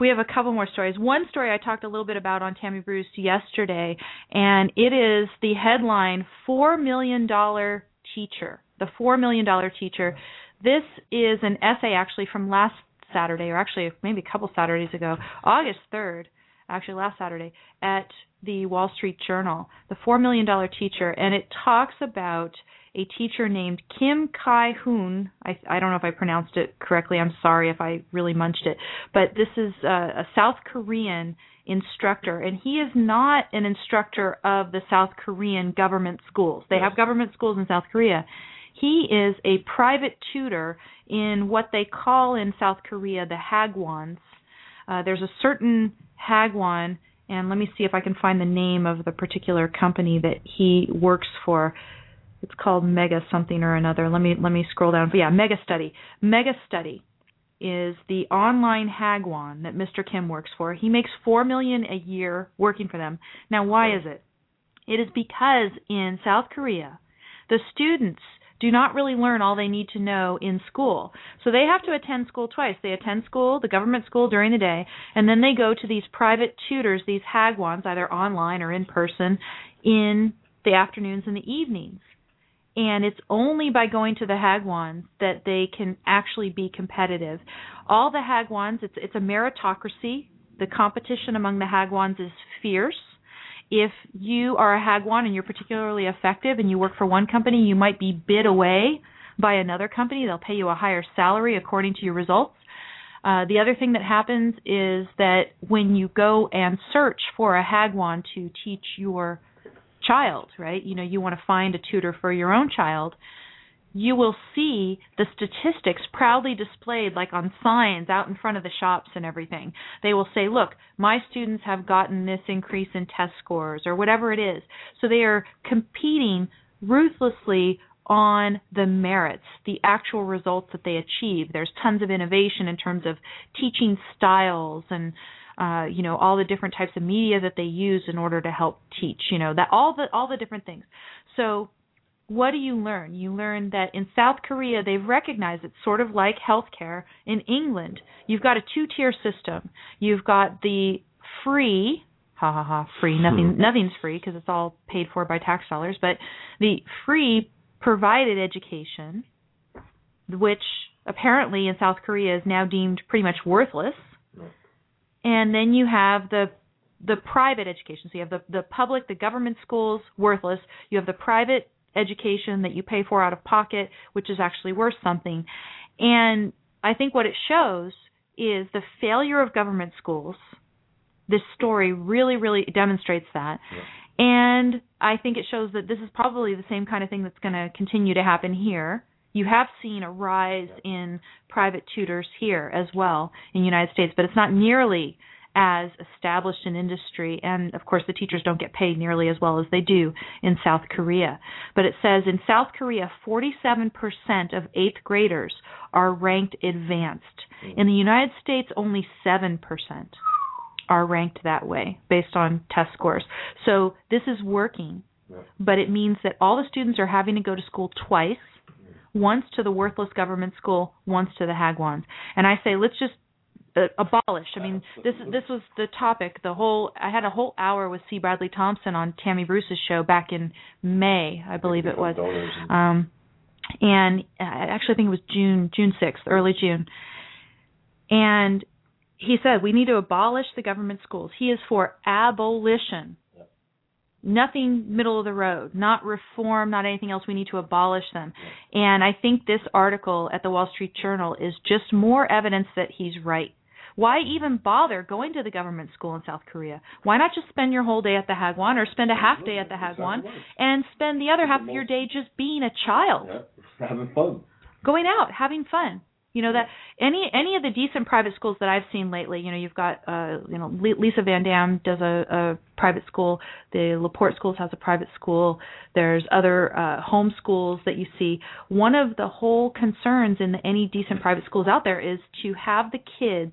We have a couple more stories. One story I talked a little bit about on Tammy Bruce yesterday, and it is the headline Four Million Dollar Teacher. The Four Million Dollar Teacher. This is an essay actually from last Saturday, or actually maybe a couple Saturdays ago, August 3rd, actually last Saturday, at the Wall Street Journal. The Four Million Dollar Teacher, and it talks about a teacher named Kim Kai Hoon. I, I don't know if I pronounced it correctly. I'm sorry if I really munched it. But this is a, a South Korean instructor, and he is not an instructor of the South Korean government schools. They have government schools in South Korea. He is a private tutor in what they call in South Korea the Hagwons. Uh, there's a certain Hagwon, and let me see if I can find the name of the particular company that he works for it's called Mega something or another. Let me let me scroll down. But yeah, Megastudy. Mega Study is the online Hagwon that Mr. Kim works for. He makes four million a year working for them. Now, why is it? It is because in South Korea, the students do not really learn all they need to know in school. So they have to attend school twice. They attend school, the government school during the day, and then they go to these private tutors, these Hagwons, either online or in person, in the afternoons and the evenings and it's only by going to the Hagwons that they can actually be competitive. All the Hagwons, it's it's a meritocracy. The competition among the Hagwons is fierce. If you are a Hagwon and you're particularly effective and you work for one company, you might be bid away by another company. They'll pay you a higher salary according to your results. Uh, the other thing that happens is that when you go and search for a Hagwon to teach your child, right? You know, you want to find a tutor for your own child. You will see the statistics proudly displayed, like on signs out in front of the shops and everything. They will say, Look, my students have gotten this increase in test scores, or whatever it is. So they are competing ruthlessly on the merits, the actual results that they achieve. There's tons of innovation in terms of teaching styles and uh, you know all the different types of media that they use in order to help teach you know that all the all the different things so what do you learn? You learn that in south korea they've recognized it's sort of like healthcare. In england you've got a two tier system. You've got the free ha ha ha free nothing hmm. nothing's free because it's all paid for by tax dollars but the free provided education which apparently in south korea is now deemed pretty much worthless. Hmm. And then you have the the private education. So you have the the public, the government schools, worthless. You have the private education that you pay for out of pocket, which is actually worth something. And I think what it shows is the failure of government schools. This story really, really demonstrates that. And I think it shows that this is probably the same kind of thing that's going to continue to happen here. You have seen a rise in private tutors here as well in the United States, but it's not nearly as established an industry and of course the teachers don't get paid nearly as well as they do in South Korea. But it says in South Korea 47% of 8th graders are ranked advanced. In the United States only 7% are ranked that way based on test scores. So this is working. But it means that all the students are having to go to school twice once to the worthless government school, once to the Hagwons. And I say, let's just uh, abolish. I mean, this this was the topic. The whole I had a whole hour with C. Bradley Thompson on Tammy Bruce's show back in May, I believe it was. Um, and I actually I think it was June June sixth, early June. And he said we need to abolish the government schools. He is for abolition nothing middle of the road, not reform, not anything else. We need to abolish them. And I think this article at the Wall Street Journal is just more evidence that he's right. Why even bother going to the government school in South Korea? Why not just spend your whole day at the Hagwon or spend a half day at the Hagwon and spend the other half of your day just being a child? Yeah, (laughs) having fun. Going out, having fun. You know that any any of the decent private schools that I've seen lately, you know, you've got uh you know Lisa VanDamme does a, a private school, the LePort Schools has a private school. There's other uh home schools that you see. One of the whole concerns in the, any decent private schools out there is to have the kids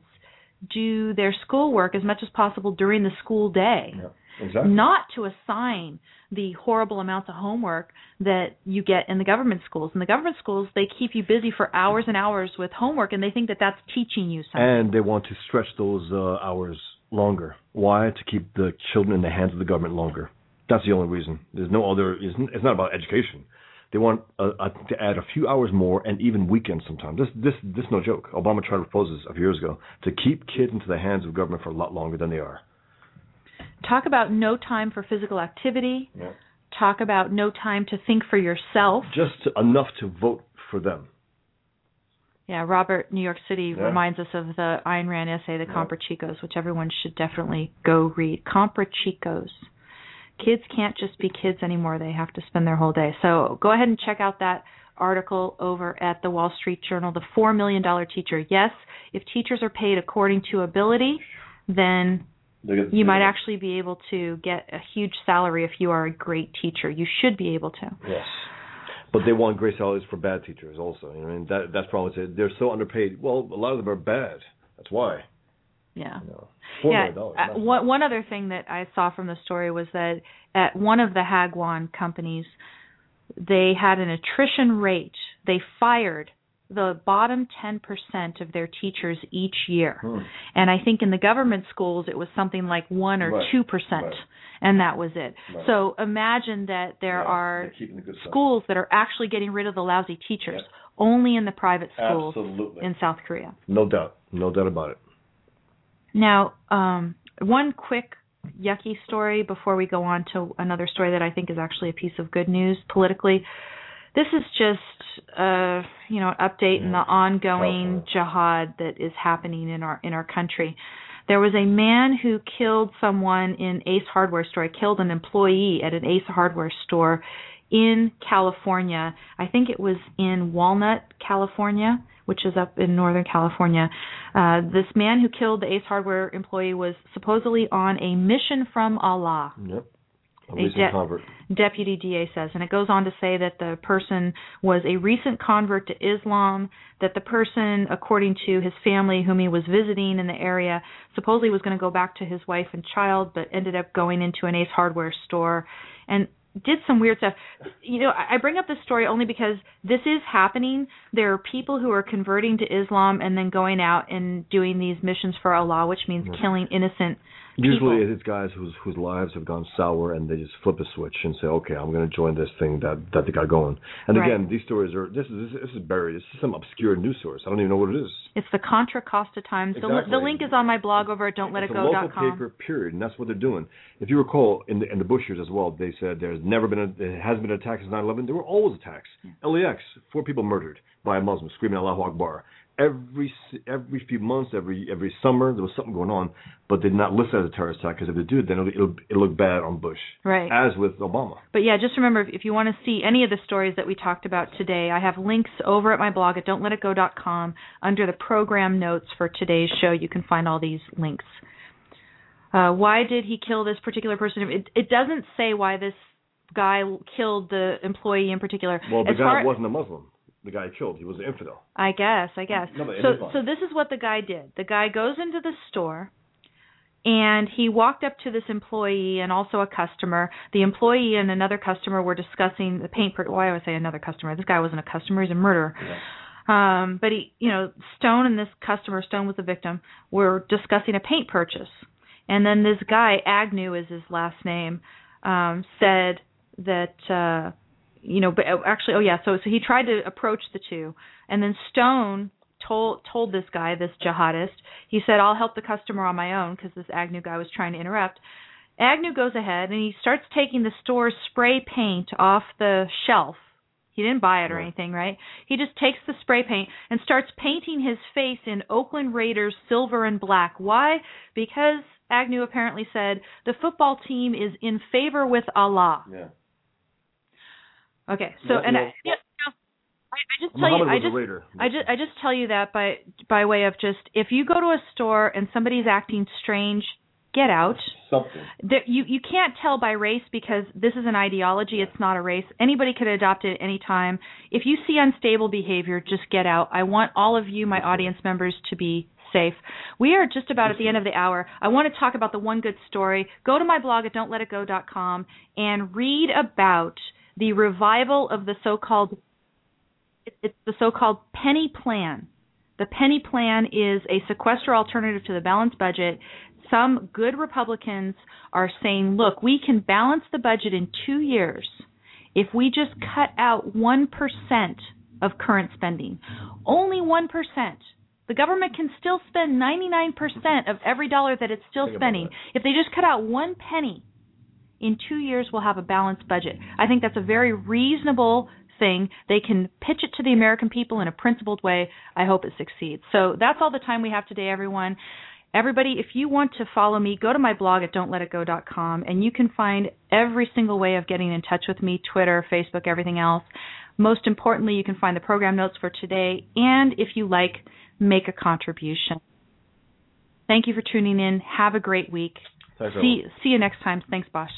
do their schoolwork as much as possible during the school day. Yeah, exactly. Not to assign the horrible amounts of homework that you get in the government schools. In the government schools, they keep you busy for hours and hours with homework, and they think that that's teaching you something. And they want to stretch those uh, hours longer. Why? To keep the children in the hands of the government longer. That's the only reason. There's no other. It's, it's not about education. They want uh, uh, to add a few hours more and even weekends sometimes. This this this no joke. Obama tried to propose this a few years ago to keep kids into the hands of government for a lot longer than they are. Talk about no time for physical activity. Yeah. Talk about no time to think for yourself. Just to, enough to vote for them. Yeah, Robert, New York City Yeah. reminds us of the Ayn Rand essay, The Yeah. Comprachicos, which everyone should definitely go read. Comprachicos. Kids can't just be kids anymore; they have to spend their whole day. So go ahead and check out that article over at the Wall Street Journal, "The Four Million Dollar Teacher." Yes, if teachers are paid according to ability, then you might actually be able to get a huge salary if you are a great teacher. You should be able to. Yes. But they want great salaries for bad teachers also. You I mean that that's probably it. They're so underpaid. Well, a lot of them are bad. That's why. Yeah. You know, yeah. uh, one one other thing that I saw from the story was that at one of the Hagwon companies, they had an attrition rate. They fired the bottom 10% of their teachers each year. Hmm. And I think in the government schools it was something like 1 or Right. 2%. Right. And that was it. Right. So imagine that there are the schools that are actually getting rid of the lousy teachers Yeah. only in the private schools Absolutely. in South Korea. no doubt. No doubt about it. Now, um, one quick yucky story before we go on to another story that I think is actually a piece of good news politically. This is just, uh, you know, an update in the ongoing jihad that is happening in our in our country. There was a man who killed someone in Ace Hardware store. Killed an employee at an Ace Hardware store in California. I think it was in Walnut, California, which is up in Northern California. Uh, this man who killed the Ace Hardware employee was supposedly on a mission from Allah. Yep. A A recent de- convert. Deputy DA says, and it goes on to say that the person was a recent convert to Islam, that the person, according to his family whom he was visiting in the area, supposedly was going to go back to his wife and child, but ended up going into an Ace Hardware store and did some weird stuff. You know, I bring up this story only because this is happening. There are people who are converting to Islam and then going out and doing these missions for Allah, which means killing innocent Usually people. it's guys whose whose lives have gone sour and they just flip a switch and say, okay, I'm going to join this thing that that they got going. And Right. again, these stories are this is this is buried. This is some obscure news source. I don't even know what it is. It's the Contra Costa Times. The, Exactly. the link is on my blog over at don'tletitgo.com. It's a local paper, period, and that's what they're doing. If you recall, in the in the Bush years as well, they said there's never been a there hasn't been an attack since 9/11. There were always attacks. LAX, four people murdered by a Muslim screaming Allahu Akbar. Every s- every few months, every every summer, there was something going on, but they did not list it as a terrorist attack because if they do, then it'll, it'll it'll look bad on Bush, Right. as with Obama. But yeah, just remember if, if you want to see any of the stories that we talked about today, I have links over at my blog at don'tletitgo.com under the program notes for today's show. You can find all these links. Uh, why did he kill this particular person? It, it doesn't say why this guy killed the employee in particular. Well, the As guy far- wasn't a Muslim. The guy killed, he was an infidel. I guess, I guess. No, so so this is what the guy did. The guy goes into the store and he walked up to this employee and also a customer. The employee and another customer were discussing the paint per why would I say another customer? This guy wasn't a customer, he's a murderer. Um, but he, you know, Stone and this customer, Stone was the victim, were discussing a paint purchase. And then this guy, Agnew is his last name, um, said that uh you know, but uh, actually, oh yeah, so so he tried to approach the two, and then Stone told told this guy, this jihadist, he said, "I'll help the customer on my own," because this Agnew guy was trying to interrupt. Agnew goes ahead and he starts taking the store's spray paint off the shelf. He didn't buy it or anything, right? He just takes the spray paint and starts painting his face in Oakland Raiders silver and black. Why? Because Agnew apparently said the football team is in favor with Allah. Yeah. Okay, so and I, I, I just tell Muhammad you, I just. I just I just tell you that by by way of just if you go to a store and somebody's acting strange, get out. Something. There, you you can't tell by race because this is an ideology. It's not a race. Anybody could adopt it at any time. If you see unstable behavior, just get out. I want all of you, my audience members, to be safe. We are just about at the end of the hour. I want to talk about the one good story. Go to my blog at don'tletitgo.com and read about the revival of the so-called it's the so-called penny plan. The penny plan is a sequester alternative to the balanced budget some good Republicans are saying, look, we can balance the budget in two years if we just cut out 1% of current spending. Only 1%. The government can still spend 99% of every dollar that it's still spending. If they just cut out one penny, in two years we'll have a balanced budget. I think that's a very reasonable thing. They can pitch it to the American people in a principled way. I hope it succeeds. So that's all the time we have today, everyone. Everybody, if you want to follow me, go to my blog at don'tletitgo.com and you can find every single way of getting in touch with me Twitter, Facebook, everything else. Most importantly, you can find the program notes for today and, if you like, make a contribution. Thank you for tuning in. Have a great week. Thanks, See, see you next time. Thanks, Bosch.